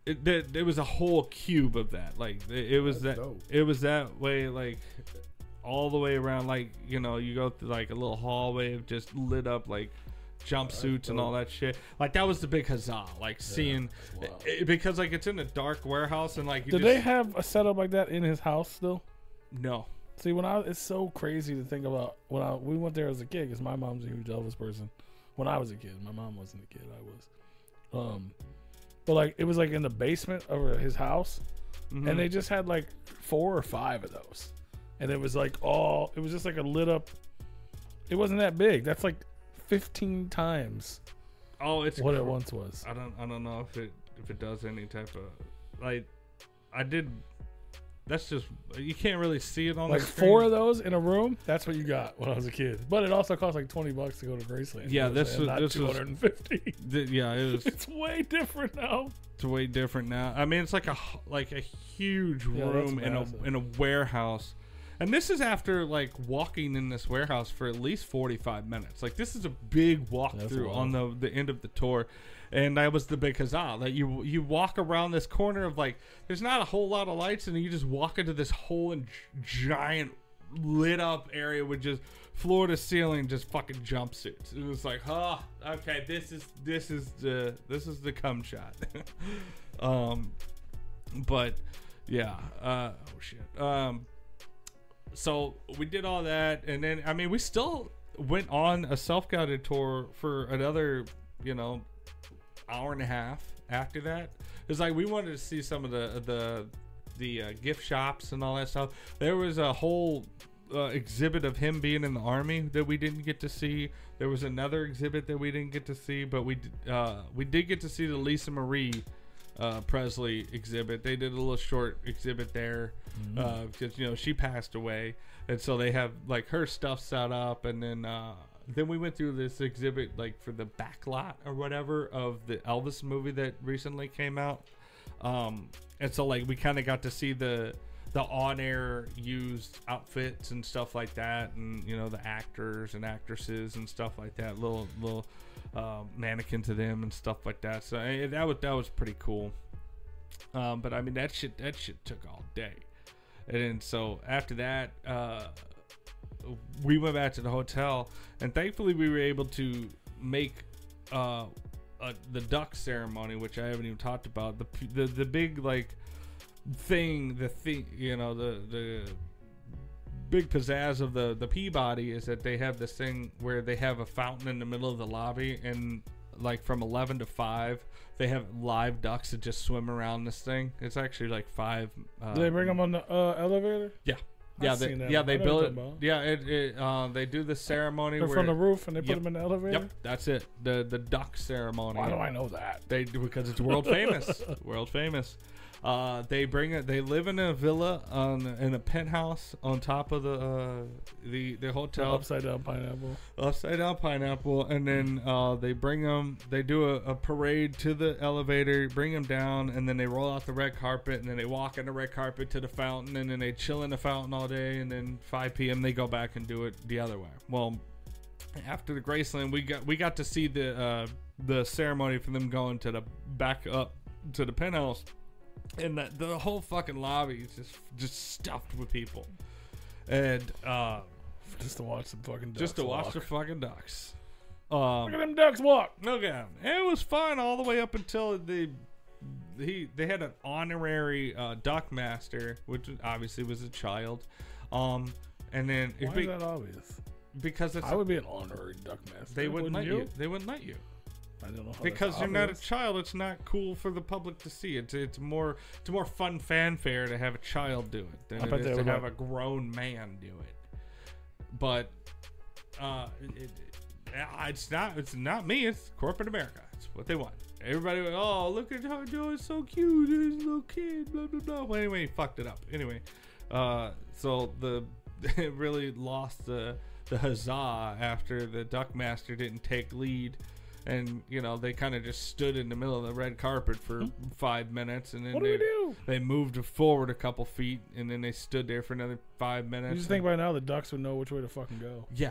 it, there, there was a whole cube of that like it, it was That's that dope. it was that way like all the way around like you know you go through like a little hallway of just lit up like jumpsuits and all that shit like that was the big huzzah like seeing wow. it- because like it's in a dark warehouse and like you Did just, they have a setup like that in his house still? no See, when I it's so crazy to think about when I we went there as a kid because my mom's a huge Elvis person. When I was a kid, my mom wasn't a kid. I was. Um, but like it was like in the basement of his house, Mhm. and they just had like four or five of those, and it was like all it was just like a lit up. It wasn't that big. That's like fifteen times oh it's what cr- it once was. I don't I don't know if it if it does any type of like I did that's just you can't really see it on Like the screen. four of those in a room. That's what you got when I was a kid. But it also cost like twenty bucks to go to Graceland. Yeah, You know what I'm this was- not this two hundred and fifty. Yeah it was It's way different now. It's way different now. I mean, it's like a like a huge Yeah, room in a in a warehouse, and this is after like walking in this warehouse for at least forty five minutes. Like this is a big walkthrough on the the end of the tour, and that was the big huzzah. That you you walk around this corner of like there's not a whole lot of lights, and you just walk into this whole and giant lit up area with just floor to ceiling just fucking jumpsuits. It was like, oh, okay, this is this is the this is the cum shot. um, but yeah, uh, oh shit. Um, so we did all that, and then I mean, we still went on a self guided tour for another, you know, hour and a half after that. It's like we wanted to see some of the the the uh, gift shops and all that stuff. There was a whole uh, exhibit of him being in the army that we didn't get to see. There was another exhibit that we didn't get to see, but we uh, we did get to see the Lisa Marie uh, Presley exhibit. They did a little short exhibit there because you know she passed away, and so they have like her stuff set up, and then uh, then we went through this exhibit like for the back lot or whatever of the Elvis movie that recently came out. Um, and so like we kind of got to see the the on-air used outfits and stuff like that, and you know the actors and actresses and stuff like that, little little uh, mannequin to them and stuff like that. So eh, that was that was pretty cool. Um, but I mean that shit that shit took all day, and then so after that, uh, we went back to the hotel, and thankfully we were able to make uh, uh, the duck ceremony, which I haven't even talked about. The the the big like thing, the thing, you know, the the big pizzazz of the the Peabody is that they have this thing where they have a fountain in the middle of the lobby, and like from eleven to five, they have live ducks that just swim around this thing. It's actually like five. Uh, Do they bring them on the uh, elevator? Yeah. I've Yeah, they, seen that yeah, one. they build it. you're talking about. Yeah, it, it uh, they do the ceremony They're where from the roof and they put Yep. them in the elevator. Yep, that's it. The the duck ceremony. Why do I know that? They do because it's world famous. world famous. Uh, they bring it. They live in a villa on in a penthouse on top of the uh, the the hotel Upside down pineapple. upside down pineapple, and then uh, they bring them. They do a, a parade to the elevator, bring them down, and then they roll out the red carpet, and then they walk on the red carpet to the fountain, and then they chill in the fountain all day, and then 5 p.m. they go back and do it the other way. Well, after the Graceland, we got we got to see the uh, the ceremony for them going to the back up to the penthouse, and the, the whole fucking lobby is just just stuffed with people, and uh, Just to watch some fucking ducks just to watch the fucking ducks. Um, Look at them ducks walk. Look at him. It was fun all the way up until the he they had an honorary uh, duck master, which obviously was a child. Um, and then it Why be- is that obvious? because it's I would be an honorary duck master. they wouldn't let you? you? They wouldn't let you I don't know. Because you're not a child. It's not cool for the public to see. It's it's more it's more fun fanfare to have a child do it than I it is to have a grown man do it. But uh, it, it, it's not it's not me. It's corporate America. It's what they want. Everybody, went, oh look at how Joe is so cute. He's a little kid. Blah blah blah. Well, anyway, he fucked it up. Anyway, uh, so the it really lost the the huzzah after the Duckmaster didn't take lead. And you know they kind of just stood in the middle of the red carpet for five minutes, and then? What do they, we do? they moved forward a couple feet, and then they stood there for another five minutes. You just think by now the ducks would know which way to fucking go. yeah.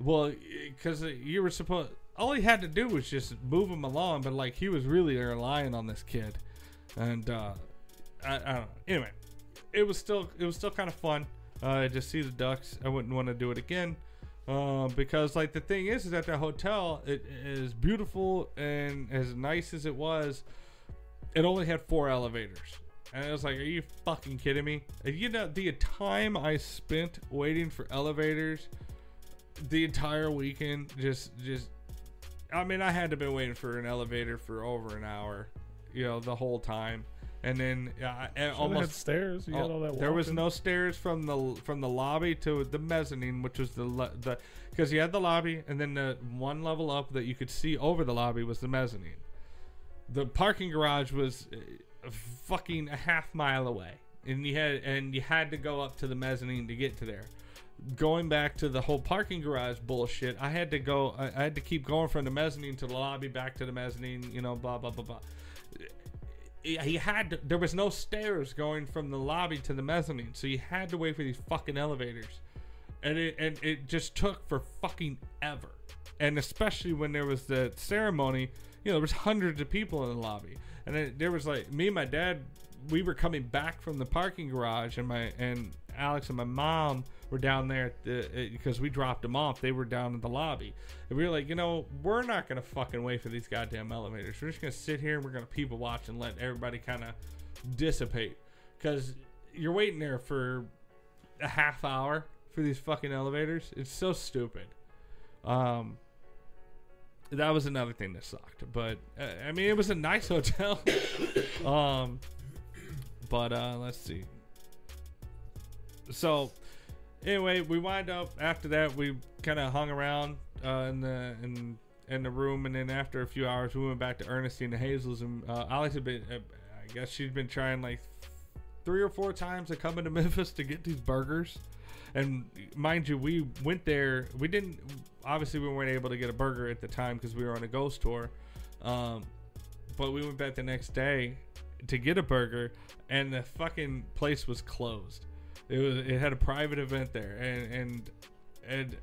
Well, because you were supposed. All he had to do was just move him along, but like he was really relying on this kid, and uh, I, I don't know. Anyway, it was still it was still kind of fun uh, to see the ducks. I wouldn't want to do it again. Uh, because like the thing is, is that the hotel it is beautiful and as nice as it was, it only had four elevators. And I was like, are you fucking kidding me? And you know, the time I spent waiting for elevators the entire weekend, just, just, I mean, I had to been waiting for an elevator for over an hour, you know, the whole time. And then uh, Almost had stairs. You got Oh, all that. there was no stairs from the from the lobby to the mezzanine, which was the le- the because you had the lobby and then the one level up that you could see over the lobby was the mezzanine. The parking garage was uh, fucking a half mile away, and you had and you had to go up to the mezzanine to get to there. Going back to the whole parking garage bullshit, I had to go. I, I had to keep going from the mezzanine to the lobby, back to the mezzanine. You know, blah blah blah blah he had to, there was no stairs going from the lobby to the mezzanine so you had to wait for these fucking elevators. And it and it just took for fucking ever. And especially when there was the ceremony you know there was hundreds of people in the lobby. And it, there was like me and my dad we were coming back from the parking garage and my and alex and my mom were down there at the, because we dropped them off. They were down in the lobby. And we were like you know we're not gonna fucking wait for these goddamn elevators. We're just gonna sit here and we're gonna people watch and let everybody kind of dissipate. Because you're waiting there for a half hour for these fucking elevators? It's so stupid. Um that was another thing that sucked. But uh, i mean it was a nice hotel. Um but uh let's see. So anyway we wind up after that we kind of hung around uh in the in in the room and then after a few hours we went back to ernestine and hazel's and uh, alex had been uh, i guess she'd been trying like three or four times to come into memphis to get these burgers. And mind you we went there we didn't obviously we weren't able to get a burger at the time because we were on a ghost tour um, but we went back the next day to get a burger and the fucking place was closed it was it had a private event there and and and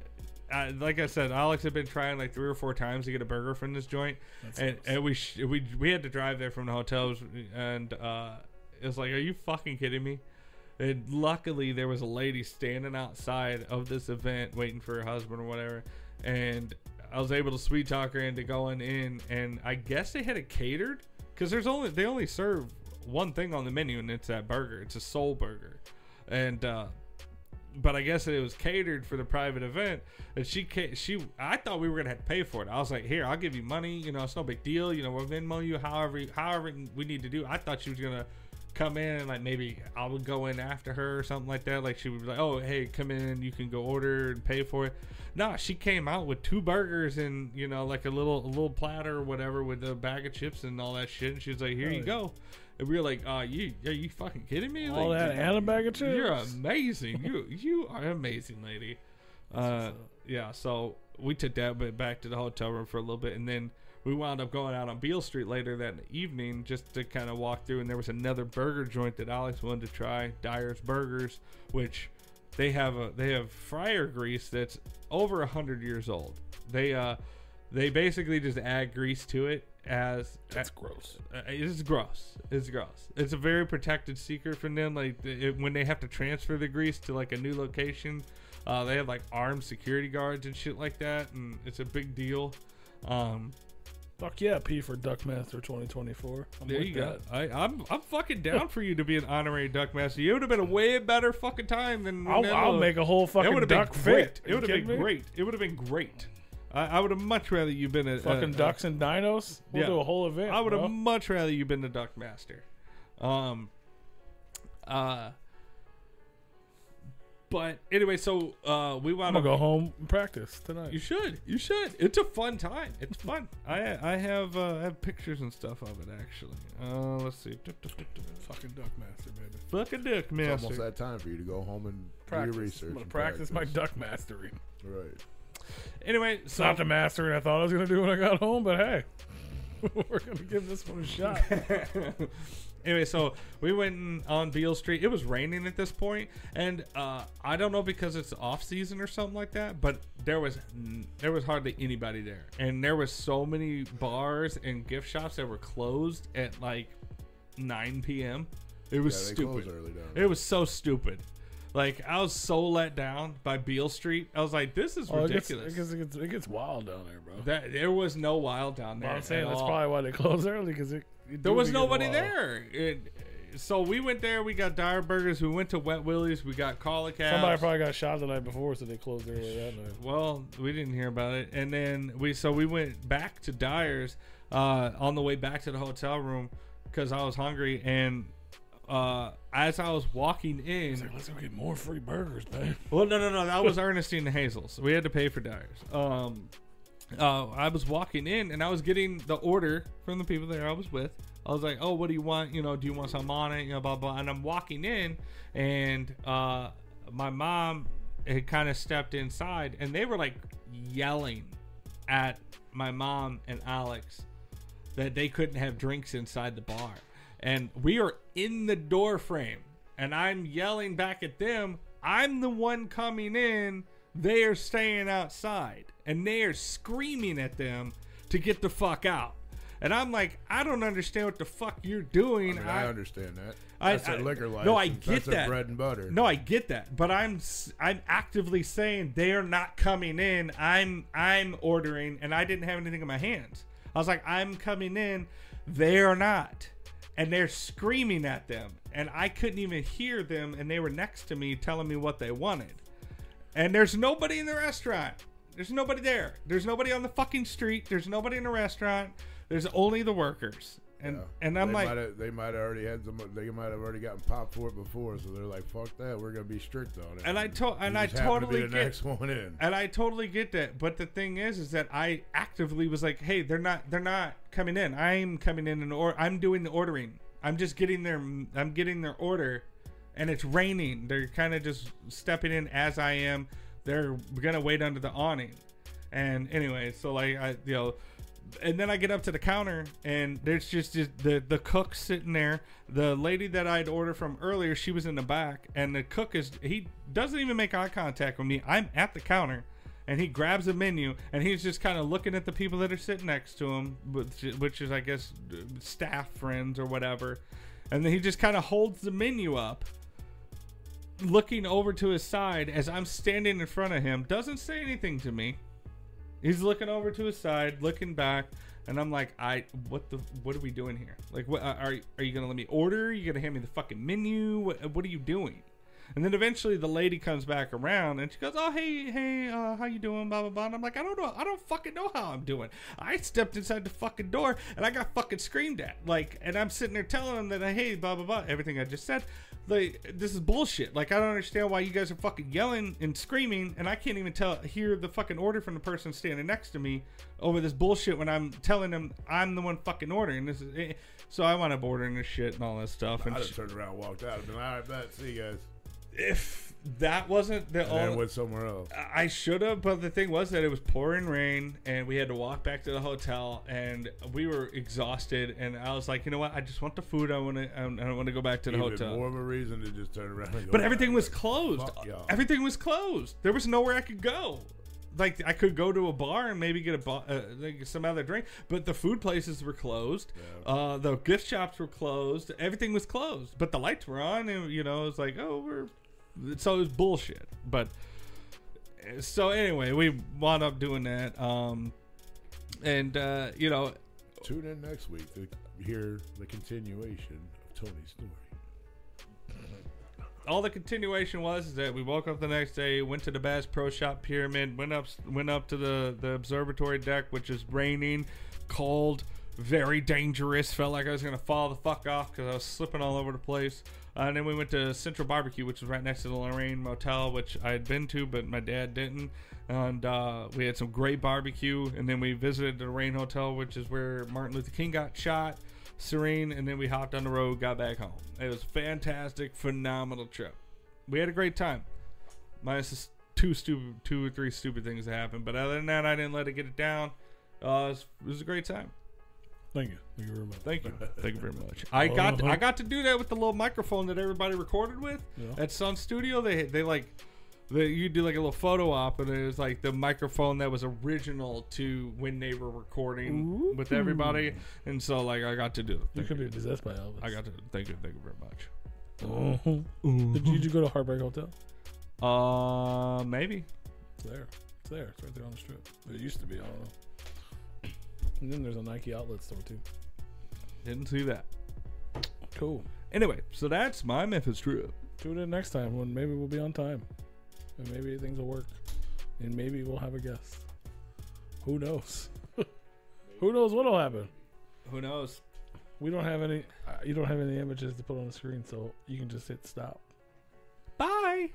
uh, like I said, Alex had been trying like three or four times to get a burger from this joint, and, and we sh- we we had to drive there from the hotels, and uh, it was like, are you fucking kidding me? And luckily, there was a lady standing outside of this event waiting for her husband or whatever, and I was able to sweet talk her into going in, and I guess they had it catered because there's only they only serve one thing on the menu, and it's that burger. It's a soul burger, and uh, but I guess it was catered for the private event. And she she I thought we were gonna have to pay for it. I was like, here, I'll give you money. You know, it's no big deal. You know, we'll Venmo you however however we need to do. I thought she was gonna come in and like maybe I would go in after her or something like that. Like she would be like, "Oh, hey, come in, you can go order and pay for it." Nah, she came out with two burgers and you know like a little a little platter or whatever with a bag of chips and all that shit. And she was like, "Here you Really? go." And we were like, "Uh, you are you fucking kidding me?" All like, that and a bag of chips. you're amazing. you you are amazing, lady. Uh, yeah. So we took that bit back to the hotel room for a little bit, and then we wound up going out on Beale Street later that evening just to kind of walk through. And there was another burger joint that Alex wanted to try, Dyer's Burgers, which they have a they have fryer grease that's over a hundred years old. They uh they basically just add grease to it as That's gross. uh, it's gross. It's gross. It's a very protected secret from them. Like it, when they have to transfer the grease to like a new location, uh, they have like armed security guards and shit like that, and it's a big deal. Um, Fuck yeah, P for Duckmaster 2024. I'm there with you that. go. I, I'm I'm fucking down for you to be an honorary duck master. You would have been a way better fucking time than. I'll, I'll a- make a whole fucking would have been duck fit. It would have You been great. It would have been great. I, I would have much rather you've been a Fucking a- ducks and dinos. We'll yeah. do a whole event. I would have much rather you've been the duck master. Um. Uh. But anyway, so uh, we I'm gonna go home and practice tonight. You should. You should. It's a fun time. It's fun. I I have uh, I have pictures and stuff of it actually. Uh, let's see. Fucking Duckmaster, baby. Fucking duck It's master. almost that time for you to go home and Practice. do your research. I'm gonna and practice, my duck mastery. Right. Anyway, It's so not the mastering I thought I was gonna do when I got home, but hey, we're gonna give this one a shot. anyway, so we went on Beale Street. It was raining at this point, and uh, I don't know because it's off season or something like that, but there was there was hardly anybody there, and there was so many bars and gift shops that were closed at like 9 p.m. It was Yeah, they stupid. close early down. It was so stupid. Like I was so let down by Beale Street. I was like, "This is Oh, it gets, ridiculous." it, gets, it, gets, it gets wild down there, bro. that there was no wild down there. Well, I'm saying at that's all. probably why they closed early because it, it There was nobody wild. there. It, so we went there. We got Dyer's Burgers. We went to Wet Willie's. We got Call Cabs. Somebody probably got shot the night before, so they closed early that night. Well, we didn't hear about it. And then we so we went back to Dyer's uh, on the way back to the hotel room because I was hungry. And uh, as I was walking in, like, let's go get more free burgers, man. well, no, no, no. That was Ernestine and Hazel's. We had to pay for Dyer's. Um, uh, I was walking in and I was getting the order from the people there I was with. I was like, "Oh, what do you want? You know, do you want some on it? You know, blah blah." And I'm walking in, and uh, my mom had kind of stepped inside, and they were like yelling at my mom and Alex that they couldn't have drinks inside the bar. And we are in the door frame, and I'm yelling back at them. I'm the one coming in. They are staying outside, and they are screaming at them to get the fuck out. And I'm like, I don't understand what the fuck you're I doing. mean, I, understand that. I- That's their liquor license. no, I get That's that. bread and butter. No, I get that, but I'm I'm actively saying they are not coming in. I'm I'm ordering, and I didn't have anything in my hands. I was like, I'm coming in. They are not, and they're screaming at them, and I couldn't even hear them, and they were next to me telling me what they wanted. And there's nobody in the restaurant. There's nobody there. There's nobody on the fucking street. There's nobody in the restaurant. There's only the workers. And Yeah. and I'm they like, might have, they might have already had some. They might have already gotten popped for it before, so they're like, "Fuck that, we're gonna be strict on it." And I to- and I to totally the get- next one in. And I totally get that, but the thing is, is that I actively was like, "Hey, they're not, they're not coming in. I'm coming in and or I'm doing the ordering. I'm just getting their, I'm getting their order, and it's raining. They're kind of just stepping in as I am. They're gonna wait under the awning, and anyway, so like I, you know." And then I get up to the counter, and there's just, just the the cook sitting there. The lady that I'd ordered from earlier, she was in the back, and the cook is he doesn't even make eye contact with me. I'm at the counter, and he grabs a menu, and he's just kind of looking at the people that are sitting next to him, which, which is I guess staff friends or whatever. And then he just kind of holds the menu up, looking over to his side as I'm standing in front of him. Doesn't say anything to me. He's looking over to his side, looking back, and I'm like, I what the what are we doing here? Like, what are are you gonna let me order? Are you gonna hand me the fucking menu? What, what are you doing? And then eventually the lady comes back around and she goes, "Oh hey hey, uh, how you doing?" Blah blah blah. And I'm like, I don't know, I don't fucking know how I'm doing. I stepped inside the fucking door and I got fucking screamed at. Like, and I'm sitting there telling them that hey blah blah blah everything I just said. Like this is bullshit. Like I don't understand why you guys are fucking yelling and screaming and I can't even tell hear the fucking order from the person standing next to me over this bullshit when I'm telling them I'm the one fucking ordering. This is eh. so I wound up ordering this shit and all that stuff. And I sh- just turned around, and walked out, and been like, all right, bet, see you guys, if that wasn't the and only, went somewhere else. I should have, but the thing was that it was pouring rain, and we had to walk back to the hotel, and we were exhausted. And I was like, you know what? I just want the food. I want to. I don't want to go back to the Even hotel. more of a reason to just turn around. And go But everything was closed. Everything was closed. There was nowhere I could go. Like I could go to a bar and maybe get a bo- uh, like some other drink, but the food places were closed. Yeah. Uh, the gift shops were closed. Everything was closed, but the lights were on, and you know, it's like, oh, we're so it was bullshit. But so anyway, we wound up doing that. Um, and uh, you know, Tune in next week to hear the continuation of Tony's story. all the continuation was is that we woke up the next day, went to the Bass Pro Shop Pyramid, went up went up to the the observatory deck, which is raining, cold, very dangerous. Felt like I was gonna fall the fuck off because I was slipping all over the place. Uh, and then we went to Central Barbecue, which was right next to the Lorraine Motel, which I had been to, but my dad didn't. And uh, we had some great barbecue. And then we visited the Lorraine Hotel, which is where Martin Luther King got shot. Serene, and then we hopped on the road, got back home. It was fantastic, phenomenal trip. We had a great time. Minus two stupid, two or three stupid things that happened, but other than that, I didn't let it get it down. Uh, it, was, it was a great time. Thank you. Thank you very much. Thank you, thank you very much. I got Uh-huh. I got to do that with the little microphone that everybody recorded with Yeah. at Sun Studio. They they like. They, you do like a little photo op, and it was like the microphone that was original to when they were recording with everybody, and so like I got to do. You could be possessed by Elvis. I got to thank you, thank you very much. Uh-huh. Did you, did you go to Heartbreak Hotel? Uh, maybe. It's there. It's there. It's right there on the strip. It used to be. I don't know. And then there's a Nike outlet store too. Didn't see that. Cool. Anyway, so that's my Memphis trip. Tune in next time when maybe we'll be on time, and maybe things will work, and maybe we'll have a guest. Who knows? Who knows what'll happen? Who knows? We don't have any. Uh, you don't have any images to put on the screen, so you can just hit stop. Bye.